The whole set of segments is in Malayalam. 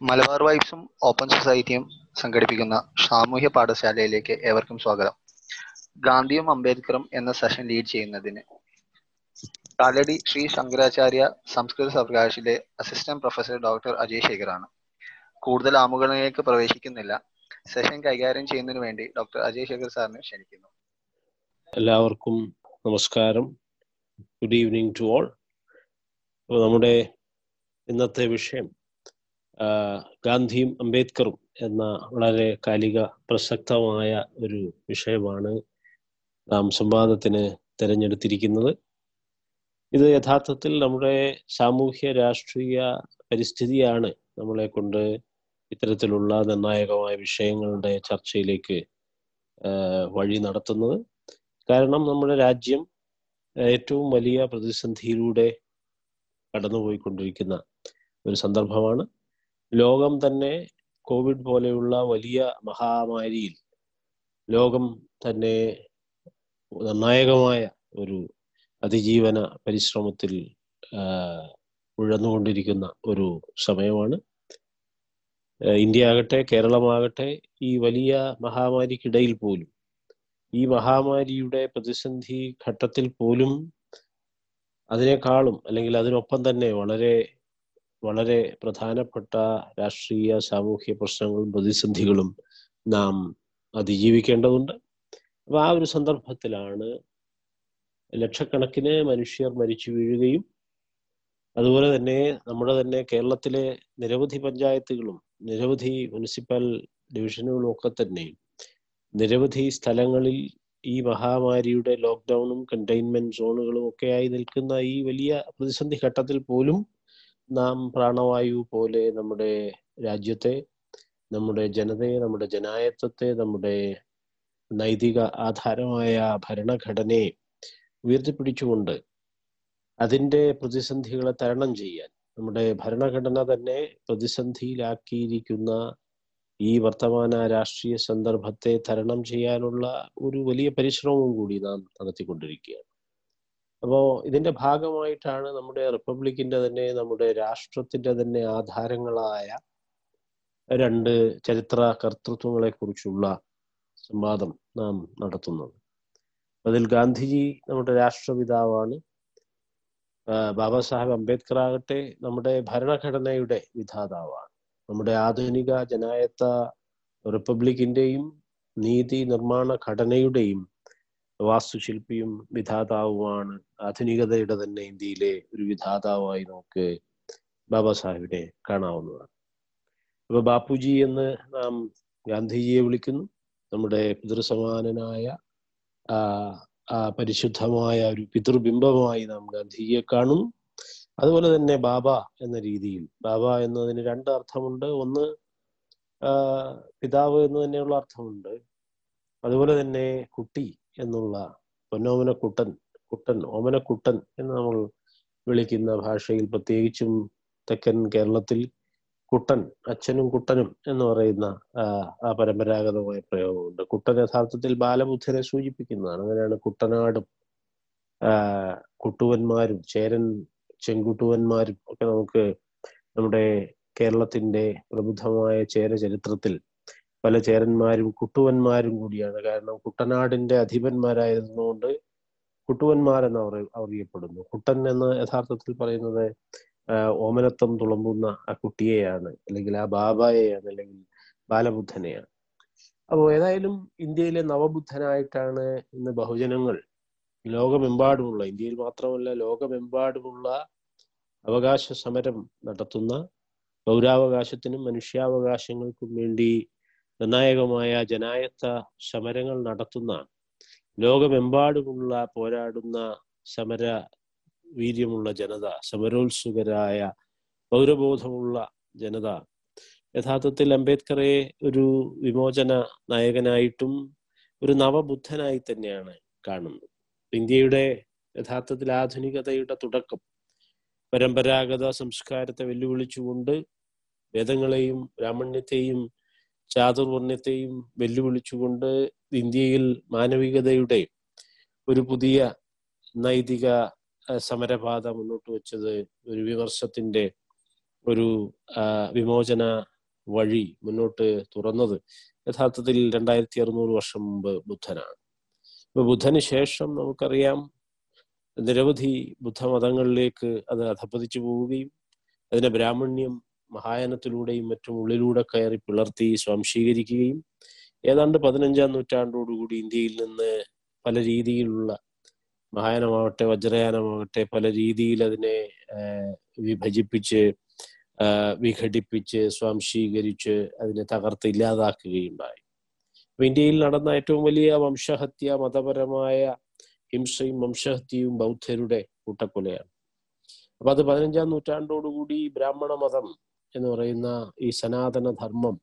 മലബാർ വൈബ്സും ഓപ്പൺ സൊസൈറ്റിയും സംഘടിപ്പിക്കുന്ന സാമൂഹ്യ പാഠശാലയിലേക്ക് ഏവർക്കും സ്വാഗതം. ഗാന്ധിയും അംബേദ്കറും എന്ന സെഷൻ ലീഡ് ചെയ്യുന്നതിന് കാലടി ശ്രീ ശങ്കരാചാര്യ സംസ്കൃത സർവകലാശാലയിലെ അസിസ്റ്റന്റ് പ്രൊഫസർ ഡോക്ടർ അജയ് ശേഖറാണ്. കൂടുതൽ ആമുഖങ്ങളിലേക്ക് പ്രവേശിക്കുന്നില്ല. സെഷൻ കൈകാര്യം ചെയ്യുന്നതിന് വേണ്ടി ഡോക്ടർ അജയ് ശേഖർ സാറിനെ ക്ഷണിക്കുന്നു. എല്ലാവർക്കും നമസ്കാരം. ഗുഡ് ഈവനിങ് ടു ഓൾ നമ്മുടെ ഇന്നത്തെ വിഷയം ഗാന്ധിയും അംബേദ്കറും എന്ന വളരെ കാലിക പ്രസക്തമായ ഒരു വിഷയമാണ് നാം സംവാദത്തിന് തിരഞ്ഞെടുത്തിരിക്കുന്നത്. ഇത് യഥാർത്ഥത്തിൽ നമ്മുടെ സാമൂഹ്യ രാഷ്ട്രീയ പരിസ്ഥിതിയാണ് നമ്മളെ കൊണ്ട് ഇത്തരത്തിലുള്ള നിർണായകമായ വിഷയങ്ങളുടെ ചർച്ചയിലേക്ക് വഴി നടത്തുന്നത്. കാരണം നമ്മുടെ രാജ്യം ഏറ്റവും വലിയ പ്രതിസന്ധിയിലൂടെ കടന്നുപോയിക്കൊണ്ടിരിക്കുന്ന ഒരു സന്ദർഭമാണ്. ലോകം തന്നെ കോവിഡ് പോലെയുള്ള വലിയ മഹാമാരിയിൽ ലോകം തന്നെ നിർണായകമായ ഒരു അതിജീവന പരിശ്രമത്തിൽ ഉഴന്നുകൊണ്ടിരിക്കുന്ന ഒരു സമയമാണ്. ഇന്ത്യ ആകട്ടെ കേരളമാകട്ടെ ഈ വലിയ മഹാമാരിക്കിടയിൽ പോലും ഈ മഹാമാരിയുടെ പ്രതിസന്ധി ഘട്ടത്തിൽ പോലും അതിനേക്കാളും അല്ലെങ്കിൽ അതിനൊപ്പം തന്നെ വളരെ വളരെ പ്രധാനപ്പെട്ട രാഷ്ട്രീയ സാമൂഹ്യ പ്രശ്നങ്ങളും പ്രതിസന്ധികളും നാം അതിജീവിക്കേണ്ടതുണ്ട്. അപ്പൊ ആ ഒരു സന്ദർഭത്തിലാണ് ലക്ഷക്കണക്കിന് മനുഷ്യർ മരിച്ചു വീഴുകയും അതുപോലെ തന്നെ നമ്മുടെ തന്നെ കേരളത്തിലെ നിരവധി പഞ്ചായത്തുകളും നിരവധി മുനിസിപ്പൽ ഡിവിഷനുകളും ഒക്കെ തന്നെ നിരവധി സ്ഥലങ്ങളിൽ ഈ മഹാമാരിയുടെ ലോക്ക്ഡൌണും കണ്ടെയ്ൻമെന്റ് സോണുകളും ഒക്കെ ആയി നിൽക്കുന്ന ഈ വലിയ പ്രതിസന്ധി ഘട്ടത്തിൽ പോലും നാം പ്രാണവായു പോലെ നമ്മുടെ രാജ്യത്തെ നമ്മുടെ ജനതയെ നമ്മുടെ ജനായത്വത്തെ നമ്മുടെ നൈതിക ആധാരമായ ഭരണഘടനയെ ഉയർത്തിപ്പിടിച്ചുകൊണ്ട് അതിന്റെ പ്രതിസന്ധികളെ തരണം ചെയ്യാൻ നമ്മുടെ ഭരണഘടന തന്നെ പ്രതിസന്ധിയിലാക്കിയിരിക്കുന്ന ഈ വർത്തമാന രാഷ്ട്രീയ സന്ദർഭത്തെ തരണം ചെയ്യാനുള്ള ഒരു വലിയ പരിശ്രമവും കൂടി നാം നടത്തിക്കൊണ്ടിരിക്കുകയാണ്. അപ്പോൾ ഇതിന്റെ ഭാഗമായിട്ടാണ് നമ്മുടെ റിപ്പബ്ലിക്കിന്റെ തന്നെ നമ്മുടെ രാഷ്ട്രത്തിന്റെ തന്നെ ആധാരങ്ങളായ രണ്ട് ചരിത്ര കർത്തൃത്വങ്ങളെ കുറിച്ചുള്ള സംവാദം നാം നടത്തുന്നത്. അതിൽ ഗാന്ധിജി നമ്മുടെ രാഷ്ട്രപിതാവാണ്. ബാബാ സാഹേബ് അംബേദ്കർ ആകട്ടെ നമ്മുടെ ഭരണഘടനയുടെ വിധാതാവാണ്. നമ്മുടെ ആധുനിക ജനായത്ത റിപ്പബ്ലിക്കിന്റെയും നീതി നിർമ്മാണ ഘടനയുടെയും വാസ്തുശില്പിയും വിധാതാവുമാണ്. ആധുനികതയുടെ തന്നെ ഇന്ത്യയിലെ ഒരു വിധാതാവായി നമുക്ക് ബാബാ സാഹിബിനെ കാണാവുന്നതാണ്. അപ്പൊ ബാപ്പുജി എന്ന് നാം ഗാന്ധിജിയെ വിളിക്കുന്നു. നമ്മുടെ പിതൃസമാനനായ ആ പരിശുദ്ധമായ ഒരു പിതൃബിംബമായി നാം ഗാന്ധിജിയെ കാണുന്നു. അതുപോലെ തന്നെ ബാബ എന്ന രീതിയിൽ. ബാബ എന്നതിന് രണ്ട് അർത്ഥമുണ്ട്. ഒന്ന് പിതാവ് എന്ന് തന്നെയുള്ള അർത്ഥമുണ്ട്. അതുപോലെ തന്നെ കുട്ടി എന്നുള്ള പൊന്നോമനക്കുട്ടൻ കുട്ടൻ കുട്ടൻ ഓമനക്കുട്ടൻ എന്ന് നമ്മൾ വിളിക്കുന്ന ഭാഷയിൽ പ്രത്യേകിച്ചും തെക്കൻ കേരളത്തിൽ കുട്ടൻ അച്ഛനും കുട്ടനും എന്ന് പറയുന്ന ആ, പരമ്പരാഗതമായ പ്രയോഗമുണ്ട്. കുട്ടൻ യഥാർത്ഥത്തിൽ ബാലബുദ്ധനെ സൂചിപ്പിക്കുന്നതാണ്. അങ്ങനെയാണ് കുട്ടനാടും കുട്ടുവന്മാരും ചേരൻ ചെങ്കുട്ടുവന്മാരും ഒക്കെ നമുക്ക് നമ്മുടെ കേരളത്തിന്റെ പ്രബുദ്ധമായ ചേര ചരിത്രത്തിൽ പല ചേരന്മാരും കുട്ടുവന്മാരും കൂടിയാണ്. കാരണം കുട്ടനാടിന്റെ അധിപന്മാരായിരുന്നുകൊണ്ട് കുട്ടുവന്മാർ എന്ന് അവർ അറിയപ്പെടുന്നു. കുട്ടൻ എന്ന് യഥാർത്ഥത്തിൽ പറയുന്നത് ഓമനത്വം തുളമ്പുന്ന ആ കുട്ടിയെയാണ് അല്ലെങ്കിൽ ആ ബാബായെയാണ് അല്ലെങ്കിൽ ബാലബുദ്ധനെയാണ്. അപ്പോൾ ഏതായാലും ഇന്ത്യയിലെ നവബുദ്ധനായിട്ടാണ് ഇന്ന് ബഹുജനങ്ങൾ ലോകമെമ്പാടുമുള്ള ഇന്ത്യയിൽ മാത്രമല്ല ലോകമെമ്പാടുമുള്ള അവകാശ സമരം നടത്തുന്ന പൗരാവകാശത്തിനും മനുഷ്യാവകാശങ്ങൾക്കും വേണ്ടി നിർണായകമായ ജനായത്ത സമരങ്ങൾ നടത്തുന്ന ലോകമെമ്പാടുമുള്ള പോരാടുന്ന സമര വീര്യമുള്ള ജനത സമരോത്സുകരായ പൗരബോധമുള്ള ജനത. യഥാർത്ഥത്തിൽ അംബേദ്കറെ ഒരു വിമോചന നായകനായിട്ടും ഒരു നവബുദ്ധനായി തന്നെയാണ് കാണുന്നത്. ഇന്ത്യയുടെ യഥാർത്ഥത്തിൽ ആധുനികതയുടെ തുടക്കം പരമ്പരാഗത സംസ്കാരത്തെ വെല്ലുവിളിച്ചുകൊണ്ട് വേദങ്ങളെയും ബ്രാഹ്മണ്യത്തെയും ചാതുർവർണത്തെയും വെല്ലുവിളിച്ചുകൊണ്ട് ഇന്ത്യയിൽ മാനവികതയുടെ ഒരു പുതിയ നൈതിക സമരപാത മുന്നോട്ട് വെച്ചത് ഒരു വിമർശത്തിന്റെ ഒരു വിമോചന വഴി മുന്നോട്ട് തുറന്നത് യഥാർത്ഥത്തിൽ രണ്ടായിരത്തി അറുന്നൂറ് വർഷം മുമ്പ് ബുദ്ധനാണ്. ഇപ്പൊ ബുദ്ധന് ശേഷം നമുക്കറിയാം നിരവധി ബുദ്ധമതങ്ങളിലേക്ക് അത് അധപ്പതിച്ചു പോവുകയും അതിനെ ബ്രാഹ്മണ്യം മഹായാനത്തിലൂടെയും മറ്റും ഉള്ളിലൂടെ കയറി പിളർത്തി സ്വാംശീകരിക്കുകയും ഏതാണ്ട് പതിനഞ്ചാം നൂറ്റാണ്ടോടുകൂടി ഇന്ത്യയിൽ നിന്ന് പല രീതിയിലുള്ള മഹായാനമാവട്ടെ വജ്രയാനമാവട്ടെ പല രീതിയിൽ അതിനെ വിഭജിപ്പിച്ച് വിഘടിപ്പിച്ച് സ്വാംശീകരിച്ച് അതിനെ തകർത്ത് ഇല്ലാതാക്കുകയുണ്ടായി. ഇന്ത്യയിൽ നടന്ന ഏറ്റവും വലിയ വംശഹത്യ മതപരമായ ഹിംസയും വംശഹത്യയും ബൗദ്ധരുടെ കൂട്ടക്കൊലയാണ്. അപ്പൊ അത് പതിനഞ്ചാം നൂറ്റാണ്ടോടുകൂടി ബ്രാഹ്മണ മതം എന്ന് പറയുന്ന ഈ സനാതന ധർമ്മം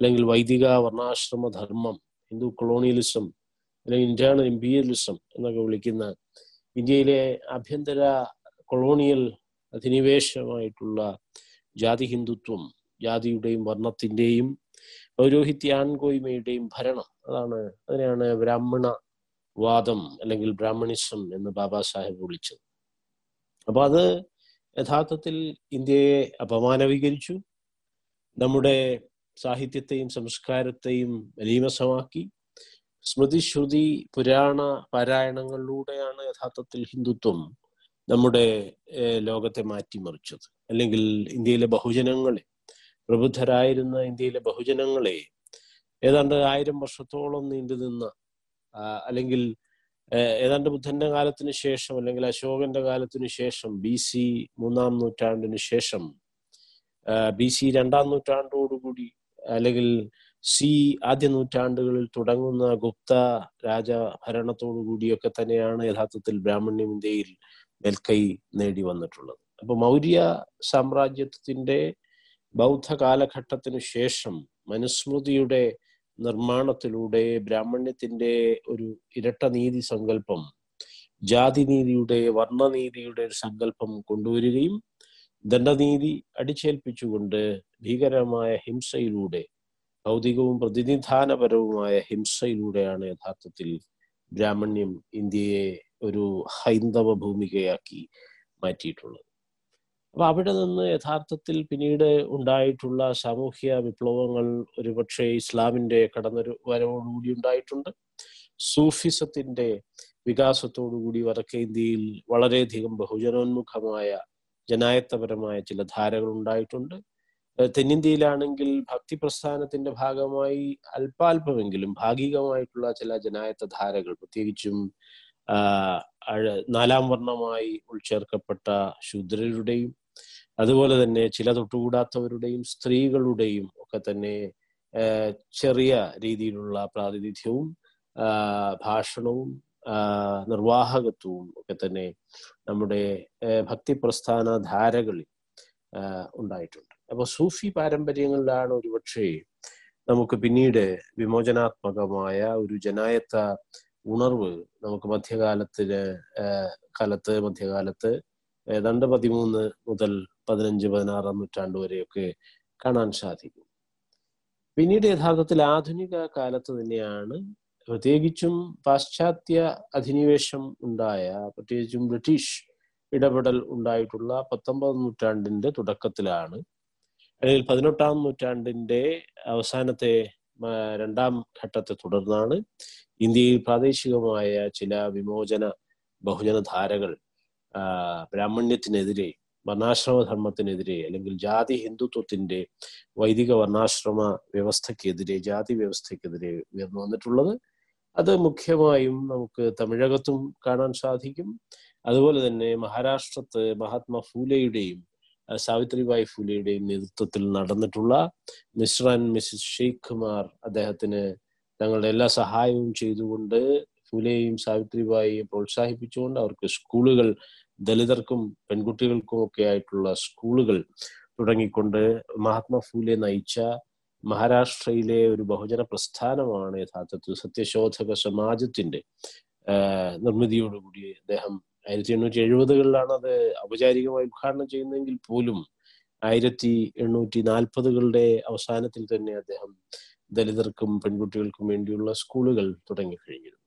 അല്ലെങ്കിൽ വൈദിക വർണാശ്രമ ധർമ്മം ഹിന്ദു കൊളോണിയലിസം അല്ലെങ്കിൽ ഇന്റേണൽ ഇമ്പീരിയലിസം എന്നൊക്കെ വിളിക്കുന്ന ഇന്ത്യയിലെ ആഭ്യന്തര കൊളോണിയൽ അധിനിവേശമായിട്ടുള്ള ജാതി ഹിന്ദുത്വം ജാതിയുടെയും വർണത്തിന്റെയും പൗരോഹിത്യാൻകോയ്മയുടെയും ഭരണം അതാണ് അതിനെയാണ് ബ്രാഹ്മണ വാദം അല്ലെങ്കിൽ ബ്രാഹ്മണിസം എന്ന് ബാബാ സാഹേബ് വിളിച്ചത്. അപ്പൊ അത് യഥാർത്ഥത്തിൽ ഇന്ത്യയെ അപമാനവീകരിച്ചു. നമ്മുടെ സാഹിത്യത്തെയും സംസ്കാരത്തെയും മലീമസമാക്കി സ്മൃതിശ്രുതി പുരാണ പാരായണങ്ങളിലൂടെയാണ് യഥാർത്ഥത്തിൽ ഹിന്ദുത്വം നമ്മുടെ ലോകത്തെ മാറ്റിമറിച്ചത്. അല്ലെങ്കിൽ ഇന്ത്യയിലെ ബഹുജനങ്ങളെ പ്രബുദ്ധരായിരുന്ന ഇന്ത്യയിലെ ബഹുജനങ്ങളെ ഏതാണ്ട് ആയിരം വർഷത്തോളം നീണ്ടു നിന്ന അല്ലെങ്കിൽ ഏതാണ്ട് ബുദ്ധന്റെ കാലത്തിന് ശേഷം അല്ലെങ്കിൽ അശോകന്റെ കാലത്തിന് ശേഷം ബി സി മൂന്നാം നൂറ്റാണ്ടിന് ശേഷം ബി സി രണ്ടാം നൂറ്റാണ്ടോടുകൂടി അല്ലെങ്കിൽ സി ആദ്യ നൂറ്റാണ്ടുകളിൽ തുടങ്ങുന്ന ഗുപ്ത രാജ കൂടിയൊക്കെ തന്നെയാണ് യഥാർത്ഥത്തിൽ ബ്രാഹ്മണ്യം ഇന്ത്യയിൽ മേൽക്കൈ നേടി വന്നിട്ടുള്ളത്. അപ്പൊ മൗര്യ സാമ്രാജ്യത്തിന്റെ ബൗദ്ധ കാലഘട്ടത്തിനു ശേഷം മനുസ്മൃതിയുടെ നിർമ്മാണത്തിലൂടെ ബ്രാഹ്മണ്യത്തിന്റെ ഒരു ഇരട്ട നീതി സങ്കല്പം ജാതിനീതിയുടെ വർണനീതിയുടെ ഒരു സങ്കല്പം കൊണ്ടുവരികയും ദണ്ഡനീതി അടിച്ചേൽപ്പിച്ചുകൊണ്ട് ഭീകരമായ ഹിംസയിലൂടെ ഭൗതികവും പ്രതിനിധാനപരവുമായ ഹിംസയിലൂടെയാണ് യഥാർത്ഥത്തിൽ ബ്രാഹ്മണ്യം ഇന്ത്യയെ ഒരു ഹൈന്ദവ ഭൂമികയാക്കി മാറ്റിയിട്ടുള്ളത്. അപ്പൊ അവിടെ നിന്ന് യഥാർത്ഥത്തിൽ പിന്നീട് ഉണ്ടായിട്ടുള്ള സാമൂഹ്യ വിപ്ലവങ്ങൾ ഒരുപക്ഷെ ഇസ്ലാമിന്റെ കടന്നൊരു വരവോടുകൂടി ഉണ്ടായിട്ടുണ്ട്. സൂഫിസത്തിന്റെ വികാസത്തോടുകൂടി വടക്കേ ഇന്ത്യയിൽ വളരെയധികം ബഹുജനോന്മുഖമായ ജനായത്തപരമായ ചില ധാരകൾ ഉണ്ടായിട്ടുണ്ട്. തെന്നിന്ത്യയിലാണെങ്കിൽ ഭക്തി പ്രസ്ഥാനത്തിന്റെ ഭാഗമായി അല്പാൽപമെങ്കിലും ഭാഗികമായിട്ടുള്ള ചില ജനായത്ത ധാരകൾ പ്രത്യേകിച്ചും നാലാം വർണമായി ഉൾച്ചേർക്കപ്പെട്ട ശൂദ്രരുടെയും അതുപോലെ തന്നെ ചില തൊട്ടുകൂടാത്തവരുടെയും സ്ത്രീകളുടെയും ഒക്കെ തന്നെ ചെറിയ രീതിയിലുള്ള പ്രാതിനിധ്യവും ഭാഷണവും നിർവാഹകത്വവും ഒക്കെ തന്നെ നമ്മുടെ ഭക്തി പ്രസ്ഥാന ധാരകളിൽ ഉണ്ടായിട്ടുണ്ട്. അപ്പൊ സൂഫി പാരമ്പര്യങ്ങളിലാണ് ഒരുപക്ഷെ നമുക്ക് പിന്നീട് വിമോചനാത്മകമായ ഒരു ജനായത്ത ഉണർവ് നമുക്ക് മധ്യകാലത്തിന് കാലത്ത് മധ്യകാലത്ത് ഏതാണ്ട് പതിമൂന്ന് മുതൽ പതിനഞ്ച് പതിനാറാം നൂറ്റാണ്ട് വരെയൊക്കെ കാണാൻ സാധിക്കും. പിന്നീട് യഥാർത്ഥത്തിൽ ആധുനിക കാലത്ത് തന്നെയാണ് പ്രത്യേകിച്ചും പാശ്ചാത്യ അധിനിവേശം ഉണ്ടായ പ്രത്യേകിച്ചും ബ്രിട്ടീഷ് ഇടപെടൽ ഉണ്ടായിട്ടുള്ള പത്തൊമ്പതാം നൂറ്റാണ്ടിന്റെ തുടക്കത്തിലാണ്. അല്ലെങ്കിൽ പതിനെട്ടാം നൂറ്റാണ്ടിന്റെ അവസാനത്തെ രണ്ടാം ഘട്ടത്തെ തുടർന്നാണ് ഇന്ത്യയിൽ പ്രാദേശികമായ ചില വിമോചന ബഹുജന ധാരകൾ ആ, ബ്രാഹ്മണ്യത്തിനെതിരെ വർണാശ്രമധർമ്മത്തിനെതിരെ അല്ലെങ്കിൽ ജാതി ഹിന്ദുത്വത്തിന്റെ വൈദിക വർണാശ്രമ വ്യവസ്ഥക്കെതിരെ ജാതി വ്യവസ്ഥക്കെതിരെ ഉയർന്നു വന്നിട്ടുള്ളത്. അത് മുഖ്യമായും നമുക്ക് തമിഴകത്തും കാണാൻ സാധിക്കും. അതുപോലെ തന്നെ മഹാരാഷ്ട്രത്ത് മഹാത്മാ ഫൂലെയുടെയും സാവിത്രിബായ് ഫൂലെയുടെയും നേതൃത്വത്തിൽ നടന്നിട്ടുള്ള Mr and Mrs Sheikh Kumar അദ്ദേഹത്തിന് തങ്ങളുടെ എല്ലാ സഹായവും ചെയ്തുകൊണ്ട് ഫൂലെയും സാവിത്രിബായിയെ പ്രോത്സാഹിപ്പിച്ചുകൊണ്ട് അവർക്ക് സ്കൂളുകൾ ദലിതർക്കും പെൺകുട്ടികൾക്കും ഒക്കെ ആയിട്ടുള്ള സ്കൂളുകൾ തുടങ്ങിക്കൊണ്ട് മഹാത്മാ ഫൂലെ നയിച്ച മഹാരാഷ്ട്രയിലെ ഒരു ബഹുജന പ്രസ്ഥാനമാണ് യഥാർത്ഥത്തിൽ സത്യശോധക സമാജത്തിന്റെ നിർമ്മിതിയോടുകൂടി അദ്ദേഹം ആയിരത്തി എണ്ണൂറ്റി എഴുപതുകളിലാണ് അത് ഔപചാരികമായി ഉദ്ഘാടനം ചെയ്യുന്നതെങ്കിൽ പോലും ആയിരത്തി എണ്ണൂറ്റി നാൽപ്പതുകളുടെ അവസാനത്തിൽ തന്നെ അദ്ദേഹം ദലിതർക്കും പെൺകുട്ടികൾക്കും വേണ്ടിയുള്ള സ്കൂളുകൾ തുടങ്ങിക്കഴിഞ്ഞിരുന്നു.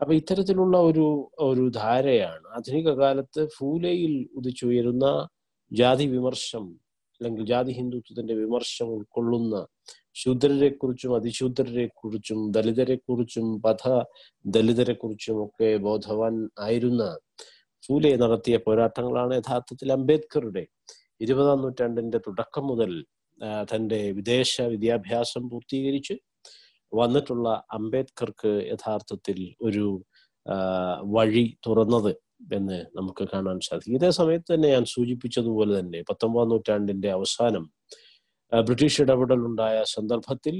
അപ്പൊ ഇത്തരത്തിലുള്ള ഒരു ഒരു ധാരയാണ്. ആധുനിക കാലത്ത് ഫൂലയിൽ ഉദിച്ചുയരുന്ന ജാതി വിമർശം അല്ലെങ്കിൽ ജാതി ഹിന്ദുത്വത്തിന്റെ വിമർശം ഉൾക്കൊള്ളുന്ന ശൂദ്രരെ കുറിച്ചും അതിശൂദ്രരെ കുറിച്ചും ദലിതരെ കുറിച്ചും പഥ ദലിതരെ കുറിച്ചും ഒക്കെ ബോധവാൻ ആയിരുന്ന ഫൂലെ നടത്തിയ പോരാട്ടങ്ങളാണ് യഥാർത്ഥത്തിൽ അംബേദ്കറുടെ ഇരുപതാം നൂറ്റാണ്ടിന്റെ തുടക്കം മുതൽ തന്റെ വിദേശ വിദ്യാഭ്യാസം പൂർത്തീകരിച്ച് വന്നിട്ടുള്ള അംബേദ്കർക്ക് യഥാർത്ഥത്തിൽ ഒരു വഴി തുറന്നത് എന്ന് നമുക്ക് കാണാൻ സാധിക്കും. ഇതേ സമയത്ത് തന്നെ ഞാൻ സൂചിപ്പിച്ചതുപോലെ തന്നെ പത്തൊമ്പതാം നൂറ്റാണ്ടിന്റെ അവസാനം ബ്രിട്ടീഷ് ഇടപെടൽ ഉണ്ടായ സന്ദർഭത്തിൽ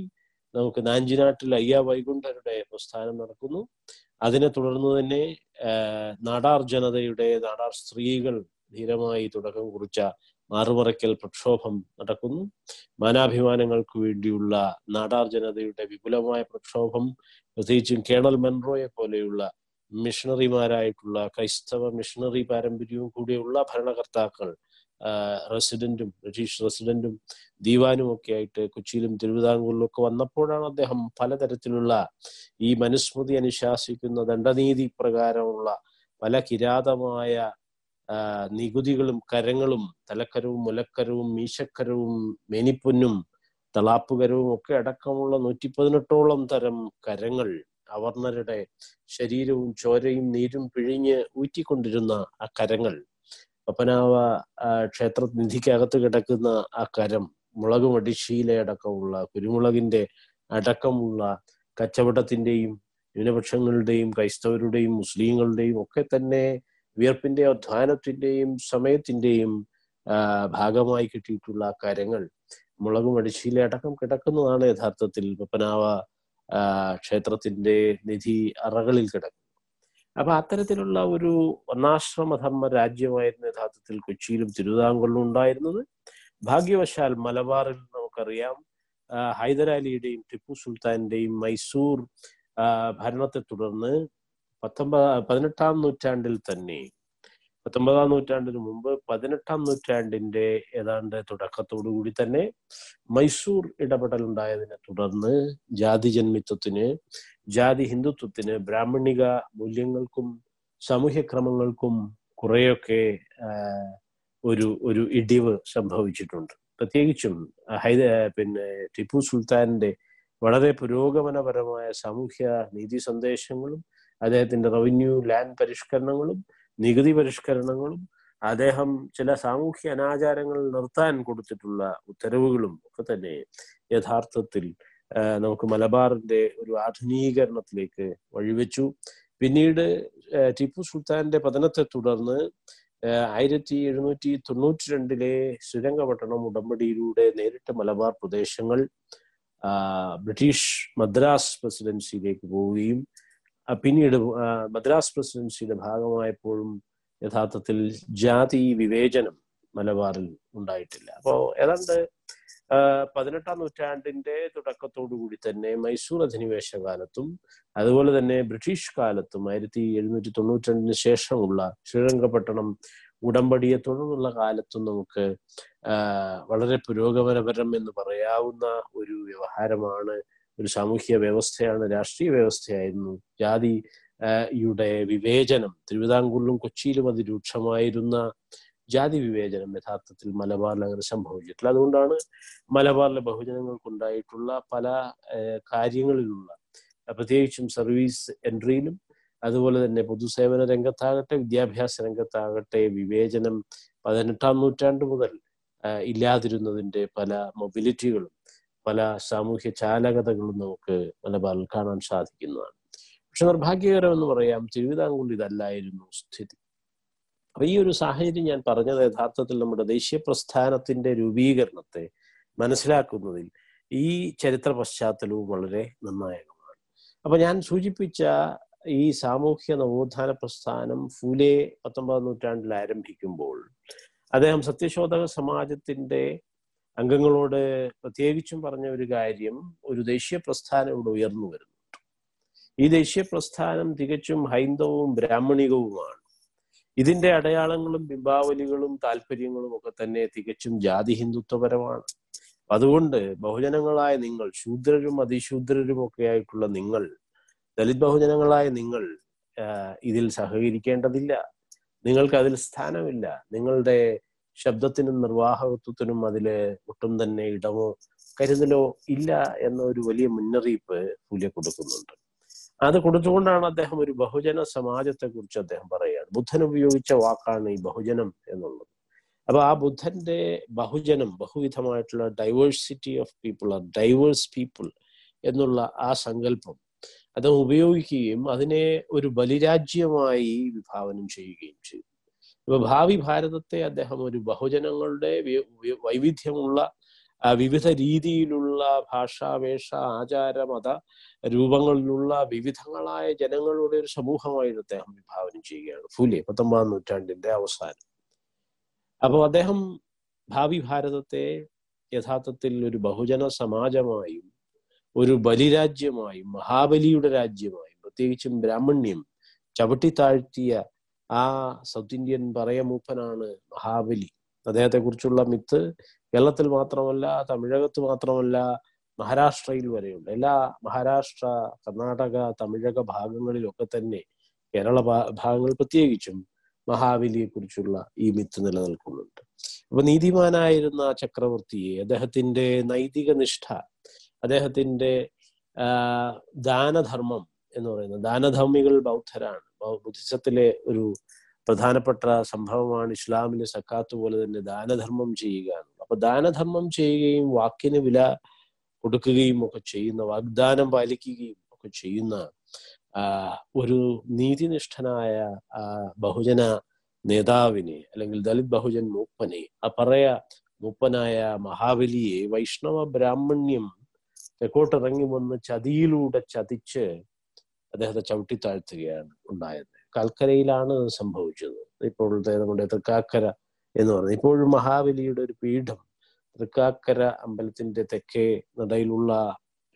നമുക്ക് നാഞ്ചിനാട്ടിൽ അയ്യ വൈകുണ്ഠരുടെ പ്രസ്ഥാനം നടക്കുന്നു. അതിനെ തുടർന്ന് തന്നെ നാടാർ ജനതയുടെ നാടാർ സ്ത്രീകൾ ധീരമായി തുടക്കം കുറിച്ച മാറുമറയ്ക്കൽ പ്രക്ഷോഭം നടക്കുന്നു. മാനാഭിമാനങ്ങൾക്ക് വേണ്ടിയുള്ള നാടാർ ജനതയുടെ വിപുലമായ പ്രക്ഷോഭം പ്രത്യേകിച്ചും കേണൽ മെൻറോയെ പോലെയുള്ള മിഷണറിമാരായിട്ടുള്ള ക്രൈസ്തവ മിഷണറി പാരമ്പര്യവും കൂടിയുള്ള ഭരണകർത്താക്കൾ റെസിഡന്റും ബ്രിട്ടീഷ് റെസിഡന്റും ദീവാനും ഒക്കെ ആയിട്ട് കൊച്ചിയിലും തിരുവിതാംകൂറിലും ഒക്കെ വന്നപ്പോഴാണ് അദ്ദേഹം പലതരത്തിലുള്ള ഈ മനുസ്മൃതി അനുശാസിക്കുന്ന ദണ്ഡനീതി പ്രകാരമുള്ള പല കിരാതമായ നികുതികളും കരങ്ങളും തലക്കരവും മുലക്കരവും മീശക്കരവും മേനിപ്പൊന്നും തളാപ്പുകരവും ഒക്കെ അടക്കമുള്ള നൂറ്റി പതിനെട്ടോളം തരം കരങ്ങൾ അവർണരുടെ ശരീരവും ചോരയും നീരും പിഴിഞ്ഞ് ഊറ്റിക്കൊണ്ടിരുന്ന ആ കരങ്ങൾ. പപ്പനാവ ക്ഷേത്ര നിധിക്കകത്ത് കിടക്കുന്ന ആ കരം മുളക് മടിശീല അടക്കമുള്ള കുരുമുളകിന്റെ അടക്കമുള്ള കച്ചവടത്തിന്റെയും ന്യൂനപക്ഷങ്ങളുടെയും ക്രൈസ്തവരുടെയും മുസ്ലിങ്ങളുടെയും ഒക്കെ തന്നെ വിയർപ്പിന്റെ ധ്വാനത്തിന്റെയും സമയത്തിന്റെയും ഭാഗമായി കിട്ടിയിട്ടുള്ള കാര്യങ്ങൾ മുളകും അടിശീല അടക്കം കിടക്കുന്നതാണ് യഥാർത്ഥത്തിൽ പപ്പനാവ ക്ഷേത്രത്തിന്റെ നിധി അറകളിൽ കിടക്കുന്നത്. അപ്പൊ അത്തരത്തിലുള്ള ഒരു വർണാശ്രമധർമ്മ രാജ്യമായിരുന്നു യഥാർത്ഥത്തിൽ കൊച്ചിയിലും തിരുവിതാംകൂറിലും ഉണ്ടായിരുന്നത്. ഭാഗ്യവശാൽ മലബാറിൽ നമുക്കറിയാം ഹൈദരാലിയുടെയും ടിപ്പു സുൽത്താന്റെയും മൈസൂർ ഭരണത്തെ തുടർന്ന് പത്തൊമ്പത് പതിനെട്ടാം നൂറ്റാണ്ടിൽ തന്നെ പത്തൊമ്പതാം നൂറ്റാണ്ടിന് മുമ്പ് പതിനെട്ടാം നൂറ്റാണ്ടിന്റെ ഏതാണ്ട് തുടക്കത്തോടു കൂടി തന്നെ മൈസൂർ ഇടപെടൽ ഉണ്ടായതിനെ തുടർന്ന് ജാതി ജന്മിത്വത്തിന് ജാതി ഹിന്ദുത്വത്തിന് ബ്രാഹ്മണിക മൂല്യങ്ങൾക്കും സാമൂഹ്യ ക്രമങ്ങൾക്കും കുറെയൊക്കെ ഒരു ഒരു ഇടിവ് സംഭവിച്ചിട്ടുണ്ട്. പ്രത്യേകിച്ചും ഹൈദ പിന്നെ ടിപ്പു സുൽത്താന്റെ വളരെ പുരോഗമനപരമായ സാമൂഹ്യ നീതി സന്ദേശങ്ങളും അദ്ദേഹത്തിന്റെ റവന്യൂ ലാൻഡ് പരിഷ്കരണങ്ങളും നികുതി പരിഷ്കരണങ്ങളും അദ്ദേഹം ചില സാമൂഹ്യ അനാചാരങ്ങൾ നിർത്താൻ കൊടുത്തിട്ടുള്ള ഉത്തരവുകളും ഒക്കെ തന്നെ യഥാർത്ഥത്തിൽ നമുക്ക് മലബാറിന്റെ ഒരു ആധുനീകരണത്തിലേക്ക് വഴിവെച്ചു. പിന്നീട് ടിപ്പു സുൽത്താന്റെ പതനത്തെ തുടർന്ന് ആയിരത്തി എഴുന്നൂറ്റി തൊണ്ണൂറ്റി രണ്ടിലെ ശ്രീരംഗപട്ടണം ഉടമ്പടിയിലൂടെ നേരിട്ട് മലബാർ പ്രദേശങ്ങൾ ബ്രിട്ടീഷ് മദ്രാസ് പ്രസിഡൻസിയിലേക്ക് പോവുകയും പിന്നീട് മദ്രാസ് പ്രസിഡൻസിയുടെ ഭാഗമായപ്പോഴും യഥാർത്ഥത്തിൽ ജാതി വിവേചനം മലബാറിൽ ഉണ്ടായിട്ടില്ല. അപ്പോ ഏതാണ്ട് പതിനെട്ടാം നൂറ്റാണ്ടിന്റെ കൂടി തന്നെ മൈസൂർ അധിനിവേശ കാലത്തും അതുപോലെ തന്നെ ബ്രിട്ടീഷ് കാലത്തും ആയിരത്തി എഴുന്നൂറ്റി തൊണ്ണൂറ്റി രണ്ടിന് ശേഷമുള്ള ശ്രീരംഗപട്ടണം ഉടമ്പടിയെ തുടർന്നുള്ള കാലത്തും നമുക്ക് വളരെ പുരോഗമനപരം എന്ന് പറയാവുന്ന ഒരു വ്യവഹാരമാണ് ഒരു സാമൂഹ്യ വ്യവസ്ഥയാണ് രാഷ്ട്രീയ വ്യവസ്ഥയായിരുന്നു. ജാതി യുടെ വിവേചനം. തിരുവിതാംകൂറിലും കൊച്ചിയിലും അതിരൂക്ഷമായിരുന്ന ജാതി വിവേചനം യഥാർത്ഥത്തിൽ മലബാറിൽ അങ്ങനെ സംഭവിച്ചിട്ടില്ല. അതുകൊണ്ടാണ് മലബാറിലെ ബഹുജനങ്ങൾക്കുണ്ടായിട്ടുള്ള പല കാര്യങ്ങളിലുള്ള പ്രത്യേകിച്ചും സർവീസ് എൻട്രിയിലും അതുപോലെ തന്നെ പൊതുസേവന രംഗത്താകട്ടെ വിദ്യാഭ്യാസ രംഗത്താകട്ടെ വിവേചനം പതിനെട്ടാം നൂറ്റാണ്ട് മുതൽ ഇല്ലാതിരുന്നതിന്റെ പല മൊബിലിറ്റികളും പല സാമൂഹ്യ ചാലകതകളും നമുക്ക് മലബാറിൽ കാണാൻ സാധിക്കുന്നതാണ്. പക്ഷെ നിർഭാഗ്യകരം എന്ന് പറയാം തിരുവിതാംകൂറിൽ ഇതല്ലായിരുന്നു സ്ഥിതി. അപ്പൊ ഈ ഒരു സാഹചര്യം ഞാൻ പറഞ്ഞത് യഥാർത്ഥത്തിൽ നമ്മുടെ ദേശീയ പ്രസ്ഥാനത്തിന്റെ രൂപീകരണത്തെ മനസ്സിലാക്കുന്നതിൽ ഈ ചരിത്ര പശ്ചാത്തലവും വളരെ നിർണായകമാണ്. അപ്പൊ ഞാൻ സൂചിപ്പിച്ച ഈ സാമൂഹ്യ നവോത്ഥാന പ്രസ്ഥാനം ഫൂലെ പത്തൊമ്പതാം നൂറ്റാണ്ടിൽ ആരംഭിക്കുമ്പോൾ അദ്ദേഹം സത്യശോധക സമാജത്തിന്റെ അംഗങ്ങളോട് പ്രത്യേകിച്ചും പറഞ്ഞ ഒരു കാര്യം ഒരു ദേശീയ പ്രസ്ഥാനം ഇവിടെ ഉയർന്നു വരുന്നുണ്ട് ഈ ദേശീയ പ്രസ്ഥാനം തികച്ചും ഹൈന്ദവും ബ്രാഹ്മണികവുമാണ്. ഇതിന്റെ അടയാളങ്ങളും ബിംബാവലികളും താല്പര്യങ്ങളും ഒക്കെ തന്നെ തികച്ചും ജാതി ഹിന്ദുത്വപരമാണ്. അതുകൊണ്ട് ബഹുജനങ്ങളായ നിങ്ങൾ ശൂദ്രരും അതിശൂദ്രരും ഒക്കെ ആയിട്ടുള്ള നിങ്ങൾ ദലിത് ബഹുജനങ്ങളായ നിങ്ങൾ ഇതിൽ സഹകരിക്കേണ്ടതില്ല. നിങ്ങൾക്ക് അതിൽ സ്ഥാനമില്ല. നിങ്ങളുടെ ശബ്ദത്തിനും നിർവാഹകത്വത്തിനും അതിലെ ഒട്ടും തന്നെ ഇടമോ കരുതലോ ഇല്ല എന്ന ഒരു വലിയ മുന്നറിയിപ്പ് ഫൂലെ കൊടുക്കുന്നുണ്ട്. അത് കൊടുത്തുകൊണ്ടാണ് അദ്ദേഹം ഒരു ബഹുജന സമാജത്തെ കുറിച്ച് അദ്ദേഹം പറയുകയാണ്. ബുദ്ധൻ ഉപയോഗിച്ച വാക്കാണ് ഈ ബഹുജനം എന്നുള്ളത്. അപ്പൊ ആ ബുദ്ധന്റെ ബഹുജനം ബഹുവിധമായിട്ടുള്ള diversity of people or diverse people എന്നുള്ള ആ സങ്കല്പം അദ്ദേഹം ഉപയോഗിക്കുകയും അതിനെ ഒരു ബലിരാജ്യമായി വിഭാവനം ചെയ്യുകയും ചെയ്തു. ഇപ്പൊ ഭാവി ഭാരതത്തെ അദ്ദേഹം ഒരു ബഹുജനങ്ങളുടെ വൈവിധ്യമുള്ള വിവിധ രീതിയിലുള്ള ഭാഷ വേഷ ആചാര മത രൂപങ്ങളിലുള്ള വിവിധങ്ങളായ ജനങ്ങളുടെ ഒരു സമൂഹമായിട്ട് അദ്ദേഹം വിഭാവനം ചെയ്യുകയാണ്. ഫൂലെ പത്തൊമ്പതാം നൂറ്റാണ്ടിന്റെ അവസാനം. അപ്പോൾ അദ്ദേഹം ഭാവി ഭാരതത്തെ യഥാർത്ഥത്തിൽ ഒരു ബഹുജന സമാജമായും ഒരു ബലിരാജ്യമായും മഹാബലിയുടെ രാജ്യമായും പ്രത്യേകിച്ചും ബ്രാഹ്മണ്യം ചവിട്ടിത്താഴ്ത്തിയ ആ സൗത്ത് ഇന്ത്യൻ പറയ മൂപ്പനാണ് മഹാബലി. അദ്ദേഹത്തെ കുറിച്ചുള്ള മിത്ത് കേരളത്തിൽ മാത്രമല്ല തമിഴകത്ത് മാത്രമല്ല മഹാരാഷ്ട്രയിൽ വരെയുണ്ട്. എല്ലാ മഹാരാഷ്ട്ര കർണാടക തമിഴക ഭാഗങ്ങളിലൊക്കെ തന്നെ കേരള ഭാഗങ്ങൾ പ്രത്യേകിച്ചും മഹാബലിയെ കുറിച്ചുള്ള ഈ മിത്ത് നിലനിൽക്കുന്നുണ്ട്. അപ്പൊ നീതിമാനായിരുന്ന ചക്രവർത്തിയെ അദ്ദേഹത്തിന്റെ നൈതിക നിഷ്ഠ അദ്ദേഹത്തിന്റെ ദാനധർമ്മം എന്ന് പറയുന്നത് ദാനധർമ്മികൾ ബൗദ്ധരാണ്. ബുദ്ധിസത്തിലെ ഒരു പ്രധാനപ്പെട്ട സംഭവമാണ് ഇസ്ലാമിലെ സക്കാത്ത് പോലെ തന്നെ ദാനധർമ്മം ചെയ്യുക എന്നുള്ളത്. അപ്പൊ ദാനധർമ്മം ചെയ്യുകയും വാക്കിന് വില കൊടുക്കുകയും ഒക്കെ ചെയ്യുന്ന വാഗ്ദാനം പാലിക്കുകയും ഒക്കെ ചെയ്യുന്ന ഒരു നീതിനിഷ്ഠനായ ബഹുജന നേതാവിനെ അല്ലെങ്കിൽ ദളിത് ബഹുജൻ മൂപ്പനെ ആ പറയ മൂപ്പനായ മഹാബലിയെ വൈഷ്ണവ ബ്രാഹ്മണ്യം തെക്കോട്ടിറങ്ങി വന്ന് ചതിയിലൂടെ ചതിച്ച് അദ്ദേഹത്തെ ചവിട്ടിത്താഴ്ത്തുകയാണ്. ഉണ്ടായത്. കൽക്കരയിലാണ് സംഭവിച്ചത്. ഇപ്പോഴത്തെ നമ്മുടെ തൃക്കാക്കര എന്ന് പറയുന്നത് ഇപ്പോഴും മഹാബലിയുടെ ഒരു പീഠം തൃക്കാക്കര അമ്പലത്തിന്റെ തെക്കേ നടയിലുള്ള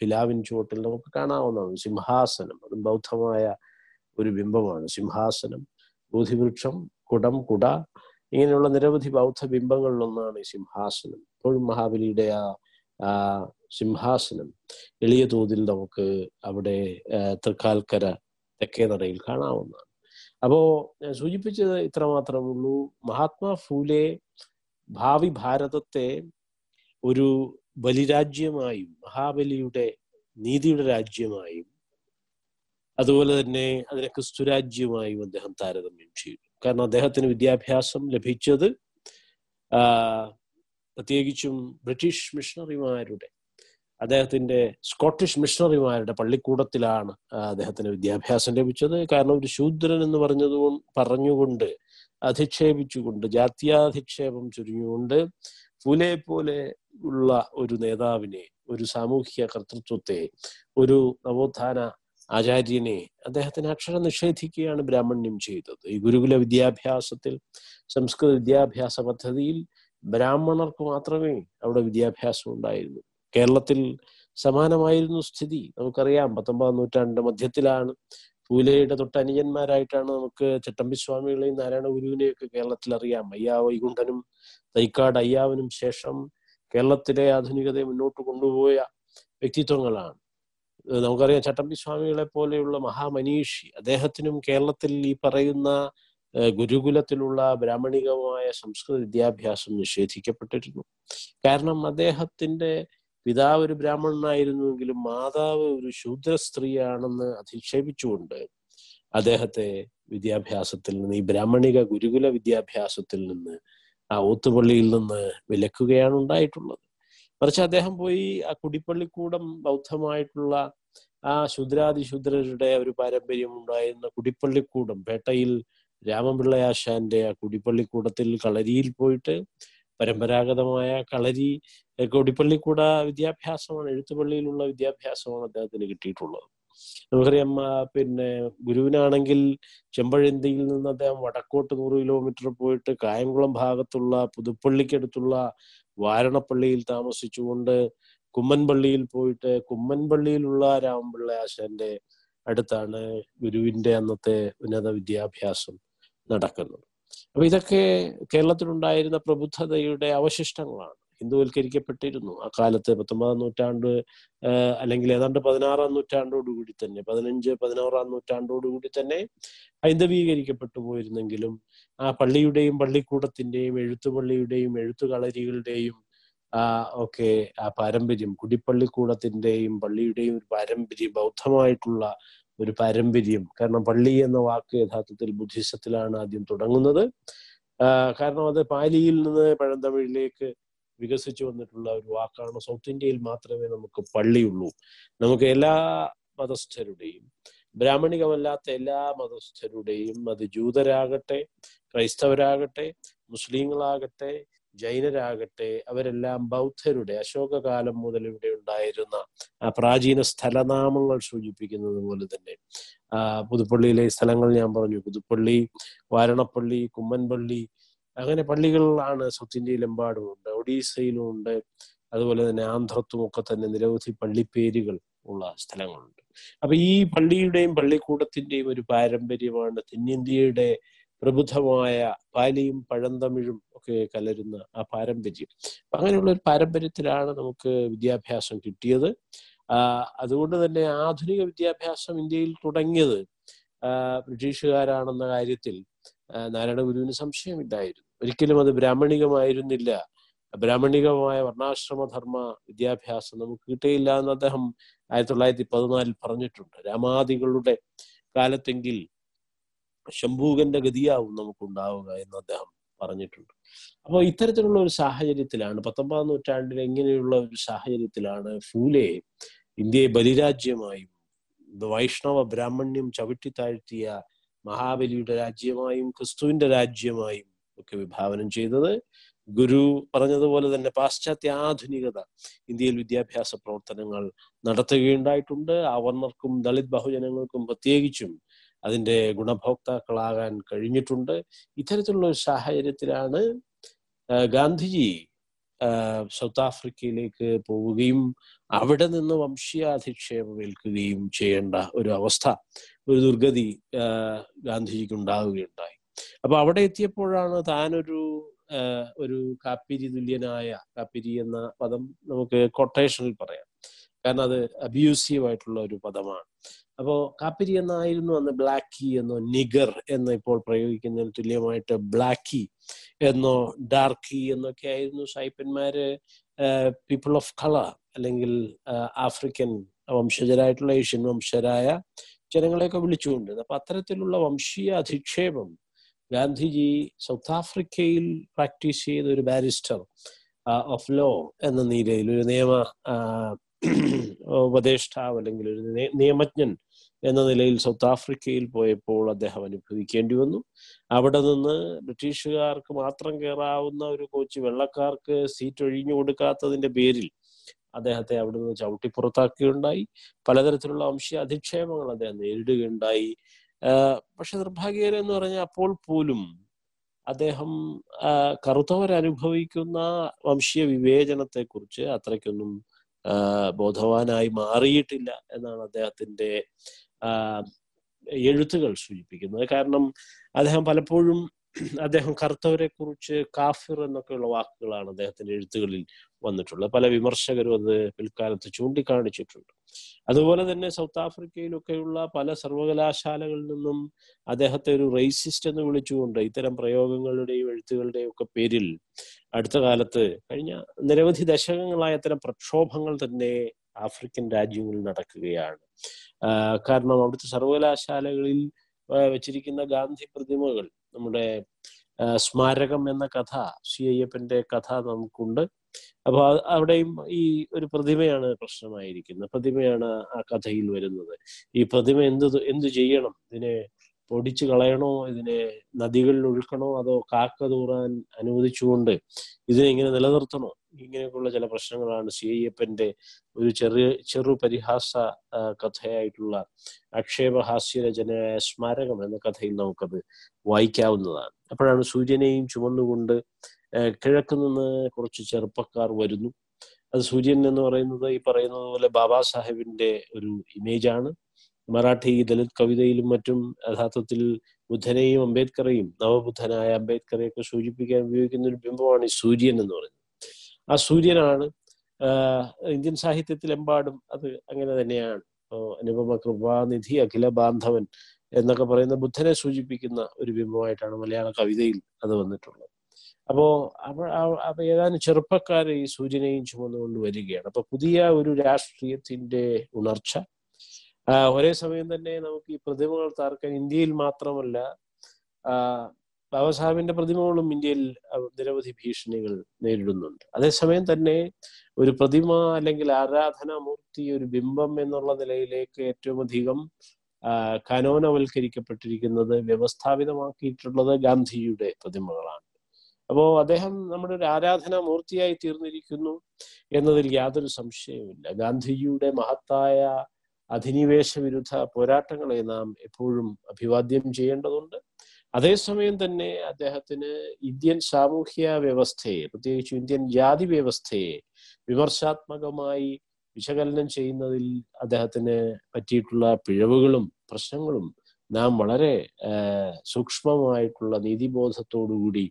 പിലാവിൻ ചുവട്ടിൽ നമുക്ക് കാണാവുന്നതാണ്. സിംഹാസനം. അത് ബൗദ്ധമായ ഒരു ബിംബമാണ്. സിംഹാസനം ബോധിവൃക്ഷം കുടം കുട ഇങ്ങനെയുള്ള നിരവധി ബൗദ്ധ ബിംബങ്ങളിലൊന്നാണ് ഈ സിംഹാസനം. ഇപ്പോഴും മഹാബലിയുടെ ആ ആ സിംഹാസനം എളിയ തോതിൽ നമുക്ക് അവിടെ തൃക്കാൽക്കര തെക്കേ നടയിൽ കാണാവുന്നതാണ്. അപ്പോ ഞാൻ സൂചിപ്പിച്ചത് ഇത്ര മാത്രമേ ഉള്ളൂ. മഹാത്മാ ഫൂലെ ഭാവി ഭാരതത്തെ ഒരു ബലിരാജ്യമായും മഹാബലിയുടെ നീതിയുടെ രാജ്യമായും അതുപോലെ തന്നെ അതിനെ ക്രിസ്തുരാജ്യമായും അദ്ദേഹം താരതമ്യം ചെയ്തു. കാരണം അദ്ദേഹത്തിന് വിദ്യാഭ്യാസം ലഭിച്ചത് പ്രത്യേകിച്ചും ബ്രിട്ടീഷ് മിഷണറിമാരുടെ അദ്ദേഹത്തിന്റെ സ്കോട്ടിഷ് മിഷണറിമാരുടെ പള്ളിക്കൂടത്തിലാണ് അദ്ദേഹത്തിന് വിദ്യാഭ്യാസം ലഭിച്ചത്. കാരണം ഒരു ശൂദ്രൻ എന്ന് പറഞ്ഞത് പറഞ്ഞുകൊണ്ട് അധിക്ഷേപിച്ചുകൊണ്ട് ജാത്യാധിക്ഷേപം ചുരുങ്ങിക്കൊണ്ട് പുലെ പോലെ ഉള്ള ഒരു നേതാവിനെ ഒരു സാമൂഹിക കർത്തൃത്വത്തെ ഒരു നവോത്ഥാന ആചാര്യനെ അദ്ദേഹത്തിന് അക്ഷരം നിഷേധിക്കുകയാണ് ബ്രാഹ്മണ്യം ചെയ്തത്. ഈ ഗുരുകുല വിദ്യാഭ്യാസത്തിൽ സംസ്കൃത വിദ്യാഭ്യാസ പദ്ധതിയിൽ ബ്രാഹ്മണർക്ക് മാത്രമേ അവിടെ വിദ്യാഭ്യാസം ഉണ്ടായിരുന്നു. കേരളത്തിൽ സമാനമായിരുന്നു സ്ഥിതി. നമുക്കറിയാം പത്തൊമ്പതാം നൂറ്റാണ്ടിന്റെ മധ്യത്തിലാണ് പൂലയുടെ തൊട്ടനുജന്മാരായിട്ടാണ് നമുക്ക് ചട്ടമ്പി സ്വാമികളെയും നാരായണ ഗുരുവിനെയും ഒക്കെ കേരളത്തിൽ അറിയാം. അയ്യാ വൈകുണ്ഠനും തൈക്കാട് അയ്യാവനും ശേഷം കേരളത്തിലെ ആധുനികതയെ മുന്നോട്ട് കൊണ്ടുപോയ വ്യക്തിത്വങ്ങളാണ്. നമുക്കറിയാം ചട്ടമ്പി സ്വാമികളെ പോലെയുള്ള മഹാമനീഷി അദ്ദേഹത്തിനും കേരളത്തിൽ ഈ പറയുന്ന ഗുരുകുലത്തിലുള്ള ബ്രാഹ്മണികമായ സംസ്കൃത വിദ്യാഭ്യാസം നിഷേധിക്കപ്പെട്ടിരുന്നു. കാരണം അദ്ദേഹത്തിന്റെ പിതാവ് ഒരു ബ്രാഹ്മണനായിരുന്നുവെങ്കിലും മാതാവ് ഒരു ശൂദ്ര സ്ത്രീയാണെന്ന് അധിക്ഷേപിച്ചുകൊണ്ട് അദ്ദേഹത്തെ വിദ്യാഭ്യാസത്തിൽ നിന്ന് ഈ ബ്രാഹ്മണിക ഗുരുകുല വിദ്യാഭ്യാസത്തിൽ നിന്ന് ആ ഓത്തുപള്ളിയിൽ നിന്ന് വിലക്കുകയാണ് ഉണ്ടായിട്ടുള്ളത്. മറിച്ച് അദ്ദേഹം പോയി ആ കുടിപ്പള്ളിക്കൂടം ബൗദ്ധമായിട്ടുള്ള ആ ശുദ്രാതിശുദ്രരുടെ ഒരു പാരമ്പര്യം ഉണ്ടായിരുന്ന കുടിപ്പള്ളിക്കൂടം പേട്ടയിൽ രാമപിള്ളയാശാന്റെ ആ കുടിപ്പള്ളിക്കൂടത്തിൽ കളരിയിൽ പോയിട്ട് പരമ്പരാഗതമായ കളരി കൊടിപ്പള്ളിക്കൂട വിദ്യാഭ്യാസമാണ് എഴുത്തുപള്ളിയിലുള്ള വിദ്യാഭ്യാസമാണ് അദ്ദേഹത്തിന് കിട്ടിയിട്ടുള്ളത്. നമുക്കറിയാം പിന്നെ ഗുരുവിനാണെങ്കിൽ ചെമ്പഴന്തിയിൽ നിന്ന് അദ്ദേഹം വടക്കോട്ട് നൂറ് കിലോമീറ്റർ പോയിട്ട് കായംകുളം ഭാഗത്തുള്ള പുതുപ്പള്ളിക്കടുത്തുള്ള വാരണപ്പള്ളിയിൽ താമസിച്ചുകൊണ്ട് കുമ്മൻപള്ളിയിൽ പോയിട്ട് കുമ്മൻപള്ളിയിലുള്ള രാമപിള്ള ആശാന്റെ അടുത്താണ് ഗുരുവിന്റെ അന്നത്തെ ഉന്നത വിദ്യാഭ്യാസം നടക്കുന്നത്. അപ്പൊ ഇതൊക്കെ കേരളത്തിലുണ്ടായിരുന്ന പ്രബുദ്ധതയുടെ അവശിഷ്ടങ്ങളാണ്. ഹിന്ദുവൽക്കരിക്കപ്പെട്ടിരുന്നു. ആ കാലത്ത് പത്തൊമ്പതാം നൂറ്റാണ്ട് അല്ലെങ്കിൽ ഏതാണ്ട് പതിനാറാം നൂറ്റാണ്ടോടുകൂടി തന്നെ പതിനഞ്ച് പതിനാറാം നൂറ്റാണ്ടോടുകൂടി തന്നെ ഹൈന്ദവീകരിക്കപ്പെട്ടു പോയിരുന്നെങ്കിലും ആ പള്ളിയുടെയും പള്ളിക്കൂടത്തിന്റെയും എഴുത്തുപള്ളിയുടെയും എഴുത്തുകളരികളുടെയും ആ ഒക്കെ ആ പാരമ്പര്യം കുടിപ്പള്ളിക്കൂടത്തിന്റെയും പള്ളിയുടെയും ഒരു പാരമ്പര്യം ബൗദ്ധമായിട്ടുള്ള ഒരു പാരമ്പര്യം. കാരണം പള്ളി എന്ന വാക്ക് യഥാർത്ഥത്തിൽ ബുദ്ധിസത്തിലാണ് ആദ്യം തുടങ്ങുന്നത്. കാരണം അത് പാലിയിൽ നിന്ന് പഴന്തമിഴിലേക്ക് വികസിച്ചു വന്നിട്ടുള്ള ഒരു വാക്കാണ്. സൗത്ത് ഇന്ത്യയിൽ മാത്രമേ നമുക്ക് പള്ളിയുള്ളൂ. നമുക്ക് എല്ലാ മതസ്ഥരുടെയും ബ്രാഹ്മണികമല്ലാത്ത എല്ലാ മതസ്ഥരുടെയും അത് ജൂതരാകട്ടെ ക്രൈസ്തവരാകട്ടെ മുസ്ലിങ്ങളാകട്ടെ ജൈനരാകട്ടെ അവരെല്ലാം ബൗദ്ധരുടെ അശോകകാലം മുതൽ ഇവിടെ ഉണ്ടായിരുന്ന പ്രാചീന സ്ഥലനാമങ്ങൾ സൂചിപ്പിക്കുന്നത് പോലെ തന്നെ. പുതുപ്പള്ളിയിലെ സ്ഥലങ്ങൾ ഞാൻ പറഞ്ഞു. പുതുപ്പള്ളി വാരണപ്പള്ളി കുമ്മൻപള്ളി അങ്ങനെ പള്ളികളാണ് സൗത്ത് ഇന്ത്യയിലെമ്പാടും ഉണ്ട്. ഒഡീസയിലും ഉണ്ട്. അതുപോലെ തന്നെ ആന്ധ്രത്തും ഒക്കെ തന്നെ നിരവധി പള്ളിപ്പേരുകൾ ഉള്ള സ്ഥലങ്ങളുണ്ട്. അപ്പൊ ഈ പള്ളിയുടെയും പള്ളിക്കൂടത്തിന്റെയും ഒരു പാരമ്പര്യമാണ് തെന്നിന്ത്യയുടെ പ്രബുദ്ധമായ പാലിയും പഴന്തമിഴും ഒക്കെ കലരുന്ന ആ പാരമ്പര്യം. അങ്ങനെയുള്ള ഒരു പാരമ്പര്യത്തിലാണ് നമുക്ക് വിദ്യാഭ്യാസം കിട്ടിയത്. അതുകൊണ്ട് തന്നെ ആധുനിക വിദ്യാഭ്യാസം ഇന്ത്യയിൽ തുടങ്ങിയത് ബ്രിട്ടീഷുകാരാണെന്ന കാര്യത്തിൽ നാരായണ ഗുരുവിന് സംശയമില്ലായിരുന്നു. ഒരിക്കലും അത് ബ്രാഹ്മണികമായിരുന്നില്ല. ബ്രാഹ്മണികമായ വർണാശ്രമധർമ്മ വിദ്യാഭ്യാസം നമുക്ക് കിട്ടിയില്ല എന്ന് അദ്ദേഹം ആയിരത്തി തൊള്ളായിരത്തി പതിനാലിൽ പറഞ്ഞിട്ടുണ്ട്. രാമാദികളുടെ കാലത്തെങ്കിൽ ശംഭൂകന്റെ ഗതിയാവും നമുക്കുണ്ടാവുക എന്ന് അദ്ദേഹം പറഞ്ഞിട്ടുണ്ട്. അപ്പോൾ ഇത്തരത്തിലുള്ള ഒരു സാഹചര്യത്തിലാണ് പത്തൊമ്പതാം നൂറ്റാണ്ടിൽ ഇങ്ങനെയുള്ള ഒരു സാഹചര്യത്തിലാണ് ഫൂലെ ഇന്ത്യയെ ബലിരാജ്യമായും വൈഷ്ണവ ബ്രാഹ്മണ്യം ചവിട്ടി താഴ്ത്തിയ മഹാബലിയുടെ രാജ്യമായും ക്രിസ്തുവിന്റെ രാജ്യമായും ഒക്കെ വിഭാവനം ചെയ്തത്. ഗുരു പറഞ്ഞതുപോലെ തന്നെ പാശ്ചാത്യ ആധുനികത ഇന്ത്യയിൽ വിദ്യാഭ്യാസ പ്രവർത്തനങ്ങൾ നടത്തുകയുണ്ടായിട്ടുണ്ട്. അവർണർക്കും ദളിത് ബഹുജനങ്ങൾക്കും പ്രത്യേകിച്ചും അതിന്റെ ഗുണഭോക്താക്കളാകാൻ കഴിഞ്ഞിട്ടുണ്ട്. ഇത്തരത്തിലുള്ള ഒരു സാഹചര്യത്തിലാണ് ഗാന്ധിജി സൗത്ത് ആഫ്രിക്കയിലേക്ക് പോവുകയും അവിടെ നിന്ന് വംശീയാധിക്ഷേപം ഏൽക്കുകയും ചെയ്യേണ്ട ഒരു അവസ്ഥ ഒരു ദുർഗതി ഗാന്ധിജിക്ക് ഉണ്ടാവുകയുണ്ടായി അപ്പൊ അവിടെ എത്തിയപ്പോഴാണ് താനൊരു ഒരു കാപ്പിരി തുല്യനായ കാപ്പിരി എന്ന പദം നമുക്ക് കൊട്ടേഷനിൽ പറയാം. കാരണം അത് അബ്യൂസീവ് ആയിട്ടുള്ള ഒരു പദമാണ്. അപ്പോ കാപ്പിരി എന്നായിരുന്നു അന്ന് ബ്ലാക്കി എന്നോ നിഗർ എന്നോ ഇപ്പോൾ പ്രയോഗിക്കുന്നതിന് തുല്യമായിട്ട് ബ്ലാക്കി എന്നോ ഡാർക്കി എന്നൊക്കെ ആയിരുന്നു സായിപ്പന്മാര് പീപ്പിൾ ഓഫ് കളർ അല്ലെങ്കിൽ ആഫ്രിക്കൻ വംശജരായിട്ടുള്ള ഏഷ്യൻ വംശജരായ ജനങ്ങളെയൊക്കെ വിളിച്ചുകൊണ്ട്. അപ്പൊ അത്തരത്തിലുള്ള വംശീയ അധിക്ഷേപം ഗാന്ധിജി സൗത്ത് ആഫ്രിക്കയിൽ പ്രാക്ടീസ് ചെയ്ത ഒരു ബാരിസ്റ്റർ ഓഫ് ലോ എന്ന നിലയിൽ ഒരു നിയമ ഉപദേഷ്ടാവ് അല്ലെങ്കിൽ ഒരു നിയമജ്ഞൻ എന്ന നിലയിൽ സൗത്ത് ആഫ്രിക്കയിൽ പോയപ്പോൾ അദ്ദേഹം അനുഭവിക്കേണ്ടി വന്നു അവിടെ നിന്ന് ബ്രിട്ടീഷുകാർക്ക് മാത്രം കയറാവുന്ന ഒരു കോച്ച് വെള്ളക്കാർക്ക് സീറ്റ് ഒഴിഞ്ഞു കൊടുക്കാത്തതിന്റെ പേരിൽ അദ്ദേഹത്തെ അവിടെ നിന്ന് ചവിട്ടി പുറത്താക്കുകയുണ്ടായി. പലതരത്തിലുള്ള വംശീയ അധിക്ഷേപങ്ങൾ അദ്ദേഹം നേരിടുകയുണ്ടായി. പക്ഷെ നിർഭാഗ്യകരം എന്ന് പറഞ്ഞാൽ അപ്പോൾ പോലും അദ്ദേഹം കറുത്തവരനുഭവിക്കുന്ന വംശീയ വിവേചനത്തെ കുറിച്ച് അത്രയ്ക്കൊന്നും ബോധവാനായി മാറിയിട്ടില്ല എന്നാണ് അദ്ദേഹത്തിന്റെ എഴുത്തുകൾ സൂചിപ്പിക്കുന്നത്. കാരണം അദ്ദേഹം പലപ്പോഴും അദ്ദേഹം കറുത്തവരെ കുറിച്ച് കാഫിർ എന്നൊക്കെയുള്ള വാക്കുകളാണ് അദ്ദേഹത്തിന്റെ എഴുത്തുകളിൽ വന്നിട്ടുള്ളത്. പല വിമർശകരും അത് പിൽക്കാലത്ത് ചൂണ്ടിക്കാണിച്ചിട്ടുണ്ട്. അതുപോലെ തന്നെ സൗത്ത് ആഫ്രിക്കയിലൊക്കെയുള്ള പല സർവകലാശാലകളിൽ നിന്നും അദ്ദേഹത്തെ ഒരു റേസിസ്റ്റ് എന്ന് വിളിച്ചുകൊണ്ട് ഇത്തരം പ്രയോഗങ്ങളുടെയും എഴുത്തുകളുടെയും ഒക്കെ പേരിൽ അടുത്ത കാലത്ത് കഴിഞ്ഞ നിരവധി ദശകങ്ങളായ ഇത്തരം പ്രക്ഷോഭങ്ങൾ തന്നെ ആഫ്രിക്കൻ രാജ്യങ്ങളിൽ നടക്കുകയാണ്. കാരണം അവിടുത്തെ സർവകലാശാലകളിൽ വെച്ചിരിക്കുന്ന ഗാന്ധി പ്രതിമകൾ നമ്മുടെ സ്മാരകം എന്ന കഥ സി അയ്യപ്പന്റെ കഥ നമുക്കുണ്ട്. അപ്പൊ അവിടെയും ഈ ഒരു പ്രതിമയാണ് പ്രശ്നമായിരിക്കുന്നത്. പ്രതിമയാണ് ആ കഥയിൽ വരുന്നത്. ഈ പ്രതിമ എന്ത് എന്തു ചെയ്യണം? ഇതിനെ പൊടിച്ചു കളയണോ? ഇതിനെ നദികളിൽ ഒഴുക്കണോ? അതോ കാക്ക തൂറാൻ അനുവദിച്ചുകൊണ്ട് ഇതിനെ ഇങ്ങനെ നിലനിർത്തണോ? ഇങ്ങനെയൊക്കെയുള്ള ചില പ്രശ്നങ്ങളാണ് സി അയ്യപ്പന്റെ ഒരു ചെറിയ ചെറു പരിഹാസ കഥയായിട്ടുള്ള ആക്ഷേപഹാസ്യരചനയായ സ്മാരകം എന്ന കഥയിൽ നമുക്കത് വായിക്കാവുന്നതാണ്. അപ്പോഴാണ് സൂര്യനെയും ചുമന്നുകൊണ്ട് കിഴക്ക് നിന്ന് കുറച്ച് ചെറുപ്പക്കാർ വരുന്നു. അത് സൂര്യൻ എന്ന് പറയുന്നത് ഈ പറയുന്നത് പോലെ ബാബാ സാഹേബിന്റെ ഒരു ഇമേജാണ് മറാഠി ദലിത് കവിതയിലും മറ്റും യഥാർത്ഥത്തിൽ ബുദ്ധനെയും അംബേദ്കറെയും നവബുദ്ധനായ അംബേദ്കറെയൊക്കെ സൂചിപ്പിക്കാൻ ഉപയോഗിക്കുന്ന ഒരു ബിംബമാണ് ഈ സൂര്യൻ എന്ന് പറയുന്നത്. ആ സൂര്യനാണ്. ഇന്ത്യൻ സാഹിത്യത്തിലെമ്പാടും അത് അങ്ങനെ തന്നെയാണ്. അനുപമ കൃപാനിധി അഖില ബാന്ധവൻ എന്നൊക്കെ പറയുന്ന ബുദ്ധനെ സൂചിപ്പിക്കുന്ന ഒരു ബിംബമായിട്ടാണ് മലയാള കവിതയിൽ അത് വന്നിട്ടുള്ളത്. അപ്പോ അപ്പൊ ഏതാനും ചെറുപ്പക്കാർ ഈ സൂര്യനെയും ചുമന്നുകൊണ്ട് വരികയാണ്. അപ്പൊ പുതിയ ഒരു രാഷ്ട്രീയത്തിന്റെ ഉണർച്ച. ഒരേ സമയം തന്നെ നമുക്ക് ഈ പ്രതിമകൾ താർക്കാൻ ഇന്ത്യയിൽ മാത്രമല്ല ബാബാ സാഹിബിന്റെ പ്രതിമകളും ഇന്ത്യയിൽ നിരവധി ഭീഷണികൾ നേരിടുന്നുണ്ട്. അതേസമയം തന്നെ ഒരു പ്രതിമ അല്ലെങ്കിൽ ആരാധനാമൂർത്തി ഒരു ബിംബം എന്നുള്ള നിലയിലേക്ക് ഏറ്റവും അധികം കനോനവൽക്കരിക്കപ്പെട്ടിരിക്കുന്നത് കാനോനവൽക്കരിക്കപ്പെട്ടിരിക്കുന്നത് വ്യവസ്ഥാപിതമാക്കിയിട്ടുള്ളത് ഗാന്ധിജിയുടെ പ്രതിമകളാണ്. അപ്പോ അദ്ദേഹം നമ്മുടെ ഒരു ആരാധനാ മൂർത്തിയായി തീർന്നിരിക്കുന്നു എന്നതിൽ യാതൊരു സംശയവുമില്ല. ഗാന്ധിജിയുടെ മഹത്തായ അധിനിവേശ വിരുദ്ധ പോരാട്ടങ്ങളെ നാം എപ്പോഴും അഭിവാദ്യം ചെയ്യേണ്ടതുണ്ട്. അതേസമയം തന്നെ അദ്ദേഹത്തിന് ഇന്ത്യൻ സാമൂഹ്യ വ്യവസ്ഥയെ പ്രത്യേകിച്ച് ഇന്ത്യൻ ജാതി വ്യവസ്ഥയെ വിമർശാത്മകമായി വിശകലനം ചെയ്യുന്നതിൽ അദ്ദേഹത്തിന് പറ്റിയിട്ടുള്ള പിഴവുകളും പ്രശ്നങ്ങളും നാം വളരെ സൂക്ഷ്മമായിട്ടുള്ള നീതിബോധത്തോടുകൂടി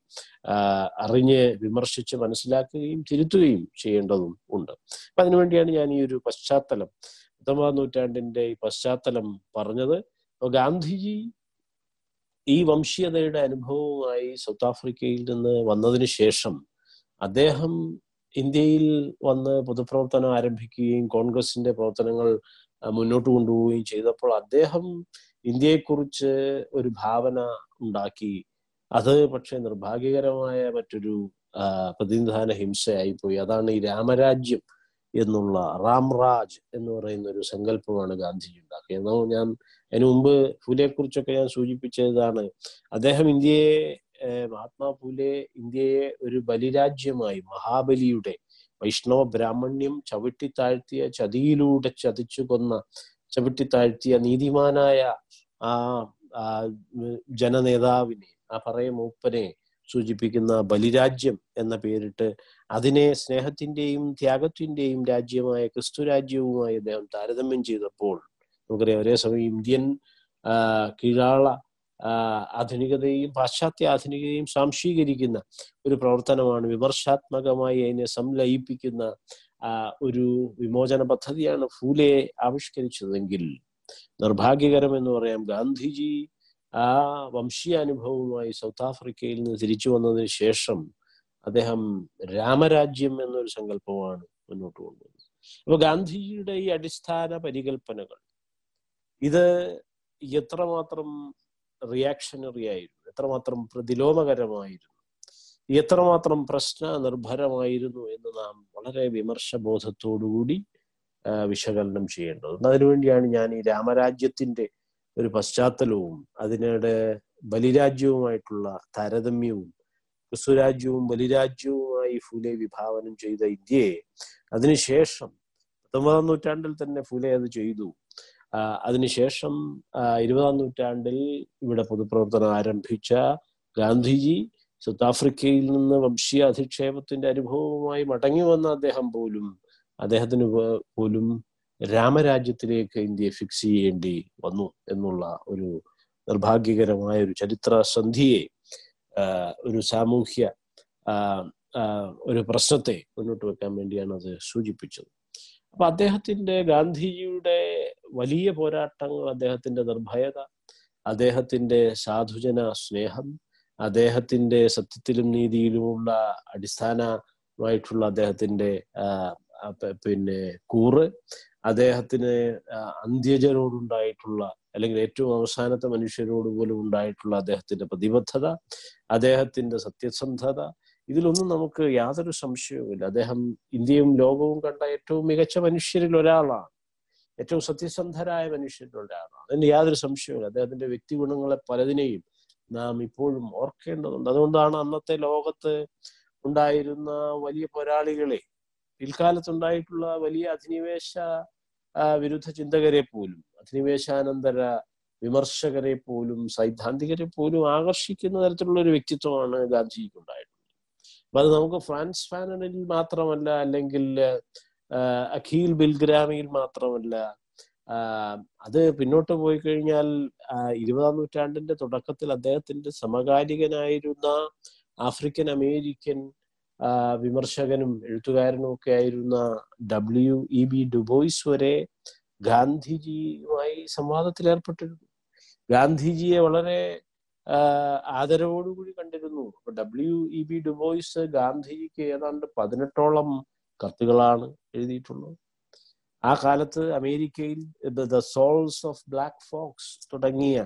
അറിഞ്ഞ് വിമർശിച്ച് മനസ്സിലാക്കുകയും തിരുത്തുകയും ചെയ്യേണ്ടതും ഉണ്ട്. അപ്പൊ അതിനുവേണ്ടിയാണ് ഞാൻ ഈ ഒരു പശ്ചാത്തലം പത്തൊമ്പതാം നൂറ്റാണ്ടിന്റെ ഈ പശ്ചാത്തലം പറഞ്ഞത്. ഗാന്ധിജി ഈ വംശീയതയുടെ അനുഭവവുമായി സൗത്ത് ആഫ്രിക്കയിൽ നിന്ന് വന്നതിന് ശേഷം അദ്ദേഹം ഇന്ത്യയിൽ വന്ന് പൊതുപ്രവർത്തനം ആരംഭിക്കുകയും കോൺഗ്രസിന്റെ പ്രവർത്തനങ്ങൾ മുന്നോട്ട് കൊണ്ടുപോവുകയും ചെയ്തപ്പോൾ അദ്ദേഹം ഇന്ത്യയെക്കുറിച്ച് ഒരു ഭാവന ഉണ്ടാക്കി. അത് പക്ഷെ നിർഭാഗ്യകരമായ മറ്റൊരു പ്രതിനിധാന ഹിംസയായി പോയി അതാണ് ഈ രാമരാജ്യം. എന്നുള്ള റാംറാജ് എന്ന് പറയുന്ന ഒരു സങ്കല്പമാണ് ഗാന്ധിജി ഉണ്ടാക്കിയത് ഞാൻ അതിനു മുമ്പ് ഫുലെയെ കുറിച്ചൊക്കെ ഞാൻ സൂചിപ്പിച്ചതാണ്. അദ്ദേഹം ഇന്ത്യയെ മഹാത്മാ ഫുലെ ഇന്ത്യയെ ഒരു ബലിരാജ്യമായി മഹാബലിയുടെ വൈഷ്ണവ ബ്രാഹ്മണ്യം ചവിട്ടിത്താഴ്ത്തിയ ചതിയിലൂടെ ചതിച്ചു കൊന്ന ചവിട്ടിത്താഴ്ത്തിയ നീതിമാനായ ആ ആ ജനനേതാവിനെ ആ പറയ മൂപ്പനെ സൂചിപ്പിക്കുന്ന ബലിരാജ്യം എന്ന പേരിട്ട് അതിനെ സ്നേഹത്തിന്റെയും ത്യാഗത്തിന്റെയും രാജ്യമായ ക്രിസ്തു രാജ്യവുമായി അദ്ദേഹം താരതമ്യം ചെയ്തപ്പോൾ നമുക്കറിയാം ഒരേ സമയം ഇന്ത്യൻ കീഴാള ആധുനികതയും പാശ്ചാത്യ ആധുനികതയും സാംശീകരിക്കുന്ന ഒരു പ്രവർത്തനമാണ് വിമർശാത്മകമായി അതിനെ സംലയിപ്പിക്കുന്ന ഒരു വിമോചന പദ്ധതിയാണ് ഫൂലെ ആവിഷ്കരിച്ചതെങ്കിൽ നിർഭാഗ്യകരം എന്ന് പറയാം ഗാന്ധിജി ആ വംശീയ അനുഭവവുമായി സൗത്ത് ആഫ്രിക്കയിൽ നിന്ന് തിരിച്ചു വന്നതിന് ശേഷം അദ്ദേഹം രാമരാജ്യം എന്നൊരു സങ്കല്പമാണ് മുന്നോട്ട് കൊണ്ടുവന്നത്. അപ്പൊ ഗാന്ധിജിയുടെ ഈ അടിസ്ഥാന പരികൽപ്പനകൾ ഇത് എത്രമാത്രം റിയാക്ഷണറി ആയിരുന്നു എത്രമാത്രം പ്രതിലോമകരമായിരുന്നു എത്രമാത്രം പ്രശ്ന നിർഭരമായിരുന്നു എന്ന് നാം വളരെ വിമർശബോധത്തോടുകൂടി വിശകലനം ചെയ്യേണ്ടതുണ്ട്. അതിനുവേണ്ടിയാണ് ഞാൻ ഈ രാമരാജ്യത്തിന്റെ ഒരു പശ്ചാത്തലവും അതിനിടെ ബലിരാജ്യവുമായിട്ടുള്ള താരതമ്യവും ക്രിസ്തുരാജ്യവും ബലിരാജ്യവുമായി ഫുലെ വിഭാവനം ചെയ്ത ഇന്ത്യയെ അതിനുശേഷം പത്തൊമ്പതാം നൂറ്റാണ്ടിൽ തന്നെ ഫുലെ അത് ചെയ്തു. അതിനുശേഷം ഇരുപതാം നൂറ്റാണ്ടിൽ ഇവിടെ പൊതുപ്രവർത്തനം ആരംഭിച്ച ഗാന്ധിജി സൗത്ത് ആഫ്രിക്കയിൽ നിന്ന് വംശീയ അധിക്ഷേപത്തിന്റെ അനുഭവവുമായി മടങ്ങി വന്ന അദ്ദേഹം പോലും അദ്ദേഹത്തിന് പോലും രാമരാജ്യത്തിലേക്ക് ഇന്ത്യ ഫിക്സ് ചെയ്യേണ്ടി വന്നു എന്നുള്ള ഒരു നിർഭാഗ്യകരമായ ഒരു ചരിത്ര സന്ധിയെ ഒരു സാമൂഹ്യ ഒരു പ്രശ്നത്തെ മുന്നോട്ട് വെക്കാൻ വേണ്ടിയാണ് അത് സൂചിപ്പിച്ചത്. അപ്പൊ അദ്ദേഹത്തിന്റെ ഗാന്ധിജിയുടെ വലിയ പോരാട്ടങ്ങൾ അദ്ദേഹത്തിന്റെ നിർഭയത അദ്ദേഹത്തിന്റെ സാധുജന സ്നേഹം അദ്ദേഹത്തിന്റെ സത്യത്തിലും നീതിയിലുമുള്ള അടിസ്ഥാനമായിട്ടുള്ള അദ്ദേഹത്തിന്റെ പിന്നെ കൂറ് അദ്ദേഹത്തിന് അന്ത്യജനോടുണ്ടായിട്ടുള്ള അല്ലെങ്കിൽ ഏറ്റവും അവസാനത്തെ മനുഷ്യരോട് പോലും ഉണ്ടായിട്ടുള്ള അദ്ദേഹത്തിന്റെ പ്രതിബദ്ധത അദ്ദേഹത്തിന്റെ സത്യസന്ധത ഇതിലൊന്നും നമുക്ക് യാതൊരു സംശയവുമില്ല. അദ്ദേഹം ഇന്ത്യയും ലോകവും കണ്ട ഏറ്റവും മികച്ച മനുഷ്യരിൽ ഒരാളാണ്. ഏറ്റവും സത്യസന്ധരായ മനുഷ്യരിൽ ഒരാളാണ്. അതിന് യാതൊരു സംശയവുമില്ല. അദ്ദേഹത്തിന്റെ വ്യക്തി ഗുണങ്ങളെ പലതിനെയും നാം ഇപ്പോഴും ഓർക്കേണ്ടതുണ്ട്. അതുകൊണ്ടാണ് അന്നത്തെ ലോകത്ത് ഉണ്ടായിരുന്ന വലിയ പോരാളികളെ പിൽക്കാലത്തുണ്ടായിട്ടുള്ള വലിയ അധിനിവേശ വിരുദ്ധ ചിന്തകരെ പോലും അധിനിവേശാനന്തര വിമർശകരെ പോലും സൈദ്ധാന്തികരെ പോലും ആകർഷിക്കുന്ന തരത്തിലുള്ള ഒരു വ്യക്തിത്വമാണ് ഗാന്ധിജിക്ക് ഉണ്ടായിട്ടുള്ളത് അപ്പൊ അത് നമുക്ക് ഫ്രാൻസ് ഫാനനിൽ മാത്രമല്ല അല്ലെങ്കിൽ അഖീൽ ബിൽഗ്രാമിയിൽ മാത്രമല്ല അത് പിന്നോട്ട് പോയി കഴിഞ്ഞാൽ ഇരുപതാം നൂറ്റാണ്ടിന്റെ തുടക്കത്തിൽ അദ്ദേഹത്തിന്റെ സമകാലികനായിരുന്ന ആഫ്രിക്കൻ അമേരിക്കൻ വിമർശകനും എഴുത്തുകാരനും ഒക്കെ ആയിരുന്ന ഡബ്ല്യു ഇ ബി ഡുബോയ്സ് വരെ ഗാന്ധിജിയുമായി സംവാദത്തിൽ ഏർപ്പെട്ടിരുന്നു. ഗാന്ധിജിയെ വളരെ ആദരവോടുകൂടി കണ്ടിരുന്നു. അപ്പൊ W E B Du Bois ഗാന്ധിജിക്ക് ഏതാണ്ട് പതിനെട്ടോളം കത്തുകളാണ് എഴുതിയിട്ടുള്ളത്. ആ കാലത്ത് അമേരിക്കയിൽ The Souls of Black Folks തുടങ്ങിയ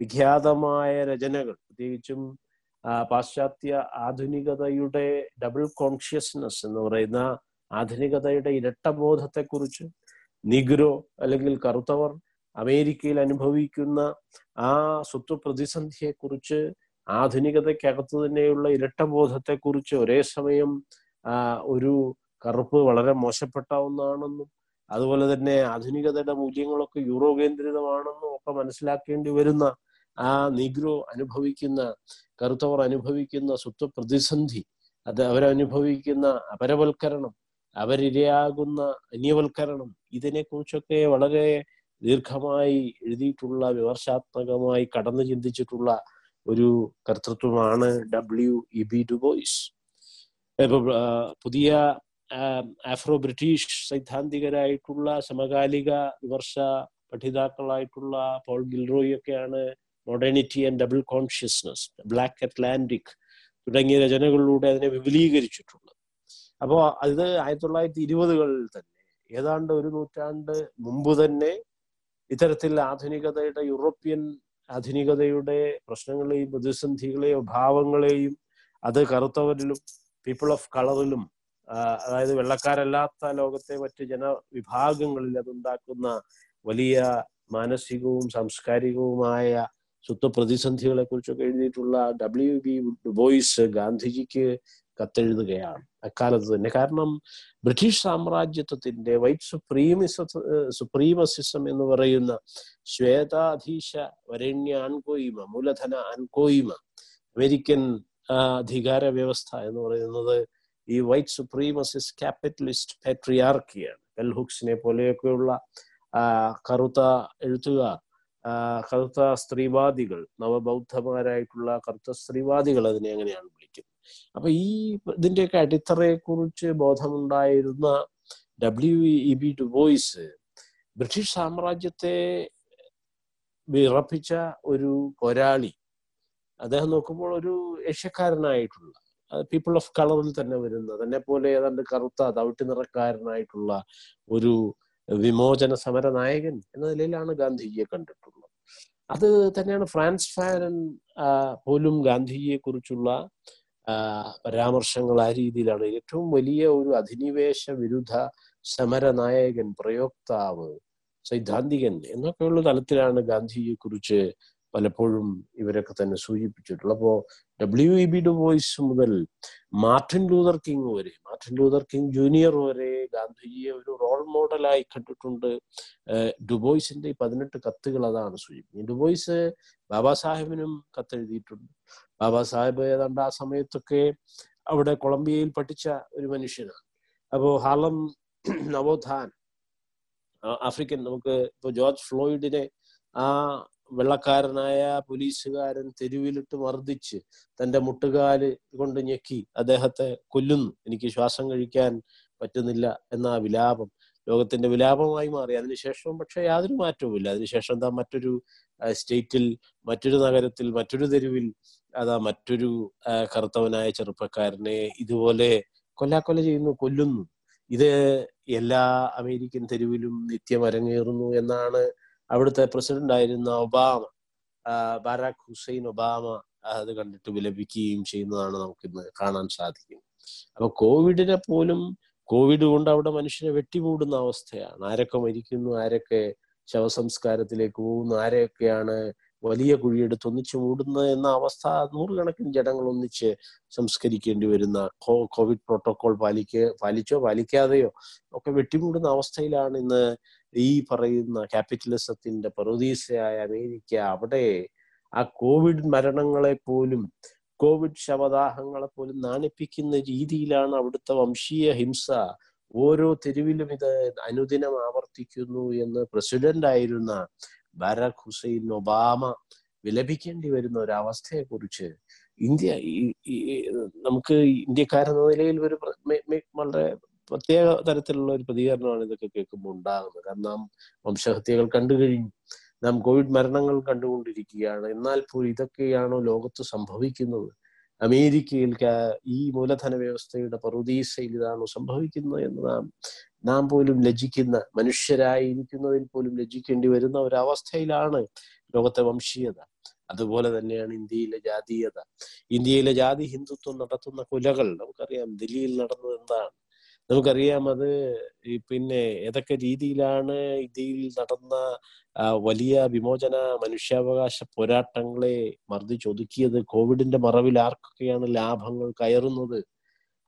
വിഖ്യാതമായ രചനകൾ പ്രത്യേകിച്ചും പാശ്ചാത്യ ആധുനികതയുടെ ഡബിൾ കോൺഷ്യസ്നസ് എന്ന് പറയുന്ന ആധുനികതയുടെ ഇരട്ടബോധത്തെക്കുറിച്ച് നിഗ്രോ അല്ലെങ്കിൽ കറുത്തവർ അമേരിക്കയിൽ അനുഭവിക്കുന്ന ആ സ്വത്ത് പ്രതിസന്ധിയെക്കുറിച്ച് ആധുനികതയ്ക്കകത്ത് തന്നെയുള്ള ഇരട്ടബോധത്തെക്കുറിച്ച് ഒരേ സമയം ഒരു കറുപ്പ് വളരെ മോശപ്പെട്ട ഒന്നാണെന്നും അതുപോലെ തന്നെ ആധുനികതയുടെ മൂല്യങ്ങളൊക്കെ യൂറോ കേന്ദ്രിതമാണെന്നും ഒക്കെ മനസ്സിലാക്കേണ്ടി വരുന്ന ആ നിഗ്രോ അനുഭവിക്കുന്ന കറുത്തവർ അനുഭവിക്കുന്ന സ്വത്വ പ്രതിസന്ധി അത് അവരനുഭവിക്കുന്ന അപരവൽക്കരണം അവരിരയാകുന്ന അന്യവൽക്കരണം ഇതിനെക്കുറിച്ചൊക്കെ വളരെ ദീർഘമായി എഴുതിയിട്ടുള്ള വിമർശാത്മകമായി കടന്നു ചിന്തിച്ചിട്ടുള്ള ഒരു കർത്തൃത്വമാണ് W E B Du Bois Bois പുതിയ ആഫ്രോ ബ്രിട്ടീഷ് സൈദ്ധാന്തികരായിട്ടുള്ള സമകാലിക വിമർശ പഠിതാക്കളായിട്ടുള്ള പോൾ ഗിൽറോയി ഒക്കെയാണ് modernity and double consciousness Black Atlantic തുടങ്ങിയ രചനകളിലൂടെ അതിനെ വിപുലീകരിച്ചിട്ടുള്ളത്. അപ്പോൾ അത് ആയിരത്തി തൊള്ളായിരത്തി ഇരുപതുകളിൽ തന്നെ ഏതാണ്ട് ഒരു നൂറ്റാണ്ട് മുമ്പ് തന്നെ ഇത്തരത്തിൽ ആധുനികതയുടെ യൂറോപ്യൻ ആധുനികതയുടെ പ്രശ്നങ്ങളെയും പ്രതിസന്ധികളെയും ഭാവങ്ങളെയും അത് കറുത്തവരിലും പീപ്പിൾ ഓഫ് കളറിലും അതായത് വെള്ളക്കാരല്ലാത്ത ലോകത്തെ മറ്റ് ജനവിഭാഗങ്ങളിൽ അതുണ്ടാക്കുന്ന വലിയ മാനസികവും സാംസ്കാരികവുമായ സ്വത്വ പ്രതിസന്ധികളെ കുറിച്ചൊക്കെ എഴുതിയിട്ടുള്ള ഡബ്ല്യു ബി ബോയ്സ് ഗാന്ധിജിക്ക് കത്തെഴുതുകയാണ്. അക്കാലത്ത് തന്നെ. കാരണം ബ്രിട്ടീഷ് സാമ്രാജ്യത്വത്തിന്റെ വൈറ്റ് സുപ്രീമിസ സുപ്രീമസിസം എന്ന് പറയുന്ന ശ്വേതാധീശ വരണ്യ അൻകോയിമ മൂലധന അൻകോയിമ അമേരിക്കൻ അധികാര വ്യവസ്ഥ എന്ന് പറയുന്നത് ഈ വൈറ്റ് സുപ്രീമസിസ് ക്യാപിറ്റലിസ്റ്റ് പാട്രിയാർക്കിയാണ്. ബെൽ പോലെയൊക്കെയുള്ള ആ, കറുത്ത എഴുത്തുകാർ കറുത്ത സ്ത്രീവാദികൾ നവബൗദ്ധമാരായിട്ടുള്ള കറുത്ത സ്ത്രീവാദികൾ അതിനെ അങ്ങനെയാണ് വിളിക്കുന്നത്? അപ്പൊ ഈ ഇതിന്റെയൊക്കെ അടിത്തറയെ കുറിച്ച് ബോധമുണ്ടായിരുന്ന W E B Du Bois British സാമ്രാജ്യത്തെ വിറപ്പിച്ച ഒരു പോരാളി അദ്ദേഹം നോക്കുമ്പോൾ ഒരു ഏഷ്യക്കാരനായിട്ടുള്ള പീപ്പിൾ ഓഫ് കളറിൽ തന്നെ വരുന്ന തന്നെ പോലെ ഏതാണ്ട് കറുത്ത തവിട്ടി നിറക്കാരനായിട്ടുള്ള ഒരു വിമോചന സമര നായകൻ എന്ന നിലയിലാണ് ഗാന്ധിജിയെ കണ്ടിട്ടുള്ളത്. അത് തന്നെയാണ് ഫ്രാൻസ് ഫാരൻ പോലും ഗാന്ധിജിയെ കുറിച്ചുള്ള പരാമർശങ്ങൾ ആ രീതിയിലാണ്. ഏറ്റവും വലിയ ഒരു അധിനിവേശ വിരുദ്ധ സമര നായകൻ പ്രയോക്താവ് സൈദ്ധാന്തികൻ എന്നൊക്കെയുള്ള തലത്തിലാണ് ഗാന്ധിജിയെ കുറിച്ച് പലപ്പോഴും ഇവരൊക്കെ തന്നെ സൂചിപ്പിച്ചിട്ടുള്ളത്. അപ്പോ W E B Du Bois മുതൽ മാർട്ടിൻ ലൂതർ കിങ് വരെ മാർട്ടിൻ ലൂതർ കിങ് ജൂനിയർ വരെ ഗാന്ധിജിയെ ഒരു റോൾ മോഡലായി കണ്ടിട്ടുണ്ട്. ഡുബോയ്സിന്റെ ഈ പതിനെട്ട് കത്തുകൾ അതാണ് സൂചിപ്പിക്കുന്നത്. ഡുബോയ്സ് ബാബാ സാഹിബിനും കത്തെഴുതിയിട്ടുണ്ട്. ബാബാ സാഹിബ് ഏതാണ്ട് ആ സമയത്തൊക്കെ അവിടെ കൊളംബിയയിൽ പഠിച്ച ഒരു മനുഷ്യനാണ്. അപ്പോ ഹാലം നവോത്ഥാൻ ആഫ്രിക്കൻ നമുക്ക് ഇപ്പൊ ജോർജ് ഫ്ലോയിഡിനെ ആ വെള്ളക്കാരനായ പോലീസുകാരൻ തെരുവിലിട്ട് മർദ്ദിച്ച് തന്റെ മുട്ടുകാൽ കൊണ്ട് ഞെക്കി അദ്ദേഹത്തെ കൊല്ലുന്നു. എനിക്ക് ശ്വാസം കഴിക്കാൻ പറ്റുന്നില്ല എന്ന ആ വിലാപം ലോകത്തിന്റെ വിലാപമായി മാറി. അതിനുശേഷം പക്ഷെ യാതൊരു മാറ്റവുമില്ല. അതിനുശേഷം എന്താ മറ്റൊരു സ്റ്റേറ്റിൽ മറ്റൊരു നഗരത്തിൽ മറ്റൊരു തെരുവിൽ അതാ മറ്റൊരു കറുത്തവനായ ചെറുപ്പക്കാരനെ ഇതുപോലെ കൊല്ലാക്കൊല ചെയ്യുന്നു കൊല്ലുന്നു. ഇത് എല്ലാ അമേരിക്കൻ തെരുവിലും നിത്യം അരങ്ങേറുന്നു എന്നാണ് അവിടുത്തെ പ്രസിഡന്റ് ആയിരുന്ന ഒബാമ ബറാഖ് ഹുസൈൻ ഒബാമ അത് കണ്ടിട്ട് വിലപിക്കുകയും ചെയ്യുന്നതാണ് നമുക്ക് ഇന്ന് കാണാൻ സാധിക്കും. അപ്പൊ കോവിഡിനെ പോലും കോവിഡ് കൊണ്ട് അവിടെ മനുഷ്യനെ വെട്ടിമൂടുന്ന അവസ്ഥയാണ്. ആരൊക്കെ മരിക്കുന്നു ആരൊക്കെ ശവസംസ്കാരത്തിലേക്ക് പോകുന്നു ആരെയൊക്കെയാണ് വലിയ കുഴിയെടുത്ത് ഒന്നിച്ച് മൂടുന്നത് എന്ന അവസ്ഥ നൂറുകണക്കിന് ജനങ്ങൾ ഒന്നിച്ച് സംസ്കരിക്കേണ്ടി വരുന്ന കോവിഡ് പ്രോട്ടോകോൾ പാലിക്ക പാലിച്ചോ പാലിക്കാതെയോ ഒക്കെ വെട്ടിമൂടുന്ന അവസ്ഥയിലാണ് ഇന്ന് ഈ പറയുന്ന ക്യാപിറ്റലിസത്തിന്റെ പ്രതീക്ഷയായ അമേരിക്ക അവിടെ ആ കോവിഡ് മരണങ്ങളെ പോലും കോവിഡ് ശവദാഹങ്ങളെ പോലും നാണിപ്പിക്കുന്ന രീതിയിലാണ് അവിടുത്തെ വംശീയ ഹിംസ ഓരോ തെരുവിലും ഇത് അനുദിനം ആവർത്തിക്കുന്നു എന്ന് പ്രസിഡന്റ് ആയിരുന്ന ബാരാക് ഹുസൈൻ ഒബാമ വിലപിക്കേണ്ടി വരുന്ന ഒരു അവസ്ഥയെ കുറിച്ച് ഇന്ത്യ നമുക്ക് ഇന്ത്യക്കാരെന്ന നിലയിൽ ഒരു വളരെ പ്രത്യേക തരത്തിലുള്ള ഒരു പ്രതികരണമാണ് ഇതൊക്കെ കേൾക്കുമ്പോൾ ഉണ്ടാകുന്നത്. കാരണം നാം വംശഹത്യകൾ കണ്ടു കഴിഞ്ഞു. നാം കോവിഡ് മരണങ്ങൾ കണ്ടുകൊണ്ടിരിക്കുകയാണ്. എന്നാൽ പോലും ഇതൊക്കെയാണോ ലോകത്ത് സംഭവിക്കുന്നത്? അമേരിക്കയിൽ ഈ മൂലധന വ്യവസ്ഥയുടെ പറുദീസയിൽ ഇതാണോ സംഭവിക്കുന്നത് എന്ന് നാം നാം പോലും ലജ്ജിക്കുന്ന മനുഷ്യരായിരിക്കുന്നതിൽ പോലും ലജ്ജിക്കേണ്ടി വരുന്ന ഒരവസ്ഥയിലാണ് ലോകത്തെ വംശീയത. അതുപോലെ തന്നെയാണ് ഇന്ത്യയിലെ ജാതീയത. ഇന്ത്യയിലെ ജാതി ഹിന്ദുത്വം നടത്തുന്ന കുലകൾ നമുക്കറിയാം ദില്ലിയിൽ നടന്നത് എന്താണ്? നമുക്കറിയാം അത് പിന്നെ ഏതൊക്കെ രീതിയിലാണ് ഇന്ത്യയിൽ നടന്ന വലിയ വിമോചന മനുഷ്യാവകാശ പോരാട്ടങ്ങളെ മർദ്ദിച്ചൊതുക്കിയത് കോവിഡിന്റെ മറവിൽ ആർക്കൊക്കെയാണ് ലാഭങ്ങൾ കയറുന്നത്?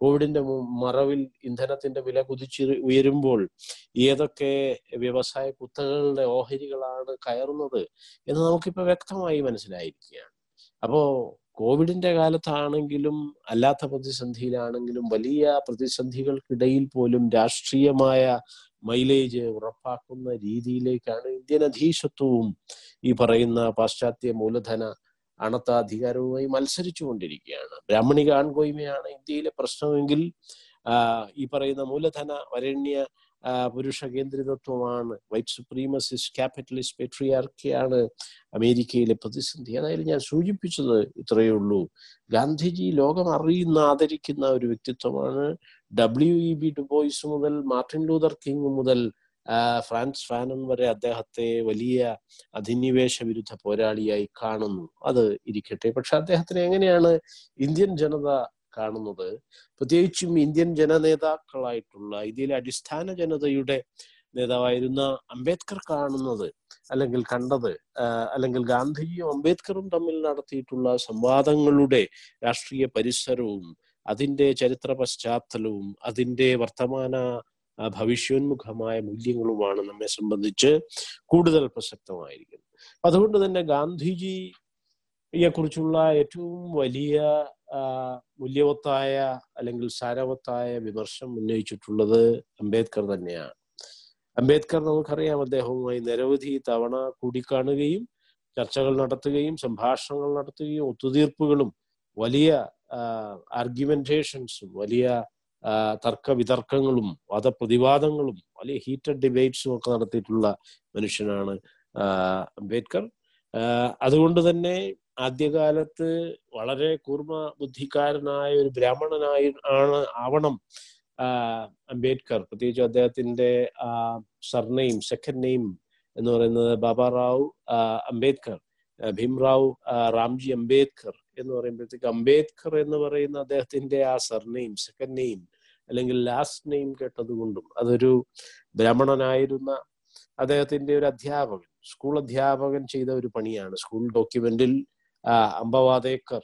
കോവിഡിന്റെ മറവിൽ ഇന്ധനത്തിന്റെ വില കുതിച്ചു ഉയരുമ്പോൾ ഏതൊക്കെ വ്യവസായ കുത്തകളുടെ ഓഹരികളാണ് കയറുന്നത് എന്ന് നമുക്കിപ്പോ വ്യക്തമായി മനസ്സിലായിരിക്കുകയാണ്. അപ്പോ കോവിഡിന്റെ കാലത്താണെങ്കിലും അല്ലാത്ത പ്രതിസന്ധിയിലാണെങ്കിലും വലിയ പ്രതിസന്ധികൾക്കിടയിൽ പോലും രാഷ്ട്രീയമായ മൈലേജ് ഉറപ്പാക്കുന്ന രീതിയിലേക്കാണ് ഇന്ത്യൻ അധീശത്വവും ഈ പറയുന്ന പാശ്ചാത്യ മൂലധന അണത്താധികാരവുമായി മത്സരിച്ചുകൊണ്ടിരിക്കുകയാണ്. മത്സരിച്ചു കൊണ്ടിരിക്കുകയാണ് ബ്രാഹ്മണിക ആൺകോയ്മയാണ് ഇന്ത്യയിലെ പ്രശ്നമെങ്കിൽ ഈ പറയുന്ന മൂലധന വരണ്യ പുരുഷ കേന്ദ്രിതത്വമാണ്. വൈറ്റ് സുപ്രീമസിസ്റ്റ് ക്യാപിറ്റലിസ്റ്റ് പെട്രിയാർക്കിയാണ് അമേരിക്കയിലെ പ്രതിസന്ധി. അതായത് ഞാൻ സൂചിപ്പിച്ചത് ഇത്രയേ ഉള്ളൂ. ഗാന്ധിജി ലോകം അറിയുന്ന ആദരിക്കുന്ന ഒരു വ്യക്തിത്വമാണ്. W E B Du Bois മുതൽ മാർട്ടിൻ ലൂതർ കിങ് മുതൽ ഫ്രാൻസ് ഫാനൻ വരെ അദ്ദേഹത്തെ വലിയ അധിനിവേശ വിരുദ്ധ പോരാളിയായി കാണുന്നു. അത് ഇരിക്കട്ടെ. പക്ഷെ അദ്ദേഹത്തിന് എങ്ങനെയാണ് ഇന്ത്യൻ ജനത കാണുന്നത്. പ്രത്യേകിച്ചും ഇന്ത്യൻ ജനനേതാക്കളായിട്ടുള്ള ഇന്ത്യയിലെ അടിസ്ഥാന ജനതയുടെ നേതാവായിരുന്ന അംബേദ്കർ കാണുന്നത് അല്ലെങ്കിൽ കണ്ടത് അല്ലെങ്കിൽ ഗാന്ധിജിയും അംബേദ്കറും തമ്മിൽ നടത്തിയിട്ടുള്ള സംവാദങ്ങളുടെ രാഷ്ട്രീയ പരിസരവും അതിന്റെ ചരിത്ര പശ്ചാത്തലവും അതിന്റെ വർത്തമാന ഭവിഷ്യോന്മുഖമായ മൂല്യങ്ങളുമാണ് നമ്മെ സംബന്ധിച്ച് കൂടുതൽ പ്രസക്തമായിരിക്കുന്നത്. അതുകൊണ്ട് തന്നെ ഗാന്ധിജിയെ കുറിച്ചുള്ള ഏറ്റവും വലിയ മൂല്യവത്തായ അല്ലെങ്കിൽ സാരവത്തായ വിമർശം ഉന്നയിച്ചിട്ടുള്ളത് അംബേദ്കർ തന്നെയാണ്. അംബേദ്കർ നമുക്കറിയാം അദ്ദേഹവുമായി നിരവധി തവണ കൂടിക്കാണുകയും ചർച്ചകൾ നടത്തുകയും സംഭാഷണങ്ങൾ നടത്തുകയും ഒത്തുതീർപ്പുകളും വലിയ ആർഗ്യുമെന്റേഷൻസും വലിയ തർക്ക വിതർക്കങ്ങളും വാദപ്രതിവാദങ്ങളും വലിയ ഹീറ്റഡ് ഡിബേറ്റ്സും ഒക്കെ നടത്തിയിട്ടുള്ള മനുഷ്യനാണ് അംബേദ്കർ. അതുകൊണ്ട് തന്നെ ആദ്യകാലത്ത് വളരെ കൂർമ്മ ബുദ്ധിക്കാരനായ ഒരു ബ്രാഹ്മണനായി ആണ് ആവണം അംബേദ്കർ. പ്രത്യേകിച്ച് അദ്ദേഹത്തിന്റെ സർനെയിം സെക്കൻഡ് നെയിം എന്ന് പറയുന്നത് ബാബാ റാവു അംബേദ്കർ ഭീംറാവു റാംജി അംബേദ്കർ എന്ന് പറയുമ്പോഴത്തേക്ക് അംബേദ്കർ എന്ന് പറയുന്ന അദ്ദേഹത്തിന്റെ ആ സർനെയിം സെക്കൻഡ് നെയിം അല്ലെങ്കിൽ ലാസ്റ്റ് നെയിം കേട്ടതുകൊണ്ടും അതൊരു ബ്രാഹ്മണനായിരുന്ന അദ്ദേഹത്തിന്റെ ഒരു അധ്യാപകൻ സ്കൂൾ അധ്യാപകൻ ചെയ്ത ഒരു പണിയാണ്. സ്കൂൾ ഡോക്യുമെന്റിൽ ആ, അമ്പവാദേക്കർ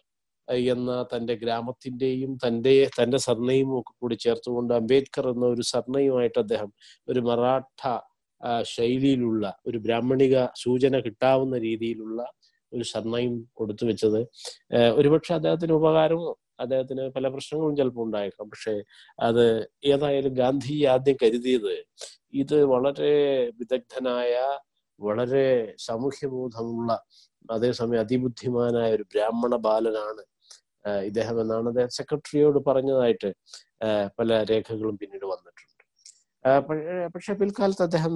എന്ന തന്റെ ഗ്രാമത്തിന്റെയും തന്റെ തന്റെ സർണയും ഒക്കെ കൂടി ചേർത്തുകൊണ്ട് അംബേദ്കർ എന്ന ഒരു സർണയുമായിട്ട് അദ്ദേഹം ഒരു മറാഠ ശൈലിയിലുള്ള ഒരു ബ്രാഹ്മണിക സൂചന കിട്ടാവുന്ന രീതിയിലുള്ള ഒരു സർണയും കൊടുത്തു വെച്ചത്. ഒരുപക്ഷെ അദ്ദേഹത്തിന് ഉപകാരമോ അദ്ദേഹത്തിന് പല പ്രശ്നങ്ങളും ചിലപ്പോൾ ഉണ്ടായേക്കാം. പക്ഷെ അത് ഏതായാലും ഗാന്ധി ആദ്യം കരുതിയത് ഇത് വളരെ വിദഗ്ധനായ വളരെ സാമൂഹ്യബോധമുള്ള അതേസമയം അതിബുദ്ധിമാനായ ഒരു ബ്രാഹ്മണ ബാലനാണ് ഇദ്ദേഹം എന്നാണ് അദ്ദേഹം സെക്രട്ടറിയോട് പറഞ്ഞതായിട്ട് പല രേഖകളും പിന്നീട് വന്നിട്ടുണ്ട്. പക്ഷെ പിൽക്കാലത്ത് അദ്ദേഹം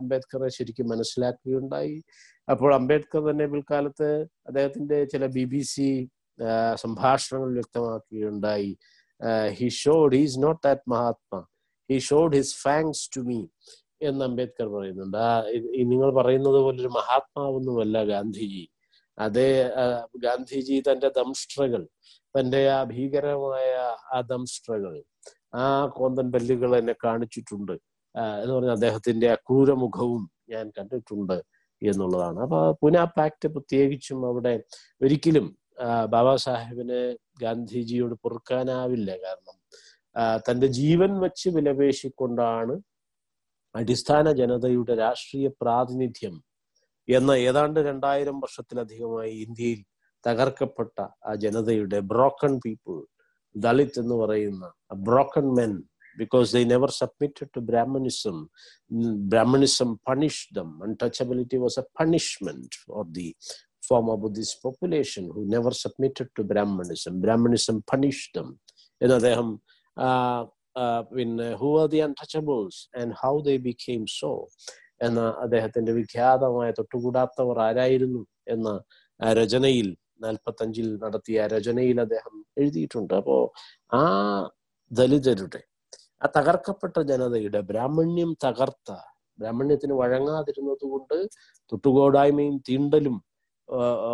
അംബേദ്കറെ ശരിക്കും മനസ്സിലാക്കുകയുണ്ടായി. അപ്പോൾ അംബേദ്കർ തന്നെ പിൽക്കാലത്ത് അദ്ദേഹത്തിന്റെ ചില ബി ബി സി സംഭാഷണങ്ങൾ വ്യക്തമാക്കുകയുണ്ടായി. He showed he's not that Mahatma he showed his fangs to me എന്ന് അംബേദ്കർ പറയുന്നുണ്ട്. ആ നിങ്ങൾ പറയുന്നത് പോലെ ഒരു മഹാത്മാവൊന്നുമല്ല ഗാന്ധിജി. അതേ ഗാന്ധിജി തന്റെ ദംഷ്ട്രകൾ തന്റെ ആ ഭീകരമായ ആ ദംഷ്ട്രകൾ ആ കോന്തൻ പല്ലുകൾ എന്നെ കാണിച്ചിട്ടുണ്ട്. എന്ന് പറഞ്ഞ അദ്ദേഹത്തിന്റെ അക്രൂരമുഖവും ക്രൂരമുഖവും ഞാൻ കണ്ടിട്ടുണ്ട് എന്നുള്ളതാണ്. അപ്പൊ പുന പാക്ട് പ്രത്യേകിച്ചും അവിടെ ഒരിക്കലും ബാബാ സാഹേബിന് ഗാന്ധിജിയോട് പൊറുക്കാനാവില്ല. കാരണം തന്റെ ജീവൻ വെച്ച് വിലപേശിക്കൊണ്ടാണ് അടിസ്ഥാന ജനതയുടെ രാഷ്ട്രീയ പ്രാതിനിധ്യം എന്ന ഏതാണ്ട് രണ്ടായിരം വർഷത്തിലധികമായി ഇന്ത്യയിൽ തകർക്കപ്പെട്ട ആ ജനതയുടെ ബ്രോക്കൺ പീപ്പിൾ ദളിത് എന്ന് പറയുന്ന broken men they never submitted to Brahmanism. Mm, Brahmanism punished them. Untouchability was a punishment for the former Buddhist population who never submitted to Brahmanism. Brahmanism punished them. എന്ന് അദ്ദേഹം uh, uh, പിന്നെ who are the untouchables and how they became so എന്ന അദ്ദേഹത്തിന്റെ വിഖ്യാതമായ തൊട്ടുകൂടാത്തവർ ആരായിരുന്നു എന്ന രചനയിൽ നാൽപ്പത്തഞ്ചിൽ നടത്തിയ രചനയിൽ അദ്ദേഹം എഴുതിയിട്ടുണ്ട്. അപ്പോ ആ ദലിതരുടെ ആ തകർക്കപ്പെട്ട ജനതയുടെ ബ്രാഹ്മണ്യം തകർത്ത ബ്രാഹ്മണ്യത്തിന് വഴങ്ങാതിരുന്നത് കൊണ്ട് തൊട്ടുകോടായ്മയും തീണ്ടലും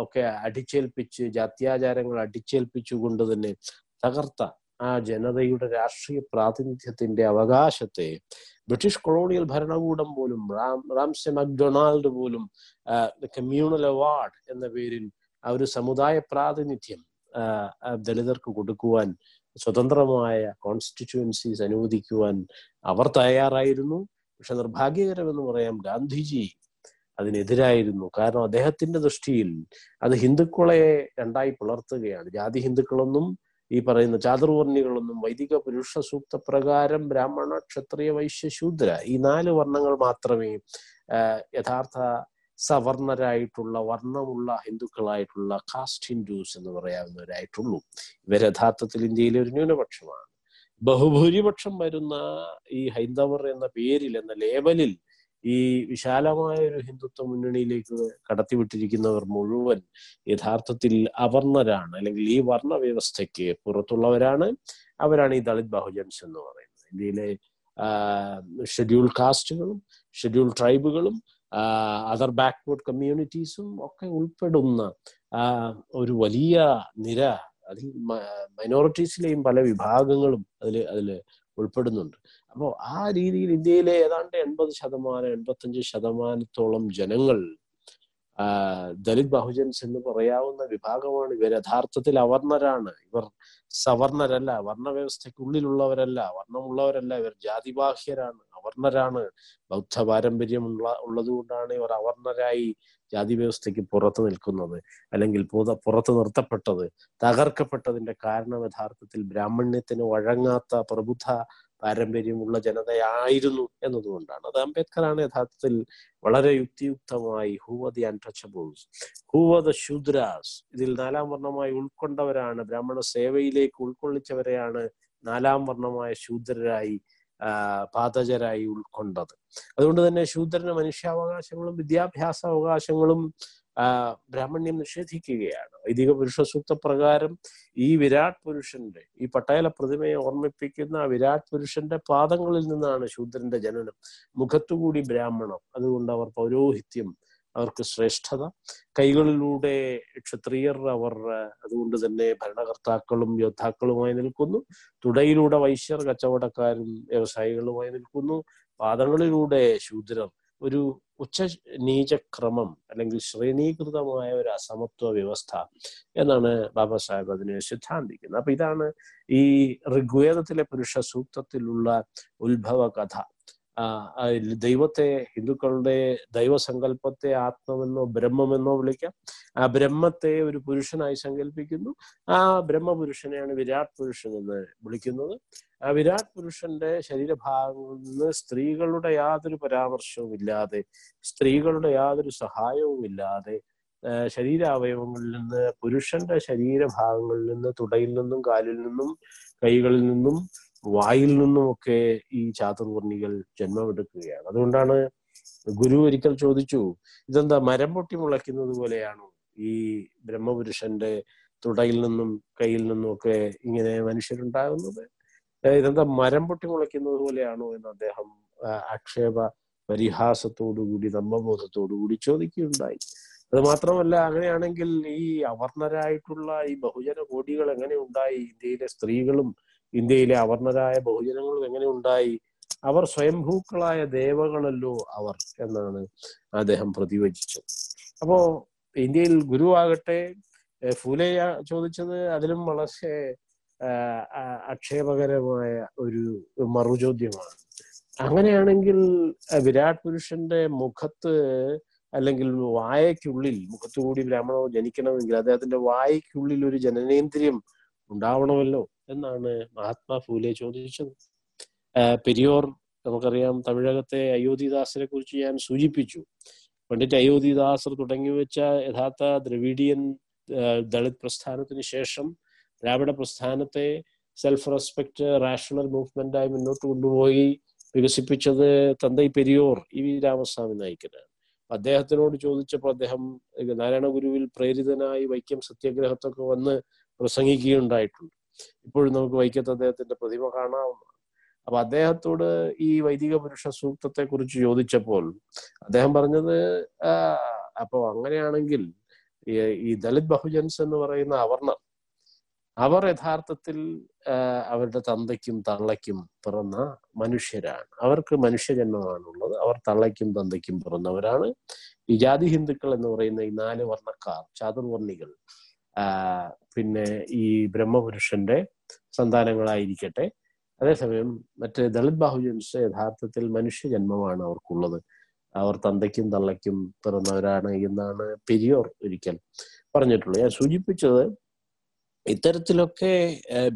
ഒക്കെ അടിച്ചേൽപ്പിച്ച് ജാത്യാചാരങ്ങൾ അടിച്ചേൽപ്പിച്ചുകൊണ്ട് തന്നെ തകർത്ത ആ ജനതയുടെ രാഷ്ട്രീയ പ്രാതിനിധ്യത്തിന്റെ അവകാശത്തെ ബ്രിട്ടീഷ് കൊളോണിയൽ ഭരണകൂടം പോലും റാം റാംസെ മക്ഡൊണാൾഡ് പോലും കമ്മ്യൂണൽ അവാർഡ് എന്ന പേരിൽ ആ ഒരു സമുദായ പ്രാതിനിധ്യം ദളിതർക്ക് കൊടുക്കുവാൻ സ്വതന്ത്രമായ കോൺസ്റ്റിറ്റ്യുവൻസീസ് അനുവദിക്കുവാൻ അവർ തയ്യാറായിരുന്നു. പക്ഷെ നിർഭാഗ്യകരമെന്ന് പറയാം ഗാന്ധിജി അതിനെതിരായിരുന്നു. കാരണം അദ്ദേഹത്തിന്റെ ദൃഷ്ടിയിൽ അത് ഹിന്ദുക്കളെ രണ്ടായി പുലർത്തുകയാണ് ജാതി ഹിന്ദുക്കളൊന്നും ഈ പറയുന്ന ചാതുർവർണികളൊന്നും വൈദിക പുരുഷ സൂക്ത പ്രകാരം ബ്രാഹ്മണ ക്ഷത്രിയ വൈശ്യ ശൂദ്ര ഈ നാല് വർണങ്ങൾ മാത്രമേ യഥാർത്ഥ സവർണരായിട്ടുള്ള വർണമുള്ള ഹിന്ദുക്കളായിട്ടുള്ള കാസ്റ്റ് ഹിന്ദുസ് എന്ന് പറയാവുന്നവരായിട്ടുള്ളൂ. ഇവർ യഥാർത്ഥത്തിൽ ഇന്ത്യയിലെ ഒരു ന്യൂനപക്ഷമാണ്. ബഹുഭൂരിപക്ഷം വരുന്ന ഈ ഹൈന്ദവർ എന്ന പേരിൽ എന്ന ലേബലിൽ ഈ വിശാലമായ ഒരു ഹിന്ദുത്വ മുന്നണിയിലേക്ക് കടത്തിവിട്ടിരിക്കുന്നവർ മുഴുവൻ യഥാർത്ഥത്തിൽ അവർണരാണ്. അല്ലെങ്കിൽ ഈ വർണ വ്യവസ്ഥയ്ക്ക് പുറത്തുള്ളവരാണ്. അവരാണ് ഈ ദളിത് ബഹുജൻസ് എന്ന് പറയുന്നത്. ഇന്ത്യയിലെ ഷെഡ്യൂൾ കാസ്റ്റുകളും ഷെഡ്യൂൾ ട്രൈബുകളും അതർ ബാക്ക്വേർഡ് കമ്മ്യൂണിറ്റീസും ഒക്കെ ഉൾപ്പെടുന്ന ഒരു വലിയ നിര അതിൽ മൈനോറിറ്റീസിലെയും പല വിഭാഗങ്ങളും അതിൽ അതിൽ ഉൾപ്പെടുന്നുണ്ട്. അപ്പോൾ ആ രീതിയിൽ ഇന്ത്യയിലെ ഏതാണ്ട് എൺപത് ശതമാനം എൺപത്തഞ്ച് ശതമാനത്തോളം ജനങ്ങൾ ദലിത് ബഹുജൻസ് എന്ന് പറയാവുന്ന വിഭാഗമാണ് ഇവർ. യഥാർത്ഥത്തിൽ അവർണരാണ്. ഇവർ സവർണരല്ല വർണവ്യവസ്ഥയ്ക്കുള്ളിലുള്ളവരല്ല വർണമുള്ളവരല്ല ഇവർ ജാതിബാഹ്യരാണ് അവർണരാണ്. ബൗദ്ധ പാരമ്പര്യം പാരമ്പര്യമുള്ള ഉള്ളതുകൊണ്ടാണ് ഇവർ അവർണരായി ജാതി വ്യവസ്ഥയ്ക്ക് പുറത്തു നിൽക്കുന്നത് അല്ലെങ്കിൽ പുറ പുറത്തു നിർത്തപ്പെട്ടത് തകർക്കപ്പെട്ടതിന്റെ കാരണം യഥാർത്ഥത്തിൽ ബ്രാഹ്മണ്യത്തിന് വഴങ്ങാത്ത പ്രബുദ്ധ പാരമ്പര്യമുള്ള ജനതയായിരുന്നു എന്നതുകൊണ്ടാണ്. അത് അംബേദ്കറാണ് യഥാർത്ഥത്തിൽ വളരെ യുക്തിയുക്തമായി who were the untouchables who were the Shudras? ഇതിൽ നാലാം വർണമായി ഉൾക്കൊണ്ടവരാണ് ബ്രാഹ്മണ സേവയിലേക്ക് ഉൾക്കൊള്ളിച്ചവരെയാണ് നാലാം വർണമായ ശൂദ്രരായി പാതജരായി ഉൾക്കൊണ്ടത്. അതുകൊണ്ട് തന്നെ ശൂദ്രന് മനുഷ്യാവകാശങ്ങളും വിദ്യാഭ്യാസ അവകാശങ്ങളും ബ്രാഹ്മണ്യം നിഷേധിക്കുകയാണ്. വൈദിക പുരുഷ സൂക്ത പ്രകാരം ഈ വിരാട് പുരുഷന്റെ ഈ പട്ടേല പ്രതിമയെ ഓർമ്മിപ്പിക്കുന്ന ആ വിരാട് പുരുഷന്റെ പാദങ്ങളിൽ നിന്നാണ് ശൂദ്രന്റെ ജനനം. മുഖത്തുകൂടി ബ്രാഹ്മണം. അതുകൊണ്ട് അവർ പൗരോഹിത്യം അവർക്ക് ശ്രേഷ്ഠത. കൈകളിലൂടെ ക്ഷത്രിയർ അവർ അതുകൊണ്ട് തന്നെ ഭരണകർത്താക്കളും യോദ്ധാക്കളുമായി നിൽക്കുന്നു. തുടയിലൂടെ വൈശ്യർ കച്ചവടക്കാരും വ്യവസായികളുമായി നിൽക്കുന്നു. പാദങ്ങളിലൂടെ ശൂദ്രർ. ഒരു ഉച്ച നീചക്രമം അല്ലെങ്കിൽ ശ്രേണീകൃതമായ ഒരു അസമത്വ വ്യവസ്ഥ എന്നാണ് ബാബാ സാഹേബ് അതിനെ സിദ്ധാന്തിക്കുന്നത്. അപ്പൊ ഇതാണ് ഈ ഋഗ്വേദത്തിലെ പുരുഷ സൂക്തത്തിലുള്ള ഉത്ഭവ കഥ ദൈവത്തെ ഹിന്ദുക്കളുടെ ദൈവസങ്കല്പത്തെ ആത്മമെന്നോ ബ്രഹ്മമെന്നോ വിളിക്കാം. ആ ബ്രഹ്മത്തെ ഒരു പുരുഷനായി സങ്കല്പിക്കുന്നു. ആ ബ്രഹ്മപുരുഷനെയാണ് വിരാട് പുരുഷൻ എന്ന് വിളിക്കുന്നത്. ആ വിരാട് പുരുഷന്റെ ശരീരഭാഗങ്ങളിൽ നിന്ന് സ്ത്രീകളുടെ യാതൊരു പരാമർശവും ഇല്ലാതെ സ്ത്രീകളുടെ യാതൊരു സഹായവും ഇല്ലാതെ ശരീരാവയവങ്ങളിൽ നിന്ന് പുരുഷന്റെ ശരീരഭാഗങ്ങളിൽ നിന്ന് തുടയിൽ നിന്നും കാലിൽ നിന്നും കൈകളിൽ നിന്നും വായിൽ നിന്നുമൊക്കെ ഈ ചാതുർവർണികൾ ജന്മമെടുക്കുകയാണ്. അതുകൊണ്ടാണ് ഗുരു ഒരിക്കൽ ചോദിച്ചു ഇതെന്താ മരം പൊട്ടി മുളയ്ക്കുന്നത് പോലെയാണോ? ഈ ബ്രഹ്മപുരുഷന്റെ തുടയിൽ നിന്നും കയ്യിൽ നിന്നും ഒക്കെ ഇങ്ങനെ മനുഷ്യരുണ്ടാകുന്നത്? ഇതെന്താ മരം പൊട്ടി മുളയ്ക്കുന്നത് പോലെയാണോ? എന്ന് അദ്ദേഹം ആക്ഷേപ പരിഹാസത്തോടുകൂടി നമ്മബോധത്തോടുകൂടി ചോദിക്കുകയുണ്ടായി. അത് മാത്രമല്ല അങ്ങനെയാണെങ്കിൽ ഈ അവർണരായിട്ടുള്ള ഈ ബഹുജന കോടികൾ എങ്ങനെ ഉണ്ടായി? ഇന്ത്യയിലെ സ്ത്രീകളും ഇന്ത്യയിലെ അവർണരായ ബഹുജനങ്ങളും എങ്ങനെ ഉണ്ടായി? അവർ സ്വയംഭൂക്കളായ ദേവകളല്ലോ അവർ എന്നാണ് അദ്ദേഹം പ്രതിവചിച്ചത്. അപ്പോ ഇന്ത്യയിൽ ഗുരുവാകട്ടെ ഫൂലെയ ചോദിച്ചത് അതിലും വളരെ ആക്ഷേപകരമായ ഒരു മറുചോദ്യമാണ്. അങ്ങനെയാണെങ്കിൽ വിരാട് പുരുഷന്റെ മുഖത്ത് അല്ലെങ്കിൽ വായയ്ക്കുള്ളിൽ മുഖത്തുകൂടി ബ്രാഹ്മണോ ജനിക്കണമെങ്കിൽ അദ്ദേഹത്തിന്റെ വായയ്ക്കുള്ളിൽ ഒരു ജനനേന്ദ്രിയം ഉണ്ടാവണമല്ലോ. എന്നാണ് മഹാത്മാ ഫൂലെ ചോദിച്ചത്. പെരിയോർ നമുക്കറിയാം തമിഴകത്തെ അയോധ്യദാസിനെ കുറിച്ച് ഞാൻ സൂചിപ്പിച്ചു. പണ്ഡിറ്റ് അയോധ്യദാസർ തുടങ്ങി വെച്ച യഥാർത്ഥ ദ്രവിഡിയൻ ദളിത് പ്രസ്ഥാനത്തിന് ശേഷം ദ്രാവിഡ പ്രസ്ഥാനത്തെ സെൽഫ് റെസ്പെക്ട് റാഷണൽ മൂവ്മെന്റായി മുന്നോട്ട് കൊണ്ടുപോയി വികസിപ്പിച്ചത് തന്തൈ പെരിയോർ ഇ വി രാമസ്വാമി നായിക്കനാണ് അദ്ദേഹത്തിനോട് ചോദിച്ചപ്പോൾ അദ്ദേഹം നാരായണ ഗുരുവിൽ പ്രേരിതനായി വൈക്കം സത്യാഗ്രഹത്തൊക്കെ വന്ന് പ്രസംഗിക്കുകയുണ്ടായിട്ടുണ്ട്. ഇപ്പോഴും നമുക്ക് വൈക്കത്ത് അദ്ദേഹത്തിന്റെ പ്രതിമ കാണാവുന്നതാണ് അപ്പൊ അദ്ദേഹത്തോട് ഈ വൈദിക പുരുഷ സൂക്തത്തെ കുറിച്ച് ചോദിച്ചപ്പോൾ അദ്ദേഹം പറഞ്ഞത് അപ്പൊ അങ്ങനെയാണെങ്കിൽ ഈ- ദലിത് ബഹുജൻസ് എന്ന് പറയുന്ന അവർണർ അവർ യഥാർത്ഥത്തിൽ അവരുടെ തന്തയ്ക്കും തള്ളയ്ക്കും പിറന്ന മനുഷ്യരാണ്. അവർക്ക് മനുഷ്യജന്മമാണുള്ളത്. അവർ തള്ളയ്ക്കും തന്തയ്ക്കും പിറന്നവരാണ്. ഈ ജാതി ഹിന്ദുക്കൾ എന്ന് പറയുന്ന ഈ നാല് വർണക്കാർ ചാതുർവർണികൾ പിന്നെ ഈ ബ്രഹ്മപുരുഷന്റെ സന്താനങ്ങളായിരിക്കട്ടെ. അതേസമയം മറ്റ് ദളിത് ബാഹുജൻസ് യഥാർത്ഥത്തിൽ മനുഷ്യജന്മമാണ് അവർക്കുള്ളത്. അവർ തന്തയ്ക്കും തള്ളയ്ക്കും പിറന്നവരാണ് എന്നാണ് പെരിയോർ ഒരിക്കൽ പറഞ്ഞിട്ടുള്ളത്. ഞാൻ സൂചിപ്പിച്ചത് ഇത്തരത്തിലൊക്കെ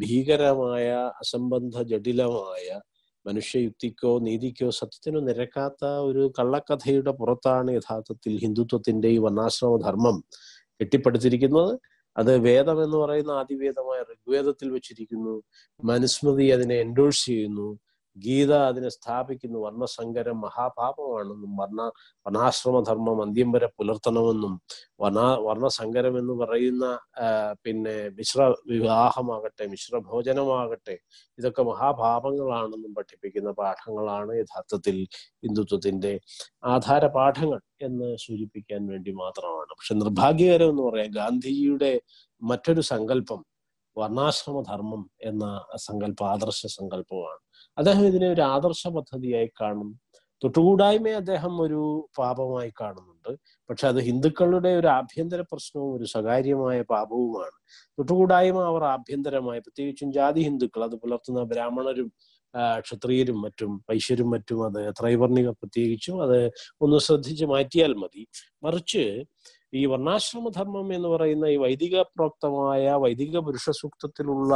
ഭീകരമായ അസംബന്ധ ജടിലമായ മനുഷ്യയുക്തിക്കോ നീതിക്കോ സത്യത്തിനോ നിരക്കാത്ത ഒരു കള്ളക്കഥയുടെ പുറത്താണ് യഥാർത്ഥത്തിൽ ഹിന്ദുത്വത്തിന്റെ വർണാശ്രമ ധർമ്മം കെട്ടിപ്പടുത്തിരിക്കുന്നത്. അത് വേദം എന്ന് പറയുന്ന ആദിവേദമായ ഋഗ്വേദത്തിൽ വെച്ചിരിക്കുന്നു. മനുസ്മൃതി അതിനെ എൻഡോഴ്സ് ചെയ്യുന്നു. ഗീത അതിനെ സ്ഥാപിക്കുന്നു. വർണസങ്കരം മഹാപാപമാണെന്നും വർണ വർണാശ്രമധർമ്മം അന്ത്യം വരെ പുലർത്തണമെന്നും വർണ വർണസങ്കരം എന്ന് പറയുന്ന പിന്നെ മിശ്ര വിവാഹമാകട്ടെ മിശ്ര ഭോജനമാകട്ടെ ഇതൊക്കെ മഹാപാപങ്ങളാണെന്നും പഠിപ്പിക്കുന്ന പാഠങ്ങളാണ് യഥാർത്ഥത്തിൽ ഹിന്ദുത്വത്തിന്റെ ആധാര പാഠങ്ങൾ എന്ന് സൂചിപ്പിക്കാൻ വേണ്ടി മാത്രമാണ്. പക്ഷെ നിർഭാഗ്യകരം എന്ന് പറയാം ഗാന്ധിജിയുടെ മറ്റൊരു സങ്കല്പം വർണാശ്രമധർമ്മം എന്ന സങ്കല്പ ആദർശ സങ്കല്പമാണ്. അദ്ദേഹം ഇതിനെ ഒരു ആദർശ പദ്ധതിയായി കാണും തൊട്ടുകൂടായ്മയെ അദ്ദേഹം ഒരു പാപമായി കാണുന്നുണ്ട്. പക്ഷെ അത് ഹിന്ദുക്കളുടെ ഒരു ആഭ്യന്തര പ്രശ്നവും ഒരു സ്വകാര്യമായ പാപവുമാണ്. തൊട്ടുകൂടായ്മ അവർ ആഭ്യന്തരമായി പ്രത്യേകിച്ചും ജാതി ഹിന്ദുക്കൾ അത് പുലർത്തുന്ന ബ്രാഹ്മണരും ക്ഷത്രിയരും മറ്റും വൈശ്യരും മറ്റും അത് ത്രൈവർണിക പ്രത്യേകിച്ചും അത് ഒന്ന് ശ്രദ്ധിച്ച് മാറ്റിയാൽ മതി. മറിച്ച് ഈ വർണാശ്രമധർമ്മം എന്ന് പറയുന്ന ഈ വൈദിക പ്രോക്തമായ വൈദിക പുരുഷ സൂക്തത്തിലുള്ള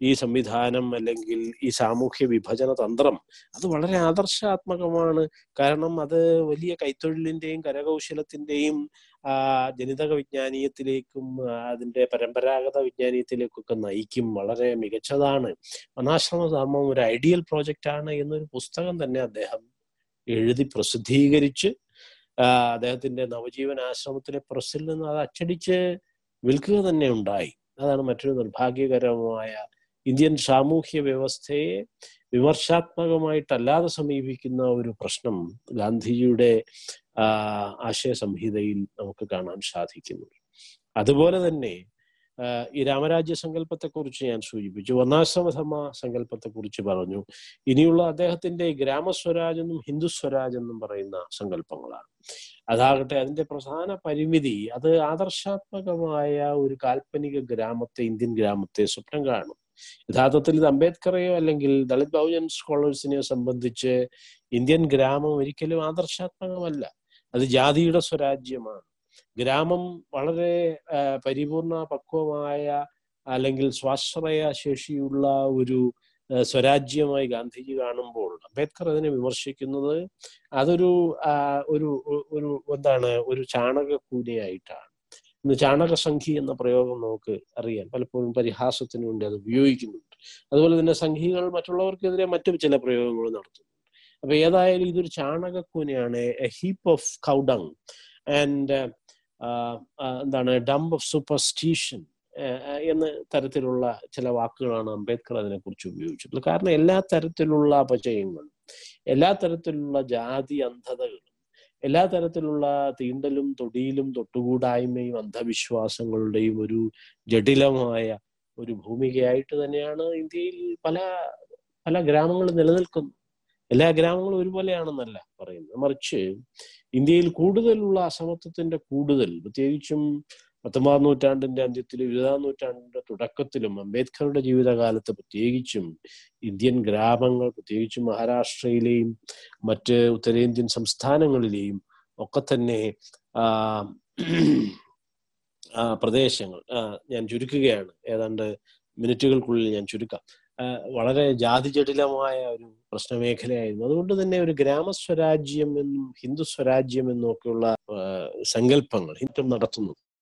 ഈ സംവിധാനം അല്ലെങ്കിൽ ഈ സാമൂഹ്യ വിഭജന തന്ത്രം അത് വളരെ ആദർശാത്മകമാണ്. കാരണം അത് വലിയ കൈത്തൊഴിലിന്റെയും കരകൗശലത്തിന്റെയും ജനിതക വിജ്ഞാനീയത്തിലേക്കും അതിന്റെ പരമ്പരാഗത വിജ്ഞാനീയത്തിലേക്കൊക്കെ നയിക്കും വളരെ മികച്ചതാണ്. അനാശ്രമ ധർമ്മം ഒരു ഐഡിയൽ പ്രോജക്റ്റ് ആണ് എന്നൊരു പുസ്തകം തന്നെ അദ്ദേഹം എഴുതി പ്രസിദ്ധീകരിച്ച് അദ്ദേഹത്തിന്റെ നവജീവൻ ആശ്രമത്തിലെ പ്രസിൽ നിന്ന് അത് അച്ചടിച്ച് വിൽക്കുക തന്നെ ഉണ്ടായി. അതാണ് മറ്റൊരു നിർഭാഗ്യകരമായ ഇന്ത്യൻ സാമൂഹ്യ വ്യവസ്ഥയെ വിമർശാത്മകമായിട്ടല്ലാതെ സമീപിക്കുന്ന ഒരു പ്രശ്നം ഗാന്ധിജിയുടെ ആശയ സംഹിതയിൽ നമുക്ക് കാണാൻ സാധിക്കുന്നു. അതുപോലെ തന്നെ ഈ രാമരാജ്യ സങ്കല്പത്തെക്കുറിച്ച് ഞാൻ സൂചിപ്പിച്ചു. വർണാശ്രമധർമ്മ സങ്കല്പത്തെക്കുറിച്ച് പറഞ്ഞു. ഇനിയുള്ള അദ്ദേഹത്തിന്റെ ഗ്രാമസ്വരാജ് എന്നും ഹിന്ദു സ്വരാജ് എന്നും പറയുന്ന സങ്കല്പങ്ങളാണ്. അതാകട്ടെ അതിന്റെ പ്രധാന പരിമിതി അത് ആദർശാത്മകമായ ഒരു കാൽപ്പനിക ഗ്രാമത്തെ ഇന്ത്യൻ ഗ്രാമത്തെ സ്വപ്നം കാണും. യഥാർത്ഥത്തിൽ ഇത് അംബേദ്കറെയോ അല്ലെങ്കിൽ ദളിത് ബഹുജൻ സ്കോളേഴ്സിനെയോ സംബന്ധിച്ച് ഇന്ത്യൻ ഗ്രാമം ഒരിക്കലും ആദർശാത്മകമല്ല. അത് ജാതിയുടെ സ്വരാജ്യമാണ്. ഗ്രാമം വളരെ പരിപൂർണ പക്വമായ അല്ലെങ്കിൽ സ്വാശ്രയ ശേഷിയുള്ള ഒരു സ്വരാജ്യമായി ഗാന്ധിജി കാണുമ്പോൾ അംബേദ്കർ അതിനെ വിമർശിക്കുന്നത് അതൊരു ഒരു ഒരു എന്താണ് ഒരു ചാണകക്കൂനയായിട്ടാണ്. ഇന്ന് ചാണകസംഖി എന്ന പ്രയോഗം നമുക്ക് അറിയാം പലപ്പോഴും പരിഹാസത്തിന് വേണ്ടി അത് ഉപയോഗിക്കുന്നുണ്ട്. അതുപോലെ തന്നെ സംഘികൾ മറ്റുള്ളവർക്കെതിരെ മറ്റു ചില പ്രയോഗങ്ങൾ നടത്തുന്നുണ്ട്. അപ്പൊ ഏതായാലും ഇതൊരു ചാണകക്കൂനയാണ് a heap of cow dung and എന്താണ് ഡംപ് ഓഫ് സൂപ്പർസ്റ്റീഷൻ എന്ന തരത്തിലുള്ള ചില വാക്കുകളാണ് അംബേദ്കർ അതിനെക്കുറിച്ച് ഉപയോഗിച്ചിട്ടുള്ളത് കാരണം എല്ലാ തരത്തിലുള്ള അപചയങ്ങളും എല്ലാ തരത്തിലുള്ള ജാതി അന്ധതകളും എല്ലാ തരത്തിലുള്ള തീണ്ടലും തൊടിയിലും തൊട്ടുകൂടായ്മയും അന്ധവിശ്വാസങ്ങളുടെയും ഒരു ജടിലമായ ഒരു ഭൂമികയായിട്ട് തന്നെയാണ് ഇന്ത്യയിൽ പല പല ഗ്രാമങ്ങളും നിലനിൽക്കുന്നത് എല്ലാ ഗ്രാമങ്ങളും ഒരുപോലെയാണെന്നല്ല പറയുന്നത്. മറിച്ച് ഇന്ത്യയിൽ കൂടുതലുള്ള അസമത്വത്തിന്റെ കൂടുതൽ പ്രത്യേകിച്ചും പത്തൊമ്പതാം നൂറ്റാണ്ടിന്റെ അന്ത്യത്തിലും ഇരുപതാം നൂറ്റാണ്ടിന്റെ തുടക്കത്തിലും അംബേദ്കറുടെ ജീവിതകാലത്ത് പ്രത്യേകിച്ചും ഇന്ത്യൻ ഗ്രാമങ്ങൾ പ്രത്യേകിച്ചും മഹാരാഷ്ട്രയിലെയും മറ്റ് ഉത്തരേന്ത്യൻ സംസ്ഥാനങ്ങളിലെയും ഒക്കെ തന്നെ പ്രദേശങ്ങൾ ഞാൻ ചുരുക്കുകയാണ്. ഏതാണ്ട് മിനിറ്റുകൾക്കുള്ളിൽ ഞാൻ ചുരുക്കാം. വളരെ ജാതിജടിലമായ ഒരു പ്രശ്നമേഖലയായിരുന്നു. അതുകൊണ്ട് തന്നെ ഒരു ഗ്രാമസ്വരാജ്യം എന്നും ഹിന്ദു സ്വരാജ്യം എന്നും ഒക്കെയുള്ള സങ്കല്പങ്ങൾ ഹിന്ദു നടത്തുന്നത്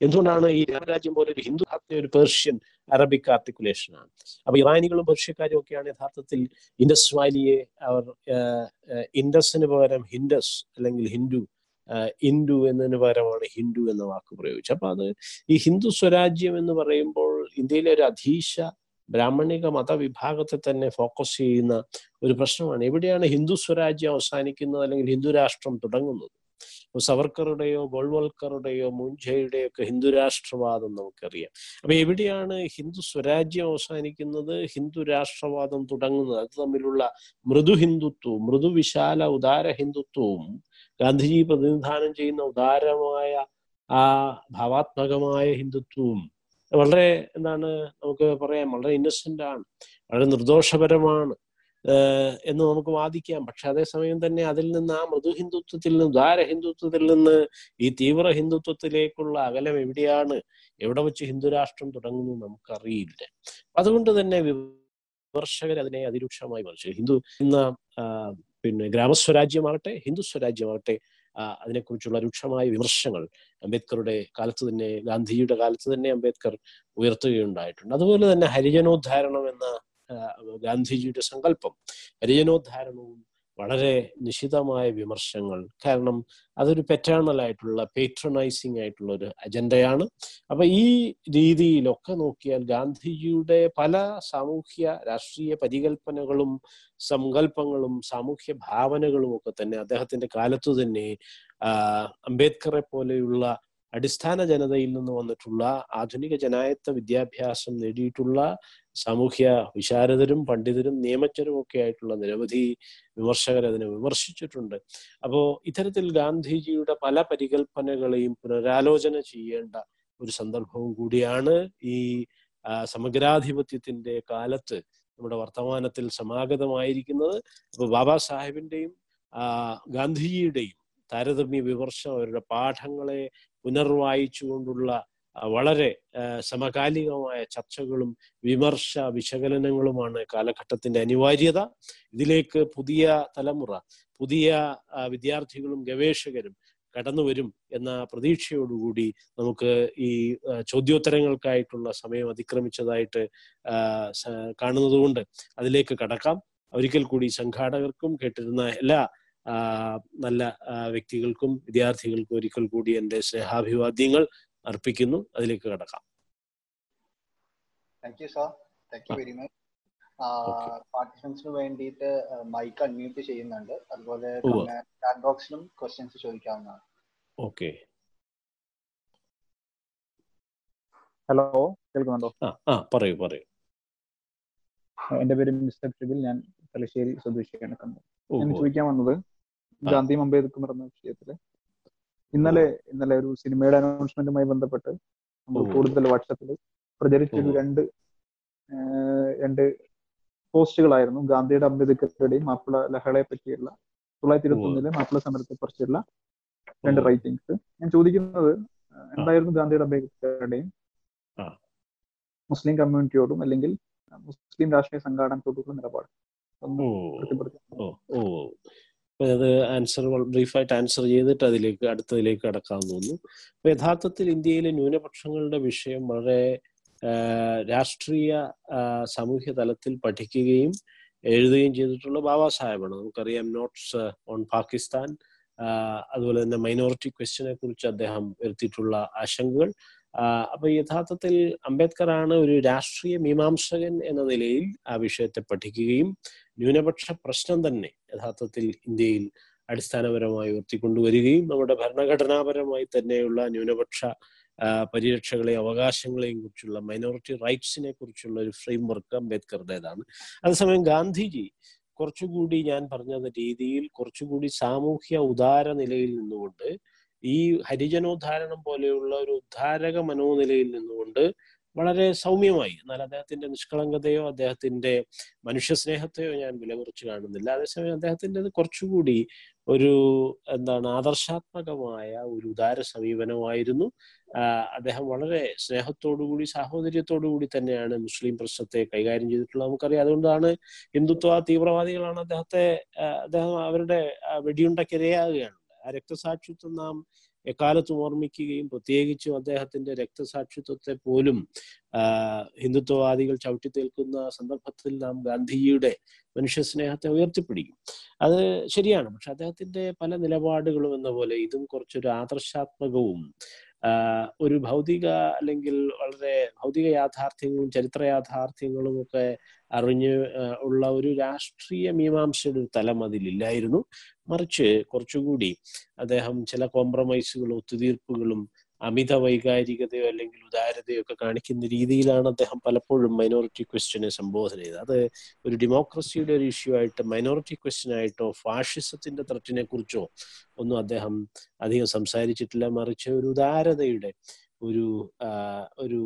എന്തുകൊണ്ടാണ് ഈ രാമരാജ്യം പോലെ ഒരു ഹിന്ദു ഒരു പേർഷ്യൻ അറബിക് ആർട്ടിക്കുലേഷൻ ആണ് അപ്പൊ ഇറാനികളും പേർഷ്യക്കാരും ഒക്കെയാണ് യഥാർത്ഥത്തിൽ ഇൻഡസ് വാലിയെ അവർ ഇൻഡസിന് പകരം ഹിൻഡസ് അല്ലെങ്കിൽ ഹിന്ദു ഇന്ദു എന്നതിന് പകരമാണ് ഹിന്ദു എന്ന വാക്ക് പ്രയോഗിച്ചത്. അപ്പൊ അത് ഈ ഹിന്ദു സ്വരാജ്യം എന്ന് പറയുമ്പോൾ ഇന്ത്യയിലെ ഒരു അധീശ ബ്രാഹ്മണിക മതവിഭാഗത്തെ തന്നെ ഫോക്കസ് ചെയ്യുന്ന ഒരു പ്രശ്നമാണ്. എവിടെയാണ് ഹിന്ദു സ്വരാജ്യം അവസാനിക്കുന്നത് അല്ലെങ്കിൽ ഹിന്ദു രാഷ്ട്രം തുടങ്ങുന്നത്? സവർക്കറുടെയോ ഗോൾവൽക്കറുടെയോ മുൻജയുടെയോ ഒക്കെ ഹിന്ദു രാഷ്ട്രവാദം നമുക്കറിയാം. അപ്പൊ എവിടെയാണ് ഹിന്ദു സ്വരാജ്യം അവസാനിക്കുന്നത്? ഹിന്ദു രാഷ്ട്രവാദം തുടങ്ങുന്നത്. അത് തമ്മിലുള്ള മൃദു ഹിന്ദുത്വവും മൃദു വിശാല ഉദാര ഹിന്ദുത്വവും ഗാന്ധിജി പ്രതിനിധാനം ചെയ്യുന്ന ഉദാരമായ ആ ഭാവാത്മകമായ ഹിന്ദുത്വവും വളരെ എന്താണ് നമുക്ക് പറയാം വളരെ ഇന്നസെന്റ് ആണ്. വളരെ നിർദോഷപരമാണ്. എന്ന് നമുക്ക് വാദിക്കാം. പക്ഷെ അതേസമയം തന്നെ അതിൽ നിന്ന് ആ മൃദു ഹിന്ദുത്വത്തിൽ നിന്ന് ദ്വാര ഹിന്ദുത്വത്തിൽ നിന്ന് ഈ തീവ്ര ഹിന്ദുത്വത്തിലേക്കുള്ള അകലം എവിടെയാണ്? എവിടെ വെച്ച് ഹിന്ദുരാഷ്ട്രം തുടങ്ങുന്നു നമുക്കറിയില്ല. അതുകൊണ്ട് തന്നെ വിമർശകർ അതിനെ അതിരൂക്ഷമായി മറിച്ചു. ഹിന്ദു ഇന്ന് പിന്നെ ഗ്രാമസ്വരാജ്യമാകട്ടെ ഹിന്ദു സ്വരാജ്യമാകട്ടെ അതിനെക്കുറിച്ചുള്ള രൂക്ഷമായ വിമർശങ്ങൾ അംബേദ്കറുടെ കാലത്ത് തന്നെ ഗാന്ധിജിയുടെ കാലത്ത് തന്നെ അംബേദ്കർ ഉയർത്തുകയുണ്ടായിട്ടുണ്ട്. അതുപോലെ തന്നെ ഹരിജനോദ്ധാരണം എന്ന ഗാന്ധിജിയുടെ സങ്കല്പം. ഹരിജനോദ്ധാരണവും വളരെ നിശിതമായ വിമർശങ്ങൾ കാരണം അതൊരു പെറ്റേണൽ ആയിട്ടുള്ള പേട്രണൈസിങ് ആയിട്ടുള്ള ഒരു അജണ്ടയാണ് അപ്പൊ ഈ രീതിയിലൊക്കെ നോക്കിയാൽ ഗാന്ധിജിയുടെ പല സാമൂഹ്യ രാഷ്ട്രീയ പരികൽപ്പനകളും സങ്കല്പങ്ങളും സാമൂഹ്യ ഭാവനകളും ഒക്കെ തന്നെ അദ്ദേഹത്തിന്റെ കാലത്തു തന്നെ അംബേദ്കറെ പോലെയുള്ള അടിസ്ഥാന ജനതയിൽ നിന്ന് വന്നിട്ടുള്ള ആധുനിക ജനായത്ത വിദ്യാഭ്യാസം നേടിയിട്ടുള്ള സാമൂഹ്യ വിശാരദരും പണ്ഡിതരും നിയമജ്ഞരും ഒക്കെ ആയിട്ടുള്ള നിരവധി വിമർശകർ അതിനെ വിമർശിച്ചിട്ടുണ്ട്. അപ്പോ ഇത്തരത്തിൽ ഗാന്ധിജിയുടെ പല പരികൽപ്പനകളെയും പുനരാലോചന ചെയ്യേണ്ട ഒരു സന്ദർഭവും കൂടിയാണ് ഈ സമഗ്രാധിപത്യത്തിന്റെ കാലത്ത് നമ്മുടെ വർത്തമാനത്തിൽ സമാഗതമായിരിക്കുന്നത്. അപ്പൊ ബാബാ സാഹിബിന്റെയും ഗാന്ധിജിയുടെയും താരതമ്യ വിമർശം അവരുടെ പാഠങ്ങളെ പുനർവായിച്ചുകൊണ്ടുള്ള വളരെ സമകാലികമായ ചർച്ചകളും വിമർശ വിശകലനങ്ങളുമാണ് കാലഘട്ടത്തിന്റെ അനിവാര്യത. ഇതിലേക്ക് പുതിയ തലമുറ പുതിയ വിദ്യാർത്ഥികളും ഗവേഷകരും കടന്നു വരും എന്ന പ്രതീക്ഷയോടുകൂടി നമുക്ക് ഈ ചോദ്യോത്തരങ്ങൾക്കായിട്ടുള്ള സമയം അതിക്രമിച്ചതായിട്ട് കാണുന്നതുകൊണ്ട് അതിലേക്ക് കടക്കാം. ഒരിക്കൽ കൂടി സംഘാടകർക്കും കേട്ടിരുന്ന എല്ലാ നല്ല വ്യക്തികൾക്കും വിദ്യാർത്ഥികൾക്കും ഒരിക്കൽ കൂടി എന്റെ സ്നേഹാഭിവാദ്യങ്ങൾ അർപ്പിക്കുന്നു. അതിലേക്ക് കടക്കാം. Thank you sir thank you very much. പാർട്ടിസിപ്പൻസിന് വേണ്ടിയിട്ട് മൈക്ക് അൺമ്യൂട്ട് ചെയ്യുന്നുണ്ട്. അതുപോലെ ചാറ്റ് ബോക്സിലും ക്വസ്റ്റ്യൻസ് ചോദിക്കാവുന്നതാണ്. ഓക്കെ ഹലോ കേൾക്കുന്നുണ്ടോ? ആ ആ പറയൂ പറയൂ. എന്റെ പേര് മിസ്റ്റർ ഷിബിൽ ഞാൻ തലശ്ശേരി സ്വദേശിയാണ്. ഞാൻ ചോദിക്കാൻ വന്നത് ആ. അംബേദ്കറും നടന്ന എന്ന വിഷയത്തിൽ ഇന്നലെ ഇന്നലെ ഒരു സിനിമയുടെ അനൗൺസ്മെന്റുമായി ബന്ധപ്പെട്ട് നമ്മൾ. കൂടുതൽ വാട്സപ്പിൽ പ്രചരിച്ചൊരു. രണ്ട് രണ്ട് പോസ്റ്റുകളായിരുന്നു ഗാന്ധിയുടെ അംബേദ്കറുടെയും മാപ്പിള ലഹളയെ പറ്റിയുള്ള തൊള്ളായിരത്തി ഇരുപത്തി ഒന്നിലെ മാപ്പിള സമരത്തെ കുറിച്ചുള്ള രണ്ട്. റൈറ്റിംഗ്സ് ഞാൻ ചോദിക്കുന്നത് എന്തായിരുന്നു ഗാന്ധിയുടെ അംബേദ്കറുടെയും. മുസ്ലിം കമ്മ്യൂണിറ്റിയോടും അല്ലെങ്കിൽ മുസ്ലിം രാഷ്ട്രീയ സംഘാടനത്തോടുള്ള നിലപാട് അത് ആൻസർ ബ്രീഫായിട്ട് ആൻസർ ചെയ്തിട്ട് അതിലേക്ക് അടുത്തതിലേക്ക് കടക്കാമെന്ന് തോന്നുന്നു. അപ്പൊ യഥാർത്ഥത്തിൽ ഇന്ത്യയിലെ ന്യൂനപക്ഷങ്ങളുടെ വിഷയം വളരെ രാഷ്ട്രീയ സാമൂഹ്യ തലത്തിൽ പഠിക്കുകയും എഴുതുകയും ചെയ്തിട്ടുള്ള ബാബാ സാഹേബാണ്. നമുക്കറിയാം നോട്ട്സ് ഓൺ പാകിസ്ഥാൻ അതുപോലെ തന്നെ മൈനോറിറ്റി ക്വസ്റ്റിനെ കുറിച്ച് അദ്ദേഹം വരുത്തിയിട്ടുള്ള ആശങ്കകൾ. അപ്പൊ യഥാർത്ഥത്തിൽ അംബേദ്കർ ആണ് ഒരു രാഷ്ട്രീയ മീമാംസകൻ എന്ന നിലയിൽ ആ വിഷയത്തെ പഠിക്കുകയും ന്യൂനപക്ഷ പ്രശ്നം തന്നെ യഥാർത്ഥത്തിൽ ഇന്ത്യയിൽ അടിസ്ഥാനപരമായി ഉയർത്തിക്കൊണ്ടുവരികയും നമ്മുടെ ഭരണഘടനാപരമായി തന്നെയുള്ള ന്യൂനപക്ഷ പരിരക്ഷകളെയും അവകാശങ്ങളെയും കുറിച്ചുള്ള മൈനോറിറ്റി റൈറ്റ്സിനെ കുറിച്ചുള്ള ഒരു ഫ്രെയിം വർക്ക് അംബേദ്കറുടേതാണ്. അതേസമയം ഗാന്ധിജി കുറച്ചുകൂടി ഞാൻ പറഞ്ഞ രീതിയിൽ കുറച്ചുകൂടി സാമൂഹ്യ ഉദാര നിലയിൽ നിന്നുകൊണ്ട് ഈ ഹരിജനോദ്ധാരണം പോലെയുള്ള ഒരു ഉദ്ധാരക മനോനിലയിൽ നിന്നുകൊണ്ട് വളരെ സൗമ്യമായി എന്നാൽ അദ്ദേഹത്തിന്റെ നിഷ്കളങ്കതയോ അദ്ദേഹത്തിന്റെ മനുഷ്യ സ്നേഹത്തെയോ ഞാൻ വില കുറച്ച് കാണുന്നില്ല. അതേസമയം അദ്ദേഹത്തിന്റെത് കുറച്ചുകൂടി ഒരു എന്താണ് ആദർശാത്മകമായ ഒരു ഉദാര സമീപനമായിരുന്നു. അദ്ദേഹം വളരെ സ്നേഹത്തോടുകൂടി സാഹോദര്യത്തോടുകൂടി തന്നെയാണ് മുസ്ലിം പ്രശ്നത്തെ കൈകാര്യം ചെയ്തിട്ടുള്ളത് നമുക്കറിയാം. അതുകൊണ്ടാണ് ഹിന്ദുത്വ തീവ്രവാദികളാണ് അദ്ദേഹത്തെ അദ്ദേഹം അവരുടെ വെടിയുണ്ടക്കിരയാകുകയാണ്. ആ രക്തസാക്ഷിത്വം നാം എക്കാലത്തും ഓർമ്മിക്കുകയും പ്രത്യേകിച്ചും അദ്ദേഹത്തിന്റെ രക്തസാക്ഷിത്വത്തെ പോലും ഹിന്ദുത്വവാദികൾ ചവിട്ടിത്തേൽക്കുന്ന സന്ദർഭത്തിൽ നാം ഗാന്ധിജിയുടെ മനുഷ്യസ്നേഹത്തെ ഉയർത്തിപ്പിടിക്കും. അത് ശരിയാണ്. പക്ഷെ അദ്ദേഹത്തിന്റെ പല നിലപാടുകളും എന്ന പോലെ ഇതും കുറച്ചൊരു ആദർശാത്മകവും ഒരു ഭൗതിക അല്ലെങ്കിൽ വളരെ ഭൗതിക യാഥാർത്ഥ്യങ്ങളും ചരിത്ര യാഥാർത്ഥ്യങ്ങളും ഒക്കെ അറിഞ്ഞ് ഉള്ള ഒരു രാഷ്ട്രീയ മീമാംസയുടെ ഒരു തലം അതിലില്ലായിരുന്നു. മറിച്ച് കുറച്ചുകൂടി അദ്ദേഹം ചില കോംപ്രമൈസുകളും ഒത്തുതീർപ്പുകളും അമിത വൈകാരികതയോ അല്ലെങ്കിൽ ഉദാരതയോ ഒക്കെ കാണിക്കുന്ന രീതിയിലാണ് അദ്ദേഹം പലപ്പോഴും മൈനോറിറ്റി ക്വസ്റ്റ്യനെ സംബോധന ചെയ്തത്. അത് ഒരു ഡെമോക്രസിയുടെ ഒരു ഇഷ്യൂ ആയിട്ട് മൈനോറിറ്റി ക്വസ്റ്റ്യൻ ആയിട്ടോ ഫാഷിസത്തിന്റെ ത്രട്ടിനെ കുറിച്ചോ ഒന്നും അദ്ദേഹം അധികം സംസാരിച്ചിട്ടില്ല. മറിച്ച് ഒരു ഉദാരതയുടെ ഒരു ഒരു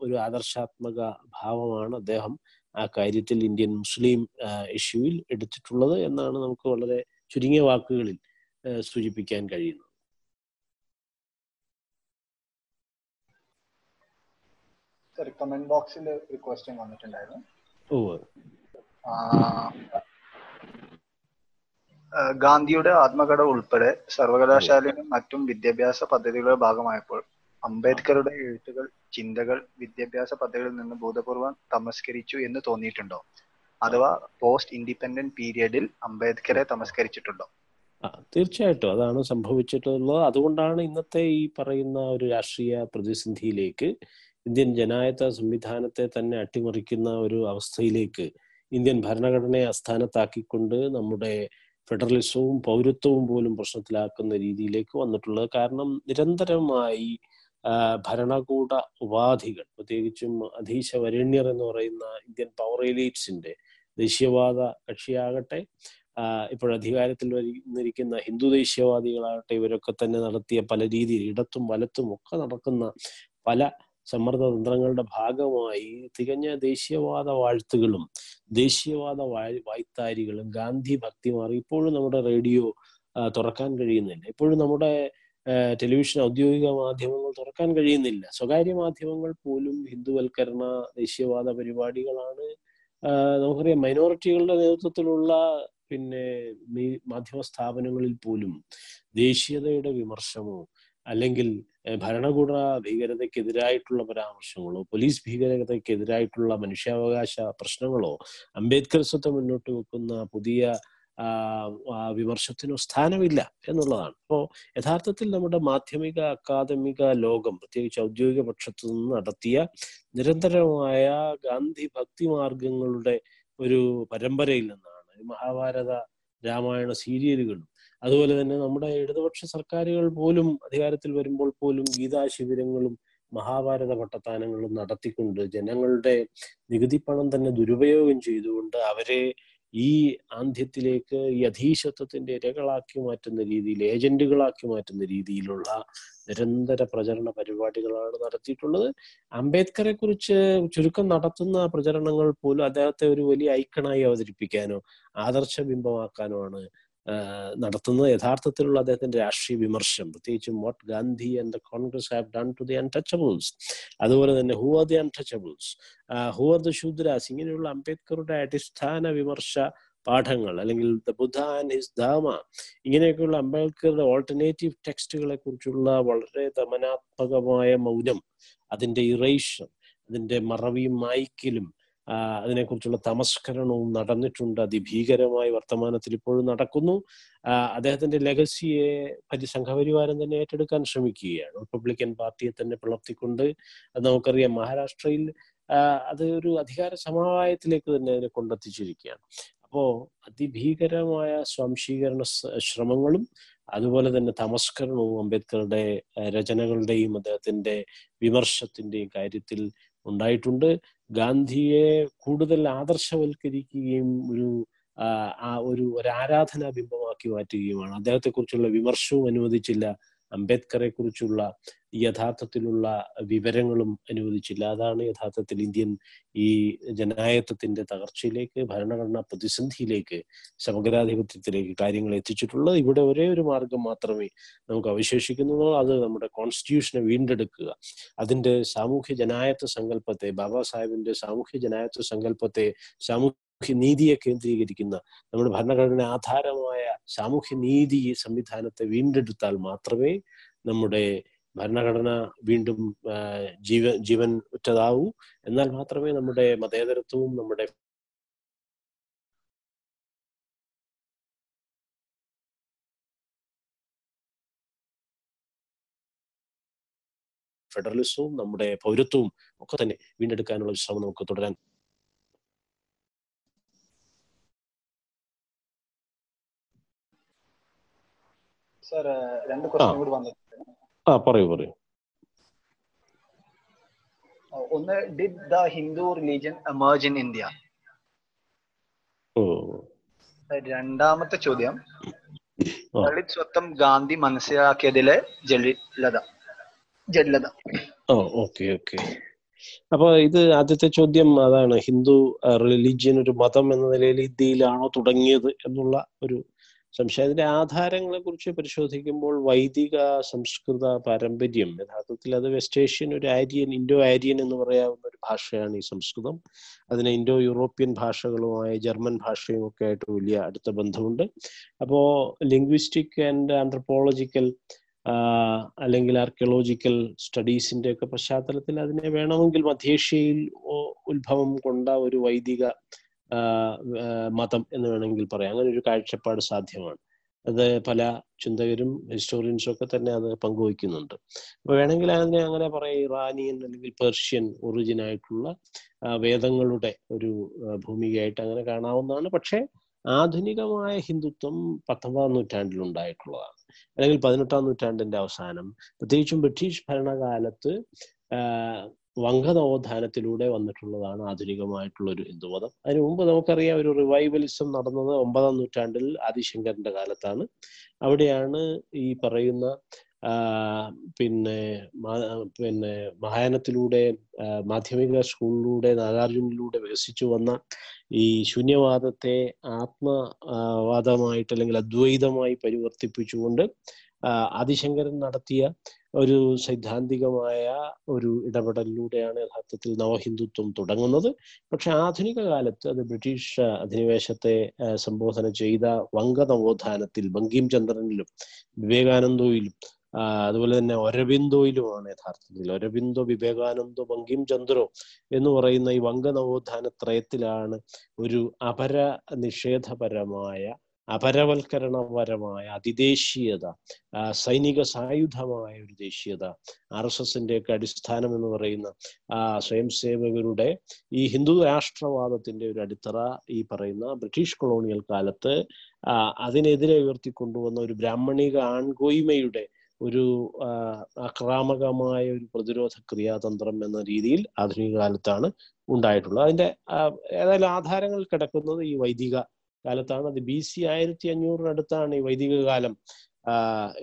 ഒരു ആദർശാത്മക ഭാവമാണ് അദ്ദേഹം ആ കാര്യത്തിൽ ഇന്ത്യൻ മുസ്ലിം ഇഷ്യൂവിൽ എടുത്തിട്ടുള്ളത് എന്നാണ് നമുക്ക് വളരെ ചുരുങ്ങിയ വാക്കുകളിൽ സൂചിപ്പിക്കാൻ കഴിയുന്നത്. കമന്റ് ബോക്സിൽ ഒരു ക്വസ്റ്റ്യൻ വന്നിട്ടുണ്ടായിരുന്നു. ഗാന്ധിയുടെ ആത്മകഥ ഉൾപ്പെടെ സർവകലാശാലയിലും മറ്റും വിദ്യാഭ്യാസ പദ്ധതികളുടെ ഭാഗമായപ്പോൾ അംബേദ്കറുടെ എഴുത്തുകൾ ചിന്തകൾ വിദ്യാഭ്യാസ പദ്ധതികളിൽ നിന്ന് ബോധപൂർവം തമസ്കരിച്ചു എന്ന് തോന്നിയിട്ടുണ്ടോ? അഥവാ പോസ്റ്റ് ഇൻഡിപെൻഡന്റ് പീരിയഡിൽ അംബേദ്കറെ തമസ്കരിച്ചിട്ടുണ്ടോ? തീർച്ചയായിട്ടും അതാണ് സംഭവിച്ചിട്ടുള്ളത്. അതുകൊണ്ടാണ് ഇന്നത്തെ ഈ പറയുന്ന ഒരു രാഷ്ട്രീയ പ്രതിസന്ധിയിലേക്ക് ഇന്ത്യൻ ജനായത്ത സംവിധാനത്തെ തന്നെ അട്ടിമറിക്കുന്ന ഒരു അവസ്ഥയിലേക്ക് ഇന്ത്യൻ ഭരണഘടനയെ അസ്ഥാനത്താക്കിക്കൊണ്ട് നമ്മുടെ ഫെഡറലിസവും പൗരത്വവും പോലും പ്രശ്നത്തിലാക്കുന്ന രീതിയിലേക്ക് വന്നിട്ടുള്ളത് കാരണം നിരന്തരമായി ഭരണകൂട ഉപാധികൾ പ്രത്യേകിച്ചും അധീശ വരേണ്യർ എന്ന് പറയുന്ന ഇന്ത്യൻ പവർ എലീറ്റ്സിന്റെ ദേശീയവാദ കക്ഷിയാകട്ടെ ഇപ്പോഴധികാരത്തിൽ വന്നിരിക്കുന്ന ഹിന്ദു ദേശീയവാദികളാകട്ടെ ഇവരൊക്കെ തന്നെ നടത്തിയ പല രീതിയിൽ ഇടത്തും വലത്തും ഒക്കെ നടക്കുന്ന പല സമ്മർദ്ദതന്ത്രങ്ങളുടെ ഭാഗമായി തികഞ്ഞ ദേശീയവാദ വാഴ്ത്തുകളും ദേശീയവാദ വായ് വായ്ത്താരികളും ഗാന്ധി ഭക്തിമാർ ഇപ്പോഴും നമ്മുടെ റേഡിയോ തുറക്കാൻ കഴിയുന്നില്ല. ഇപ്പോഴും നമ്മുടെ ടെലിവിഷൻ ഔദ്യോഗിക മാധ്യമങ്ങൾ തുറക്കാൻ കഴിയുന്നില്ല. സ്വകാര്യ മാധ്യമങ്ങൾ പോലും ഹിന്ദുവൽക്കരണ ദേശീയവാദ പരിപാടികളാണ് നമുക്കറിയാം മൈനോറിറ്റികളുടെ നേതൃത്വത്തിലുള്ള പിന്നെ മാധ്യമ സ്ഥാപനങ്ങളിൽ പോലും ദേശീയതയുടെ വിമർശമോ അല്ലെങ്കിൽ ഭരണകൂട ഭീകരതയ്ക്കെതിരായിട്ടുള്ള പരാമർശങ്ങളോ പോലീസ് ഭീകരതയ്ക്കെതിരായിട്ടുള്ള മനുഷ്യാവകാശ പ്രശ്നങ്ങളോ അംബേദ്കർ സ്വത്ത് മുന്നോട്ട് വെക്കുന്ന പുതിയ വിമർശത്തിനോ സ്ഥാനമില്ല എന്നുള്ളതാണ്. അപ്പോൾ യഥാർത്ഥത്തിൽ നമ്മുടെ മാധ്യമിക അക്കാദമിക ലോകം പ്രത്യേകിച്ച് ഔദ്യോഗിക പക്ഷത്തു നിന്ന് നടത്തിയ നിരന്തരമായ ഗാന്ധി ഭക്തി മാർഗങ്ങളുടെ ഒരു പരമ്പരയിൽ നിന്നാണ് മഹാഭാരത രാമായണ സീരിയലുകളും അതുപോലെ തന്നെ നമ്മുടെ ഇടതുപക്ഷ സർക്കാരുകൾ പോലും അധികാരത്തിൽ വരുമ്പോൾ പോലും ഗീതാ ശിബിരങ്ങളും മഹാഭാരത പട്ടത്താനങ്ങളും നടത്തിക്കൊണ്ട് ജനങ്ങളുടെ നികുതി പണം തന്നെ ദുരുപയോഗം ചെയ്തുകൊണ്ട് അവരെ ഈ ആന്ധ്യത്തിലേക്ക് ഈ അധീശത്വത്തിന്റെ ഇരകളാക്കി മാറ്റുന്ന രീതിയിൽ ഏജന്റുകളാക്കി മാറ്റുന്ന രീതിയിലുള്ള നിരന്തര പ്രചരണ പരിപാടികളാണ് നടത്തിയിട്ടുള്ളത്. അംബേദ്കറെ കുറിച്ച് ചുരുക്കം നടത്തുന്ന പ്രചരണങ്ങൾ പോലും അദ്ദേഹത്തെ ഒരു വലിയ ഐക്കണായി അവതരിപ്പിക്കാനോ ആദർശ ബിംബമാക്കാനോ ആണ് നടത്തുന്നത് യഥാർത്ഥത്തിലുള്ള അദ്ദേഹത്തിന്റെ രാഷ്ട്രീയ വിമർശനം. പ്രത്യേകിച്ചും what Gandhi and the Congress have done to the untouchables അതുപോലെ തന്നെ who are the untouchables who are the Shudras? ഇങ്ങനെയുള്ള അംബേദ്കറുടെ അടിസ്ഥാന വിമർശ പാഠങ്ങൾ അല്ലെങ്കിൽ the Buddha and his Dhamma ഇങ്ങനെയൊക്കെയുള്ള അംബേദ്കറുടെ ഓൾട്ടർനേറ്റീവ് ടെക്സ്റ്റുകളെ കുറിച്ചുള്ള വളരെ ദമനാത്മകമായ മൗനം അതിന്റെ ഇറേഷൻ അതിന്റെ മറവിയും മായ്ക്കലും അതിനെക്കുറിച്ചുള്ള തമസ്കരണവും നടന്നിട്ടുണ്ട്. അതിഭീകരമായി വർത്തമാനത്തിൽ ഇപ്പോഴും നടക്കുന്നു. അദ്ദേഹത്തിന്റെ ലെഗസിയെ പരി സംഘപരിവാരം തന്നെ ഏറ്റെടുക്കാൻ ശ്രമിക്കുകയാണ്. റിപ്പബ്ലിക്കൻ പാർട്ടിയെ തന്നെ പിളർത്തിക്കൊണ്ട് അത് നമുക്കറിയാം മഹാരാഷ്ട്രയിൽ അത് ഒരു അധികാര സമവായത്തിലേക്ക് തന്നെ അതിനെ കൊണ്ടെത്തിച്ചിരിക്കുകയാണ്. അപ്പോ അതിഭീകരമായ സ്വാംശീകരണ ശ്രമങ്ങളും അതുപോലെ തന്നെ തമസ്കരണവും അംബേദ്കറുടെ രചനകളുടെയും അദ്ദേഹത്തിന്റെ വിമർശത്തിന്റെയും കാര്യത്തിൽ ഉണ്ടായിട്ടുണ്ട്. ഗാന്ധിയെ കൂടുതൽ ആദർശവൽക്കരിക്കുകയും ഒരു ആ, ഒരു ഒരു ആരാധനാ ബിംബമാക്കി മാറ്റുകയുമാണ്. അദ്ദേഹത്തെ കുറിച്ചുള്ള വിമർശവും അനുവദിച്ചില്ല. അംബേദ്കറെ കുറിച്ചുള്ള യഥാർത്ഥത്തിലുള്ള വിവരങ്ങളും അനുവദിച്ചില്ല. അതാണ് യഥാർത്ഥത്തിൽ ഇന്ത്യൻ ഈ ജനായത്വത്തിന്റെ തകർച്ചയിലേക്ക് ഭരണഘടനാ പ്രതിസന്ധിയിലേക്ക് സമഗ്രാധിപത്യത്തിലേക്ക് കാര്യങ്ങൾ എത്തിച്ചിട്ടുള്ളത്. ഇവിടെ ഒരേ ഒരു മാർഗം മാത്രമേ നമുക്ക് അവശേഷിക്കുന്നുള്ളൂ. അത് നമ്മുടെ കോൺസ്റ്റിറ്റ്യൂഷനെ വീണ്ടെടുക്കുക. അതിന്റെ സാമൂഹ്യ ജനായത്വ സങ്കല്പത്തെ ബാബാ സാഹിബിന്റെ സാമൂഹ്യ ജനായത്വ സങ്കല്പത്തെ സാമൂഹ്യ നീതിയെ കേന്ദ്രീകരിക്കുന്ന നമ്മുടെ ഭരണഘടന ആധാരമായ സാമൂഹ്യ നീതി സംവിധാനത്തെ വീണ്ടെടുത്താൽ മാത്രമേ നമ്മുടെ ഭരണഘടന വീണ്ടും ജീവ ജീവൻ ഉറ്റതാവൂ. എന്നാൽ മാത്രമേ നമ്മുടെ മതേതരത്വവും നമ്മുടെ ഫെഡറലിസവും നമ്മുടെ പൗരത്വവും ഒക്കെ തന്നെ വീണ്ടെടുക്കാനുള്ള ശ്രമം നമുക്ക് തുടരാൻ രണ്ട് ക്വസ്റ്റ്യൻ കൂടി വന്നിട്ടുണ്ട്. ആ പറയൂ പറയൂ. ഒന്ന് did the Hindu religion emerge in India രണ്ടാമത്തെ ചോദ്യം. ദളിത് സ്വത്വം ഗാന്ധി മനസ്സിലാക്കിയതിലെ ജലിലത ജലിലത. Oh okay okay. അപ്പൊ ഇത് ആദ്യത്തെ ചോദ്യം അതാണ്. ഹിന്ദു റിലീജിയൻ ഒരു മതം എന്ന നിലയിൽ ഇന്ത്യയിലാണോ തുടങ്ങിയത് എന്നുള്ള ഒരു സംശയം അതിന്റെ ആധാരങ്ങളെ കുറിച്ച് പരിശോധിക്കുമ്പോൾ വൈദിക സംസ്കൃത പാരമ്പര്യം യഥാർത്ഥത്തിൽ അത് വെസ്റ്റ് ഏഷ്യൻ ഒരു ആര്യൻ ഇൻഡോ ആര്യൻ എന്ന് പറയാവുന്ന ഒരു ഭാഷയാണ് ഈ സംസ്കൃതം. അതിന് ഇൻഡോ യൂറോപ്യൻ ഭാഷകളുമായി ജർമ്മൻ ഭാഷയും ഒക്കെ ആയിട്ട് വലിയ അടുത്ത ബന്ധമുണ്ട്. അപ്പോ ലിംഗ്വിസ്റ്റിക് ആൻഡ് ആന്ത്രപ്പോളജിക്കൽ അല്ലെങ്കിൽ ആർക്കിയോളജിക്കൽ സ്റ്റഡീസിന്റെ ഒക്കെ പശ്ചാത്തലത്തിൽ അതിനെ വേണമെങ്കിൽ മധ്യേഷ്യയിൽ ഉത്ഭവം കൊണ്ട ഒരു വൈദിക മതം എന്ന് വേണമെങ്കിൽ പറയാം. അങ്ങനെ ഒരു കാഴ്ചപ്പാട് സാധ്യമാണ്. അത് പല ചിന്തകരും ഹിസ്റ്റോറിയൻസും ഒക്കെ തന്നെ അത് പങ്കുവയ്ക്കുന്നുണ്ട്. അപ്പൊ വേണമെങ്കിൽ അതിനെ അങ്ങനെ പറയാം ഇറാനിയൻ അല്ലെങ്കിൽ പേർഷ്യൻ ഒറിജിൻ ആയിട്ടുള്ള വേദങ്ങളുടെ ഒരു ഭൂമികയായിട്ട് അങ്ങനെ കാണാവുന്നതാണ്. പക്ഷേ ആധുനികമായ ഹിന്ദുത്വം പത്തൊമ്പതാം നൂറ്റാണ്ടിൽ ഉണ്ടായിട്ടുള്ളതാണ്. അല്ലെങ്കിൽ പതിനെട്ടാം നൂറ്റാണ്ടിന്റെ അവസാനം. പ്രത്യേകിച്ചും ബ്രിട്ടീഷ് ഭരണകാലത്ത് ആ, വംഗനവോത്ഥാനത്തിലൂടെ വന്നിട്ടുള്ളതാണ് ആധുനികമായിട്ടുള്ള ഒരു ഹിന്ദുമതം. അതിനു മുമ്പ് നമുക്കറിയാം ഒരു റിവൈവലിസം നടന്നത് ഒമ്പതാം നൂറ്റാണ്ടിൽ ആദിശങ്കരന്റെ കാലത്താണ്. അവിടെയാണ് ഈ പറയുന്ന പിന്നെ പിന്നെ മഹായാനത്തിലൂടെ മാധ്യമിക സ്കൂളിലൂടെ നാഗാർജുനിലൂടെ വികസിച്ചു വന്ന ഈ ശൂന്യവാദത്തെ ആത്മവാദമായിട്ട് അല്ലെങ്കിൽ അദ്വൈതമായി പരിവർത്തിപ്പിച്ചുകൊണ്ട് ആദിശങ്കരൻ നടത്തിയ ഒരു സൈദ്ധാന്തികമായ ഒരു ഇടപെടലിലൂടെയാണ് യഥാർത്ഥത്തിൽ നവഹിന്ദുത്വം തുടങ്ങുന്നത്. പക്ഷെ ആധുനിക കാലത്ത് അത് ബ്രിട്ടീഷ് അധിനിവേശത്തെ സംബോധന ചെയ്ത വംഗ നവോത്ഥാനത്തിൽ ബങ്കിം ചന്ദ്രനിലും വിവേകാനന്ദോയിലും അതുപോലെ തന്നെ ഒരബിന്ദോയിലുമാണ് യഥാർത്ഥത്തിൽ. ഒരബിന്ദോ വിവേകാനന്ദോ ബങ്കിം ചന്ദ്രോ എന്ന് പറയുന്ന ഈ വംഗ നവോത്ഥാന ത്രയത്തിലാണ് ഒരു അപര നിഷേധപരമായ അപരവൽക്കരണപരമായ അതിദേശീയത സൈനിക സായുധമായ ഒരു ദേശീയത ആർ എസ് എസിന്റെ ഒക്കെ അടിസ്ഥാനം എന്ന് പറയുന്ന ആ സ്വയം സേവകരുടെ ഈ ഹിന്ദു രാഷ്ട്രവാദത്തിന്റെ ഒരു അടിത്തറ ഈ പറയുന്ന ബ്രിട്ടീഷ് കൊളോണിയൽ കാലത്ത് അതിനെതിരെ ഉയർത്തിക്കൊണ്ടുവന്ന ഒരു ബ്രാഹ്മണിക ആൺകോയ്മയുടെ ഒരു ആക്രാമകമായ ഒരു പ്രതിരോധ ക്രിയാതന്ത്രം എന്ന രീതിയിൽ ആധുനിക കാലത്താണ് ഉണ്ടായിട്ടുള്ളത്. അതിന്റെ ഏതായാലും ആധാരങ്ങൾ കിടക്കുന്നത് ഈ വൈദിക കാലത്താണ്. അത് ബി സി ആയിരത്തി അഞ്ഞൂറിനടുത്താണ് ഈ വൈദിക കാലം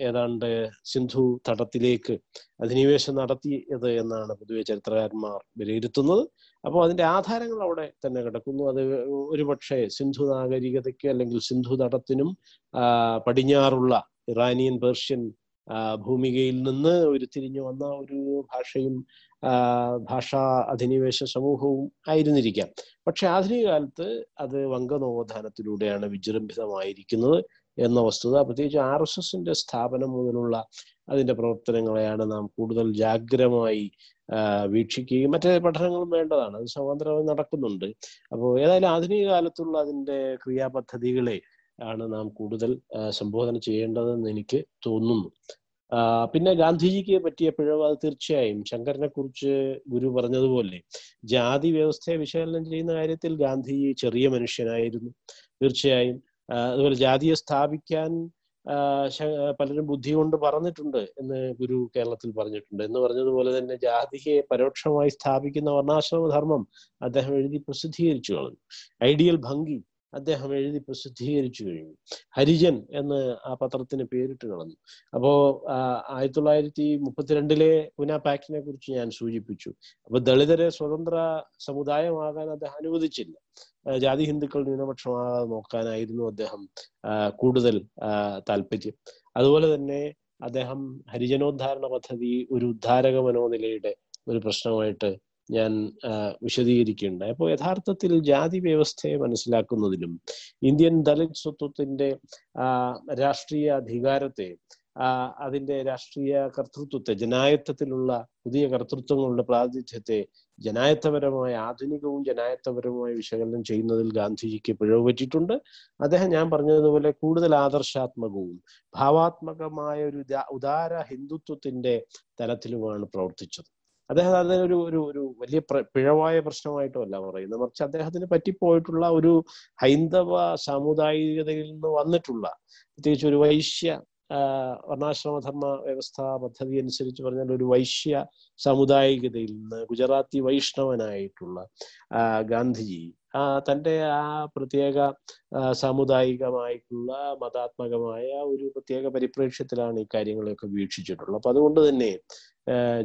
ഏതാണ്ട് സിന്ധു തടത്തിലേക്ക് അധിനിവേശം നടത്തിയത് എന്നാണ് പൊതുവെ ചരിത്രകാരന്മാർ വിലയിരുത്തുന്നത്. അപ്പോൾ അതിന്റെ ആധാരങ്ങൾ അവിടെ തന്നെ കിടക്കുന്നു. അത് ഒരുപക്ഷെ സിന്ധു നാഗരികതയ്ക്ക് അല്ലെങ്കിൽ സിന്ധു തടത്തിനും പടിഞ്ഞാറുള്ള ഇറാനിയൻ പേർഷ്യൻ ഭൂമികയിൽ നിന്ന് ഉരുത്തിരിഞ്ഞു വന്ന ഒരു ഭാഷയും ഭാഷാ അധിനിവേശ സമൂഹവും ആയിരുന്നിരിക്കാം. പക്ഷെ ആധുനിക കാലത്ത് അത് വംഗനവോത്ഥാനത്തിലൂടെയാണ് വിജൃംഭിതമായിരിക്കുന്നത് എന്ന വസ്തുത. പ്രത്യേകിച്ച് ആർ എസ് എസിന്റെ സ്ഥാപനം മുതലുള്ള അതിന്റെ പ്രവർത്തനങ്ങളെയാണ് നാം കൂടുതൽ ജാഗ്രമായി വീക്ഷിക്കുകയും മറ്റേ പഠനങ്ങളും വേണ്ടതാണ്. അത് സമാന്തരമായി നടക്കുന്നുണ്ട്. അപ്പോൾ ഏതായാലും ആധുനിക കാലത്തുള്ള അതിന്റെ ക്രിയാപദ്ധതികളെ ആണ് നാം കൂടുതൽ സംബോധന ചെയ്യേണ്ടതെന്ന് എനിക്ക് തോന്നുന്നു. പിന്നെ ഗാന്ധിജിക്ക് പറ്റിയ പിഴവ് അത് തീർച്ചയായും. ശങ്കരനെ കുറിച്ച് ഗുരു പറഞ്ഞതുപോലെ ജാതി വ്യവസ്ഥയെ വിശകലനം ചെയ്യുന്ന കാര്യത്തിൽ ഗാന്ധിജി ചെറിയ മനുഷ്യനായിരുന്നു. തീർച്ചയായും അതുപോലെ ജാതിയെ സ്ഥാപിക്കാൻ പലരും ബുദ്ധി കൊണ്ട് പറഞ്ഞിട്ടുണ്ട് എന്ന് ഗുരു കേരളത്തിൽ പറഞ്ഞിട്ടുണ്ട്. എന്ന് പറഞ്ഞതുപോലെ തന്നെ ജാതിയെ പരോക്ഷമായി സ്ഥാപിക്കുന്ന വർണാശ്രമ ധർമ്മം അദ്ദേഹം എഴുതി പ്രസിദ്ധീകരിച്ചു കളഞ്ഞു. ഐഡിയൽ ഭംഗി അദ്ദേഹം എഴുതി പ്രസിദ്ധീകരിച്ചു കഴിഞ്ഞു. ഹരിജൻ എന്ന് ആ പത്രത്തിന് പേരിട്ട് കളഞ്ഞു. അപ്പോ ആയിരത്തി തൊള്ളായിരത്തി മുപ്പത്തിരണ്ടിലെ പുന പാക്ടിനെ കുറിച്ച് ഞാൻ സൂചിപ്പിച്ചു. അപ്പൊ ദളിതരെ സ്വതന്ത്ര സമുദായമാകാൻ അദ്ദേഹം അനുവദിച്ചില്ല. ജാതി ഹിന്ദുക്കൾ ന്യൂനപക്ഷമാകാതെ നോക്കാനായിരുന്നു അദ്ദേഹം കൂടുതൽ താല്പര്യം. അതുപോലെ തന്നെ അദ്ദേഹം ഹരിജനോദ്ധാരണ പദ്ധതി ഒരു ഉദ്ധാരക മനോനിലയുടെ ഒരു പ്രശ്നമായിട്ട് ഞാൻ വിശദീകരിക്കേണ്ട അപ്പോൾ യഥാർത്ഥത്തിൽ ജാതി വ്യവസ്ഥയെ മനസ്സിലാക്കുന്നതിലും ഇന്ത്യൻ ദലിത് സ്വത്വത്തിന്റെ രാഷ്ട്രീയ അധികാരത്തെ അതിന്റെ രാഷ്ട്രീയ കർത്തൃത്വത്തെ ജനായത്വത്തിലുള്ള പുതിയ കർത്തൃത്വങ്ങളുടെ പ്രാതിനിധ്യത്തെ ജനായത്വപരമായ ആധുനികവും ജനായത്തപരവുമായ വിശകലനം ചെയ്യുന്നതിൽ ഗാന്ധിജിക്ക് പിഴവ് പറ്റിയിട്ടുണ്ട് അദ്ദേഹം ഞാൻ പറഞ്ഞതുപോലെ കൂടുതൽ ആദർശാത്മകവും ഭാവാത്മകമായ ഒരു ഉദാര ഹിന്ദുത്വത്തിന്റെ തലത്തിലുമാണ് പ്രവർത്തിച്ചത്. അദ്ദേഹം അതിനൊരു ഒരു ഒരു വലിയ പിഴവായ പ്രശ്നമായിട്ടല്ല പറയുന്നത്. മറിച്ച് അദ്ദേഹത്തിന് പറ്റിപ്പോയിട്ടുള്ള ഒരു ഹൈന്ദവ സാമുദായികതയിൽ നിന്ന് വന്നിട്ടുള്ള പ്രത്യേകിച്ച് ഒരു വൈശ്യ വർണാശ്രമധർമ്മ വ്യവസ്ഥ പദ്ധതി അനുസരിച്ച് പറഞ്ഞാൽ ഒരു വൈശ്യ സാമുദായികതയിൽ നിന്ന് ഗുജറാത്തി വൈഷ്ണവനായിട്ടുള്ള ഗാന്ധിജി ആ തന്റെ ആ പ്രത്യേക സാമുദായികമായിട്ടുള്ള മതാത്മകമായ ഒരു പ്രത്യേക പരിപ്രേക്ഷ്യത്തിലാണ് ഈ കാര്യങ്ങളെയൊക്കെ വീക്ഷിച്ചിട്ടുള്ളത്. അപ്പൊ അതുകൊണ്ട് തന്നെ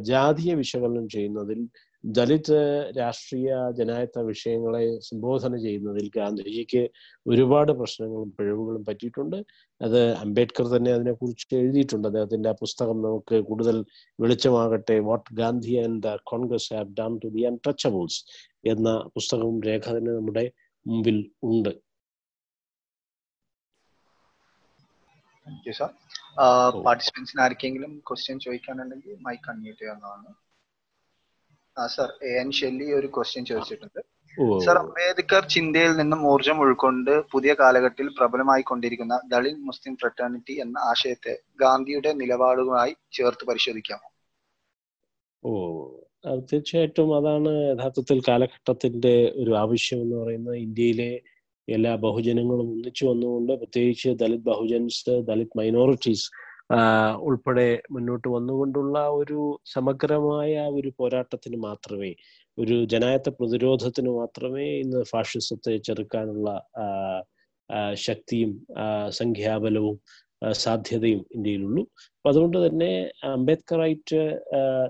ജാതീയ വിശകലനം ചെയ്യുന്നതിൽ ദലിത് രാഷ്ട്രീയ ജനായത്ത വിഷയങ്ങളെ സംബോധന ചെയ്യുന്നതിൽ ഗാന്ധിജിക്ക് ഒരുപാട് പ്രശ്നങ്ങളും പിഴവുകളും പറ്റിയിട്ടുണ്ട്. അത് അംബേദ്കർ തന്നെ അതിനെക്കുറിച്ച് എഴുതിയിട്ടുണ്ട്. അദ്ദേഹത്തിന്റെ ആ പുസ്തകം നമുക്ക് കൂടുതൽ വെളിച്ചമാകട്ടെ. What Gandhi and the Congress have done to the untouchables എന്ന പുസ്തകവും രേഖ തന്നെ നമ്മുടെ മുമ്പിൽ ഉണ്ട്. പാർട്ടിസിപ്പൻസിന് ആർക്കെങ്കിലും ക്വസ്റ്റ്യൻ ചോദിക്കാനുണ്ടെങ്കിൽ മൈക്ക് അൺമ്യൂട്ട് ചെയ്യാവുന്നതാണ്. സർ എ എൻ ഷെല്ലി ഒരു ക്വസ്റ്റ്യൻ ചോദിച്ചിട്ടുണ്ട്. സർ അംബേദ്കർ ചിന്തയിൽ നിന്നും ഊർജം ഉൾക്കൊണ്ട് പുതിയ കാലഘട്ടത്തിൽ പ്രബലമായി കൊണ്ടിരിക്കുന്ന ദളിത് മുസ്ലിം ഫ്രട്ടേണിറ്റി എന്ന ആശയത്തെ ഗാന്ധിയുടെ നിലപാടുമായി ചേർത്ത് പരിശോധിക്കാമോ? ഓ തീർച്ചയായിട്ടും അതാണ് യഥാർത്ഥത്തിൽ കാലഘട്ടത്തിന്റെ ഒരു ആവശ്യം എന്ന് പറയുന്നത്. ഇന്ത്യയിലെ എല്ലാ ബഹുജനങ്ങളും ഒന്നിച്ചു വന്നുകൊണ്ട് പ്രത്യേകിച്ച് ദളിത് ബഹുജൻസ് ദളിത് മൈനോറിറ്റീസ് ഉൾപ്പെടെ മുന്നോട്ട് വന്നുകൊണ്ടുള്ള ഒരു സമഗ്രമായ ഒരു പോരാട്ടത്തിന് മാത്രമേ ഒരു ജനായത്ത പ്രതിരോധത്തിന് മാത്രമേ ഇന്ന് ഫാഷിസത്തെ ചെറുക്കാനുള്ള ശക്തിയും സംഖ്യാബലവും സാധ്യതയും ഇന്ത്യയിലുള്ളൂ. അപ്പൊ അതുകൊണ്ട് തന്നെ അംബേദ്കറായിട്ട്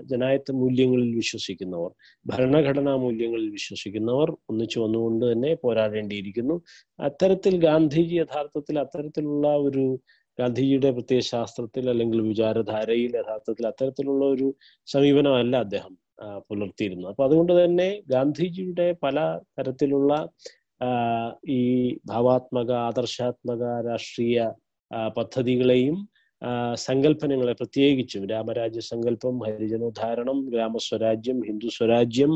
ജനായത്ത മൂല്യങ്ങളിൽ വിശ്വസിക്കുന്നവർ ഭരണഘടനാ മൂല്യങ്ങളിൽ വിശ്വസിക്കുന്നവർ ഒന്നിച്ചു വന്നുകൊണ്ട് തന്നെ പോരാടേണ്ടിയിരിക്കുന്നു. അത്തരത്തിൽ ഗാന്ധിജി യഥാർത്ഥത്തിൽ അത്തരത്തിലുള്ള ഒരു ഗാന്ധിജിയുടെ പ്രത്യേക ശാസ്ത്രത്തിൽ അല്ലെങ്കിൽ വിചാരധാരയിൽ യഥാർത്ഥത്തിൽ അത്തരത്തിലുള്ള ഒരു സമീപനമല്ല അദ്ദേഹം പുലർത്തിയിരുന്നത്. അപ്പൊ അതുകൊണ്ട് തന്നെ ഗാന്ധിജിയുടെ പല തരത്തിലുള്ള ഈ ഭാവാത്മക ആദർശാത്മക രാഷ്ട്രീയ പദ്ധതികളെയും സങ്കല്പനങ്ങളെ പ്രത്യേകിച്ചും രാമരാജ്യ സങ്കല്പം ഹരിജനോദ്ധാരണം ഗ്രാമസ്വരാജ്യം ഹിന്ദു സ്വരാജ്യം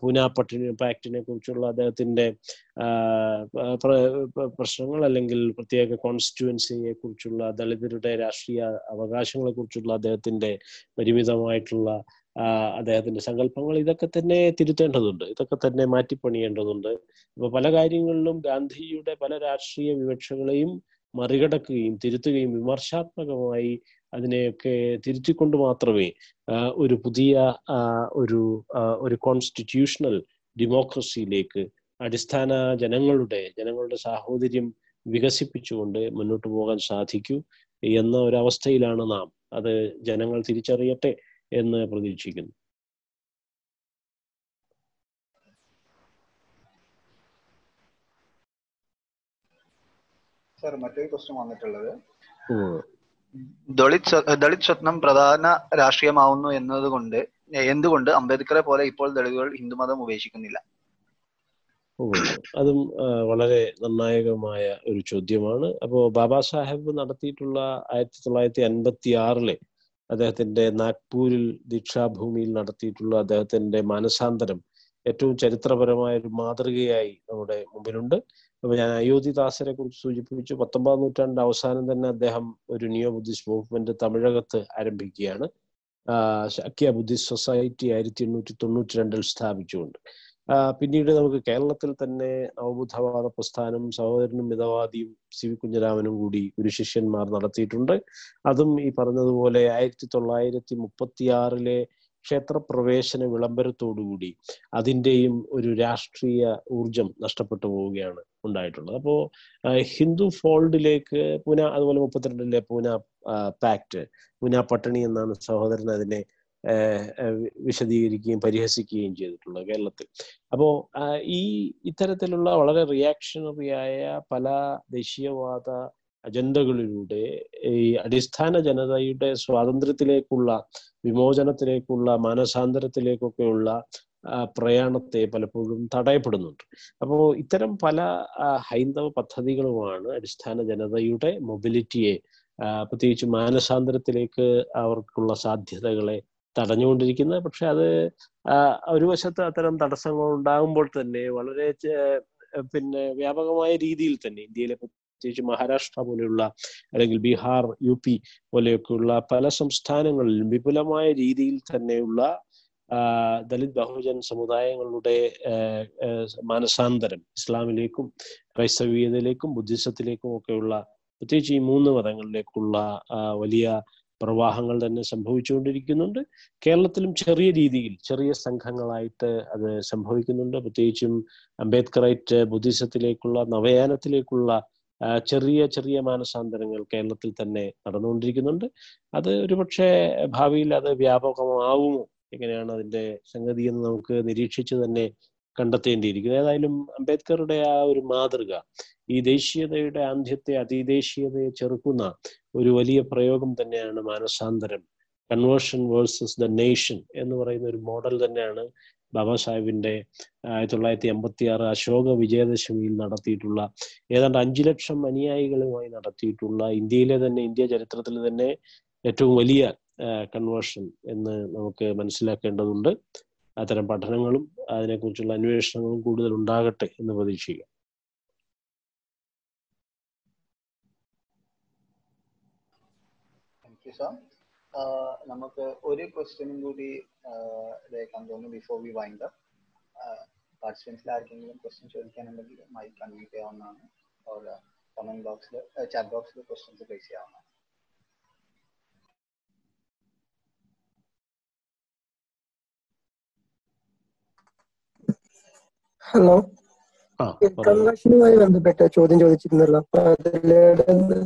പൂനാ പട്ടിണി പാക്ടിനെ കുറിച്ചുള്ള അദ്ദേഹത്തിന്റെ പ്രശ്നങ്ങൾ അല്ലെങ്കിൽ പ്രത്യേക കോൺസ്റ്റിറ്റുവൻസിയെ കുറിച്ചുള്ള ദളിതരുടെ രാഷ്ട്രീയ അവകാശങ്ങളെ കുറിച്ചുള്ള അദ്ദേഹത്തിന്റെ പരിമിതമായിട്ടുള്ള അദ്ദേഹത്തിന്റെ സങ്കല്പങ്ങൾ ഇതൊക്കെ തന്നെ തിരുത്തേണ്ടതുണ്ട്. ഇതൊക്കെ തന്നെ മാറ്റിപ്പണിയേണ്ടതുണ്ട്. ഇപ്പൊ പല കാര്യങ്ങളിലും ഗാന്ധിജിയുടെ പല രാഷ്ട്രീയ വിവക്ഷകളെയും മറികടക്കുകയും തിരുത്തുകയും വിമർശാത്മകമായി അതിനെയൊക്കെ തിരുത്തിക്കൊണ്ട് മാത്രമേ ഒരു പുതിയ ഒരു ഒരു കോൺസ്റ്റിറ്റ്യൂഷണൽ ഡെമോക്രസിയിലേക്ക് അടിസ്ഥാന ജനങ്ങളുടെ ജനങ്ങളുടെ സാഹോദര്യം വികസിപ്പിച്ചുകൊണ്ട് മുന്നോട്ട് പോകാൻ സാധിക്കൂ എന്ന ഒരവസ്ഥയിലാണ് നാം. അത് ജനങ്ങൾ തിരിച്ചറിയട്ടെ എന്ന് പ്രതീക്ഷിക്കുന്നു. സർ മറ്റൊരു ക്വസ്റ്റ്യൻ വന്നിട്ടുള്ളത്. ദളിത് സ്വ- ദളിത് സ്വപ്നം പ്രധാന രാഷ്ട്രീയമാവുന്നു എന്നതുകൊണ്ട് എന്തുകൊണ്ട് അംബേദ്കറെ പോലെ ഇപ്പോൾ ദളിതുകൾ ഹിന്ദുമതം ഉപേക്ഷിക്കുന്നില്ല? അതും വളരെ നിർണായകമായ ഒരു ചോദ്യമാണ്. അപ്പോ ബാബാ സാഹേബ് നടത്തിയിട്ടുള്ള ആയിരത്തി തൊള്ളായിരത്തി അൻപത്തി ആറിലെ അദ്ദേഹത്തിന്റെ നാഗ്പൂരിൽ ദീക്ഷാഭൂമിയിൽ നടത്തിയിട്ടുള്ള അദ്ദേഹത്തിന്റെ മാനസാന്തരം ഏറ്റവും ചരിത്രപരമായ ഒരു മാതൃകയായി നമ്മുടെ മുമ്പിലുണ്ട്. അപ്പൊ ഞാൻ അയോധ്യ ദാസരെ കുറിച്ച് സൂചിപ്പിച്ചു. പത്തൊമ്പതാം നൂറ്റാണ്ട് അവസാനം തന്നെ അദ്ദേഹം ഒരു നിയോ ബുദ്ധിസ്റ്റ് മൂവ്മെന്റ് തമിഴകത്ത് ആരംഭിക്കുകയാണ്. ശക്യ ബുദ്ധിസ്റ്റ് സൊസൈറ്റി ആയിരത്തി എണ്ണൂറ്റി തൊണ്ണൂറ്റി രണ്ടിൽ സ്ഥാപിച്ചുകൊണ്ട് പിന്നീട് നമുക്ക് കേരളത്തിൽ തന്നെ നവബുദ്ധവാദ പ്രസ്ഥാനം സഹോദരനും മിതവാദിയും സി വി കുഞ്ഞരാമനും കൂടി ഒരു ശിഷ്യന്മാർ നടത്തിയിട്ടുണ്ട്. അതും ഈ പറഞ്ഞതുപോലെ ആയിരത്തി തൊള്ളായിരത്തി മുപ്പത്തി ആറിലെ ക്ഷേത്രപ്രവേശന വിളംബരത്തോടുകൂടി അതിന്റെയും ഒരു രാഷ്ട്രീയ ഊർജം നഷ്ടപ്പെട്ടു പോവുകയാണ് ഉണ്ടായിട്ടുള്ളത്. അപ്പോൾ ഹിന്ദു ഫോൾഡിലേക്ക് പൂന അതുപോലെ മുപ്പത്തിരണ്ടിലെ പൂന പാക്ട് പൂന പട്ടണി എന്നാണ് സഹോദരൻ അതിനെ വിശദീകരിക്കുകയും പരിഹസിക്കുകയും ചെയ്തിട്ടുള്ളത് കേരളത്തിൽ. അപ്പോൾ ഈ ഇത്തരത്തിലുള്ള വളരെ റിയാക്ഷണറിയായ പല ദേശീയവാദ അജണ്ടകളിലൂടെ ഈ അടിസ്ഥാന ജനതയുടെ സ്വാതന്ത്ര്യത്തിലേക്കുള്ള വിമോചനത്തിലേക്കുള്ള മാനസാന്തരത്തിലേക്കൊക്കെയുള്ള പ്രയാണത്തെ പലപ്പോഴും തടയപ്പെടുന്നുണ്ട്. അപ്പോൾ ഇത്തരം പല ഹൈന്ദവ പദ്ധതികളുമാണ് അടിസ്ഥാന ജനതയുടെ മൊബിലിറ്റിയെ പ്രത്യേകിച്ച് മാനസാന്തരത്തിലേക്ക് അവർക്കുള്ള സാധ്യതകളെ തടഞ്ഞുകൊണ്ടിരിക്കുന്നത്. പക്ഷെ അത് ഒരു വശത്ത് അത്തരം തടസ്സങ്ങൾ ഉണ്ടാകുമ്പോൾ തന്നെ വളരെ പിന്നെ വ്യാപകമായ രീതിയിൽ തന്നെ ഇന്ത്യയിലെ പ്രത്യേകിച്ച് മഹാരാഷ്ട്ര പോലെയുള്ള അല്ലെങ്കിൽ ബീഹാർ യു പി പോലെയൊക്കെയുള്ള പല സംസ്ഥാനങ്ങളിലും വിപുലമായ രീതിയിൽ തന്നെയുള്ള ദലിത് ബഹുജൻ സമുദായങ്ങളുടെ മാനസാന്തരം ഇസ്ലാമിലേക്കും ക്രൈസ്തവീയതയിലേക്കും ബുദ്ധിസത്തിലേക്കും ഒക്കെയുള്ള പ്രത്യേകിച്ച് ഈ മൂന്ന് മതങ്ങളിലേക്കുള്ള വലിയ പ്രവാഹങ്ങൾ തന്നെ സംഭവിച്ചുകൊണ്ടിരിക്കുന്നുണ്ട്. കേരളത്തിലും ചെറിയ രീതിയിൽ ചെറിയ സംഘങ്ങളായിട്ട് അത് സംഭവിക്കുന്നുണ്ട്. പ്രത്യേകിച്ചും അംബേദ്കറൈറ്റ് ബുദ്ധിസത്തിലേക്കുള്ള നവയാനത്തിലേക്കുള്ള ചെറിയ ചെറിയ മാനസാന്തരങ്ങൾ കേരളത്തിൽ തന്നെ നടന്നുകൊണ്ടിരിക്കുന്നുണ്ട്. അത് ഒരുപക്ഷെ ഭാവിയിൽ അത് വ്യാപകമാവുമോ? എങ്ങനെയാണ് അതിന്റെ സംഗതി എന്ന് നമുക്ക് നിരീക്ഷിച്ച് തന്നെ കണ്ടെത്തേണ്ടിയിരിക്കുന്നു. ഏതായാലും അംബേദ്കറുടെ ആ ഒരു മാതൃക ഈ ദേശീയതയുടെ ആന്ധ്യത്തെ അതിദേശീയതയെ ചെറുക്കുന്ന ഒരു വലിയ പ്രയോഗം തന്നെയാണ് മാനസാന്തരം. കൺവേർഷൻ വേഴ്സസ് ദ നേഷൻ എന്ന് പറയുന്ന ഒരു മോഡൽ തന്നെയാണ് ബാബാ സാഹിബിന്റെ ആയിരത്തി തൊള്ളായിരത്തി എൺപത്തി ആറ് അശോക വിജയദശമിയിൽ നടത്തിയിട്ടുള്ള ഏതാണ്ട് അഞ്ചു ലക്ഷം അനുയായികളുമായി നടത്തിയിട്ടുള്ള ഇന്ത്യയിലെ തന്നെ ഇന്ത്യ ചരിത്രത്തിൽ തന്നെ ഏറ്റവും വലിയ കൺവേർഷൻ എന്ന് നമുക്ക് മനസ്സിലാക്കേണ്ടതുണ്ട്. അത്തരം പഠനങ്ങളും അതിനെക്കുറിച്ചുള്ള അന്വേഷണങ്ങളും കൂടുതൽ ഉണ്ടാകട്ടെ എന്ന് പ്രതീക്ഷിക്കാം. സാർ നമുക്ക് ഒരു ക്വസ്റ്റ്യനും കൂടി ഇതേക്കാൻ തോന്നുന്നു ബിഫോർ വി വൈൻഡ് അപ്പ് പാർട്ടിസിപ്പൻസിൽ ആർക്കെങ്കിലും ക്വസ്റ്റ്യൻ ചോദിക്കാനുണ്ടെങ്കിൽ മൈക്ക് അൺമ്യൂട്ട് ചെയ്യാവുന്നതാണ്. ഓർ കമന്റ് ബോക്സിൽ ചാറ്റ് ബോക്സിൽ ക്വസ്റ്റ്യൻസ് പ്ലേസ് ചെയ്യാവുന്നതാണ്. ഹലോ കൺവേർഷനുമായി ബന്ധപ്പെട്ട ചോദ്യം ചോദിച്ചിരുന്നല്ലോ. അപ്പൊ അതിലൂടെ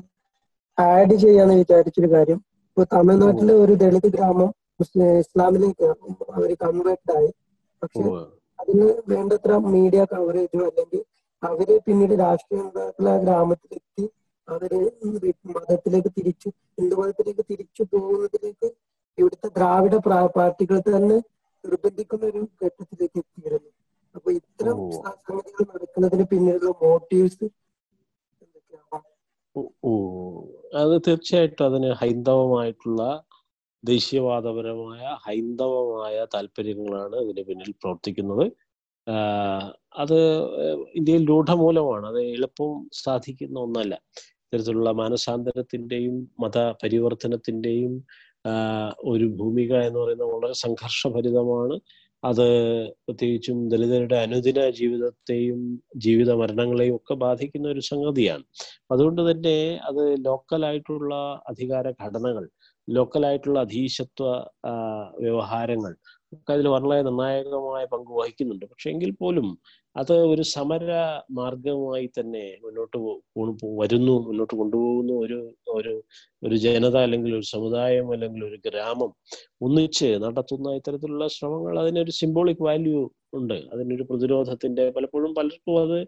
ആഡ് ചെയ്യാന്ന് വിചാരിച്ചൊരു കാര്യം. ഇപ്പൊ തമിഴ്നാട്ടിലെ ഒരു ദളിത് ഗ്രാമം ഇസ്ലാമിലേക്ക് അവർ കൺവേർട്ട് ആയി. പക്ഷെ അതിന് വേണ്ടത്ര മീഡിയ കവറേജോ അല്ലെങ്കിൽ അവർ പിന്നീട് രാഷ്ട്രീയ നേതാക്കളെ ഗ്രാമത്തിലെത്തി അവർ മതത്തിലേക്ക് തിരിച്ചു ഹിന്ദു മതത്തിലേക്ക് തിരിച്ചു പോകുന്നതിലേക്ക് ഇവിടുത്തെ ദ്രാവിഡ പാർട്ടികൾ തന്നെ നിർബന്ധിക്കുന്ന ഒരു ഘട്ടത്തിലേക്ക് എത്തിയിരുന്നു. അപ്പൊ ഇത്തരം സംഗതികൾ നടക്കുന്നതിന് പിന്നിലുള്ള മോട്ടീവ്സ് അത് തീർച്ചയായിട്ടും അതിന് ഹൈന്ദവമായിട്ടുള്ള ദേശീയവാദപരമായ ഹൈന്ദവമായ താല്പര്യങ്ങളാണ് ഇതിന് പിന്നിൽ പ്രവർത്തിക്കുന്നത്. അത് ഇന്ത്യയിൽ രൂഢമൂലമാണ്. അത് എളുപ്പം സാധിക്കുന്ന ഒന്നല്ല. ഇത്തരത്തിലുള്ള മാനസാന്തരത്തിന്റെയും മത പരിവർത്തനത്തിന്റെയും ഒരു ഭൂമിക എന്ന് പറയുന്നത് വളരെ സംഘർഷഭരിതമാണ്. അത് പ്രത്യേകിച്ചും ദലിതരുടെ അനുദിന ജീവിതത്തെയും ജീവിത മരണങ്ങളെയും ഒക്കെ ബാധിക്കുന്ന ഒരു സംഗതിയാണ്. അതുകൊണ്ട് തന്നെ അത് ലോക്കലായിട്ടുള്ള അധികാര ഘടനകൾ ലോക്കലായിട്ടുള്ള അധീശത്വ വ്യവഹാരങ്ങൾ അതിൽ വളരെ നിർണായകമായ പങ്ക് വഹിക്കുന്നുണ്ട്. പക്ഷെ എങ്കിൽ പോലും അത് ഒരു സമര മാർഗമായി തന്നെ മുന്നോട്ട് വരുന്നു മുന്നോട്ട് കൊണ്ടുപോകുന്നു. ഒരു ഒരു ഒരു ജനത അല്ലെങ്കിൽ ഒരു സമുദായം അല്ലെങ്കിൽ ഒരു ഗ്രാമം ഒന്നിച്ച് നടത്തുന്ന ഇത്തരത്തിലുള്ള ശ്രമങ്ങൾ അതിനൊരു സിംബോളിക് വാല്യൂ ഉണ്ട്. അതിനൊരു പ്രതിരോധത്തിന്റെ പലപ്പോഴും പലർക്കും അത്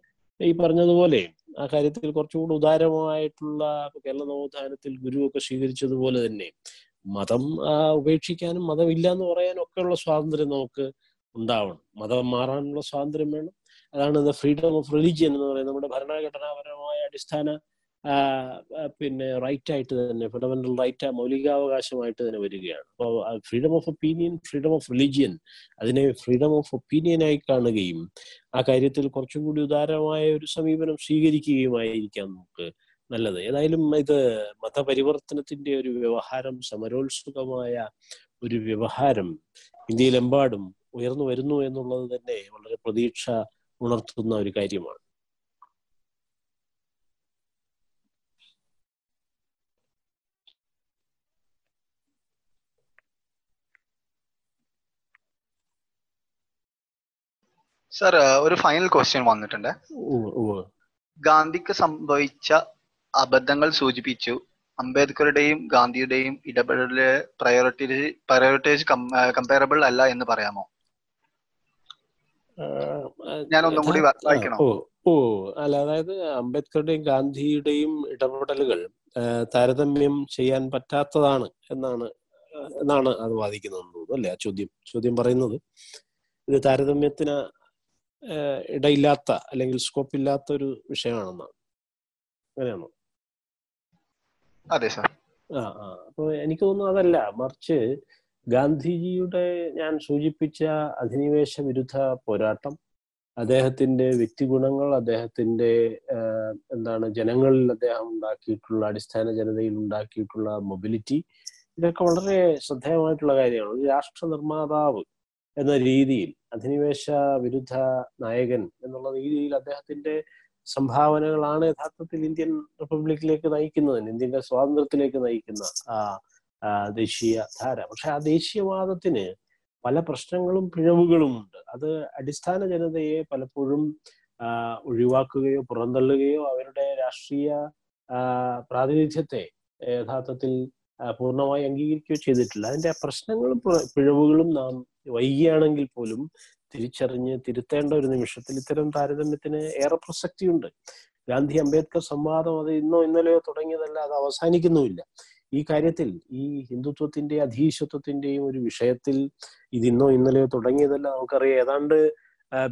ഈ പറഞ്ഞതുപോലെ ആ കാര്യത്തിൽ കുറച്ചുകൂടി ഉദാരമായിട്ടുള്ള കേരള നവോത്ഥാനത്തിൽ ഗുരുവൊക്കെ സ്വീകരിച്ചതുപോലെ തന്നെ മതം ഉപേക്ഷിക്കാനും മതമില്ല എന്ന് പറയാനും ഒക്കെയുള്ള സ്വാതന്ത്ര്യം നമുക്ക് ഉണ്ടാവണം. മതം മാറാനുള്ള സ്വാതന്ത്ര്യം വേണം. അതാണ് ദ ഫ്രീഡം ഓഫ് റിലീജിയൻ എന്ന് പറയുന്നത്. നമ്മുടെ ഭരണഘടനാപരമായ അടിസ്ഥാന പിന്നെ റൈറ്റ് ആയിട്ട് തന്നെ ഫണ്ടമെന്റൽ റൈറ്റ് മൗലികാവകാശമായിട്ട് തന്നെ വരികയാണ്. അപ്പോൾ freedom of opinion freedom of religion അതിനെ ഫ്രീഡം ഓഫ് ഒപ്പീനിയനായി കാണുകയും ആ കാര്യത്തിൽ കുറച്ചും കൂടി ഉദാരമായ ഒരു സമീപനം സ്വീകരിക്കുകയുമായിരിക്കാം നമുക്ക് നല്ലത്. ഏതായാലും ഇത് മതപരിവർത്തനത്തിന്റെ ഒരു വ്യവഹാരം സമരോത്സുകമായ ഒരു വ്യവഹാരം ഇന്ത്യയിലെമ്പാടും ഉയർന്നു വരുന്നു എന്നുള്ളത് തന്നെ വളരെ പ്രതീക്ഷ ഉണർത്തുന്ന ഒരു കാര്യമാണ്. സർ ഒരു ഫൈനൽ ക്വസ്റ്റ്യൻ വന്നിട്ടുണ്ട്. ഗാന്ധിക്ക് സംഭവിച്ച അബദ്ധങ്ങൾ സൂചിപ്പിച്ചു. അംബേദ്കറുടെയും ഗാന്ധിയുടെയും ഇടപെടൽ പ്രയോറിറ്റി പ്രയോറിറ്റൈസ് കമ്പയറബിൾ അല്ല എന്ന് പറയാമോ? ഞാൻ ഒന്നും കൂടി വായിക്കണോ? ഓ അല്ല അതായത് അംബേദ്കറുടെയും ഗാന്ധിയുടെയും ഇടപെടലുകൾ താരതമ്യം ചെയ്യാൻ പറ്റാത്തതാണ് എന്നാണ് എന്നാണ് അത് വാദിക്കുന്നത് അല്ലേ? ആ ചോദ്യം ചോദ്യം പറയുന്നത്. ഇത് താരതമ്യത്തിന് ഇടയില്ലാത്ത അല്ലെങ്കിൽ സ്കോപ്പ് ഇല്ലാത്ത ഒരു വിഷയമാണെന്നാണ്. അങ്ങനെയാണോ? അപ്പൊ എനിക്ക് തോന്നുന്നു അതല്ല. മറിച്ച് ഗാന്ധിജിയുടെ ഞാൻ സൂചിപ്പിച്ച അധിനിവേശ വിരുദ്ധ പോരാട്ടം അദ്ദേഹത്തിന്റെ വ്യക്തിഗുണങ്ങൾ അദ്ദേഹത്തിന്റെ എന്താണ് ജനങ്ങളിൽ അദ്ദേഹം ഉണ്ടാക്കിയിട്ടുള്ള അടിസ്ഥാന ജനതയിൽ ഉണ്ടാക്കിയിട്ടുള്ള മൊബിലിറ്റി ഇതൊക്കെ വളരെ ശ്രദ്ധേയമായിട്ടുള്ള കാര്യമാണ്. ഒരു രാഷ്ട്ര നിർമ്മാതാവ് എന്ന രീതിയിൽ അധിനിവേശ വിരുദ്ധ നായകൻ എന്നുള്ള രീതിയിൽ അദ്ദേഹത്തിന്റെ സംഭാവനകളാണ് യഥാർത്ഥത്തിൽ ഇന്ത്യൻ റിപ്പബ്ലിക്കിലേക്ക് നയിക്കുന്നതിന് ഇന്ത്യന്റെ സ്വാതന്ത്ര്യത്തിലേക്ക് നയിക്കുന്ന ആ ദേശീയ ധാര. പക്ഷെ ആ ദേശീയവാദത്തിന് പല പ്രശ്നങ്ങളും പിഴവുകളും ഉണ്ട് അത് അടിസ്ഥാന ജനതയെ പലപ്പോഴും ഒഴിവാക്കുകയോ പുറന്തള്ളുകയോ അവരുടെ രാഷ്ട്രീയ പ്രാതിനിധ്യത്തെ യഥാർത്ഥത്തിൽ പൂർണമായി അംഗീകരിക്കുകയോ ചെയ്തിട്ടില്ല. അതിന്റെ പ്രശ്നങ്ങളും പിഴവുകളും നാം വൈകിയാണെങ്കിൽ പോലും തിരിച്ചറിഞ്ഞ് തിരുത്തേണ്ട ഒരു നിമിഷത്തിൽ ഇത്തരം താരതമ്യത്തിന് ഏറെ പ്രസക്തിയുണ്ട്. ഗാന്ധി അംബേദ്കർ സംവാദം അത് ഇന്നോ ഇന്നലെയോ തുടങ്ങിയതല്ല അത് അവസാനിക്കുന്നുമില്ല. ഈ കാര്യത്തിൽ ഈ ഹിന്ദുത്വത്തിന്റെ അധീശത്വത്തിന്റെയും ഒരു വിഷയത്തിൽ ഇത് ഇന്നോ ഇന്നലെയോ തുടങ്ങിയതല്ല നമുക്കറിയാം. ഏതാണ്ട്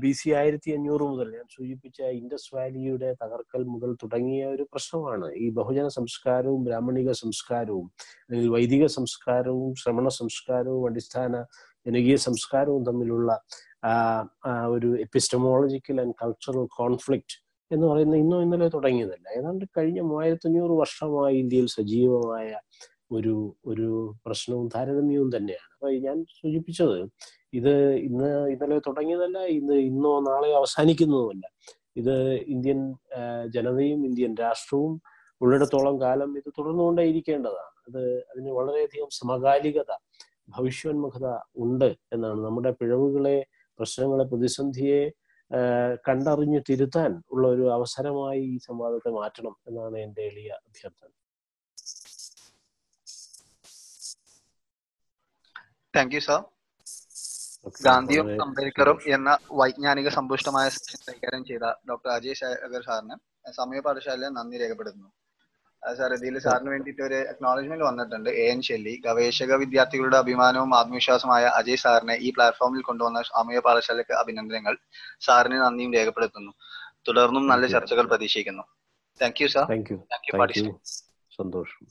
ബി സി ആയിരത്തി അഞ്ഞൂറ് മുതൽ ഞാൻ സൂചിപ്പിച്ച ഇൻഡസ് വാലിയുടെ തകർക്കൽ മുതൽ തുടങ്ങിയ ഒരു പ്രശ്നമാണ്. ഈ ബഹുജന സംസ്കാരവും ബ്രാഹ്മണിക സംസ്കാരവും അല്ലെങ്കിൽ വൈദിക സംസ്കാരവും ശ്രമണ സംസ്കാരവും അടിസ്ഥാന ജനകീയ സംസ്കാരവും തമ്മിലുള്ള ഒരു എപ്പിസ്റ്റമോളജിക്കൽ ആൻഡ് കൾച്ചറൽ കോൺഫ്ലിക്റ്റ് എന്ന് പറയുന്ന ഇന്നോ ഇന്നലെ തുടങ്ങിയതല്ല. ഏതാണ്ട് കഴിഞ്ഞ മൂവായിരത്തി അഞ്ഞൂറ് വർഷമായി ഇന്ത്യയിൽ സജീവമായ ഒരു ഒരു പ്രശ്നവും താരതമ്യവും തന്നെയാണ്. അപ്പൊ ഞാൻ സൂചിപ്പിച്ചത് ഇത് ഇന്ന് ഇന്നലെ തുടങ്ങിയതല്ല ഇന്ന് ഇന്നോ നാളെയോ അവസാനിക്കുന്നതുമല്ല. ഇത് ഇന്ത്യൻ ജനതയും ഇന്ത്യൻ രാഷ്ട്രവും ഉള്ളിടത്തോളം കാലം ഇത് തുടർന്നുകൊണ്ടേയിരിക്കേണ്ടതാണ്. അത് അതിന് വളരെയധികം സമകാലികത ഭവിഷ്യോന്മുഖത ഉണ്ട് എന്നാണ്. നമ്മുടെ പിഴവുകളെ പ്രശ്നങ്ങളെ പ്രതിസന്ധിയെ കണ്ടറിഞ്ഞ് തിരുത്താൻ ഉള്ള ഒരു അവസരമായി ഈ സംവാദത്തെ മാറ്റണം എന്നാണ് എന്റെ എളിയ അഭ്യർത്ഥന. താങ്ക് യു സർ ഗാന്ധിയും അംബേദ്കറും എന്ന വൈജ്ഞാനിക സമ്പുഷ്ടമായ സെഷൻ കൈകാര്യം ചെയ്ത ഡോക്ടർ അജയ് ശേഖർ സാറിന് സമയ പാഠശാലയെ നന്ദി രേഖപ്പെടുത്തുന്നു. സാർ ഇതിൽ സാറിന് വേണ്ടിയിട്ട് ഒരു അക്നോളജ്മെന്റ് വന്നിട്ടുണ്ട്. എ എൻ ഷെല്ലി ഗവേഷക വിദ്യാർത്ഥികളുടെ അഭിമാനവും ആത്മവിശ്വാസമായ അജയ് സാറിനെ ഈ പ്ലാറ്റ്ഫോമിൽ കൊണ്ടുവന്ന സാമൂഹ്യ പാഠശാലയ്ക്ക് അഭിനന്ദനങ്ങൾ. സാറിന് നന്ദിയും രേഖപ്പെടുത്തുന്നു. തുടർന്നും നല്ല ചർച്ചകൾ പ്രതീക്ഷിക്കുന്നു. Thank you sir thank you സന്തോഷം.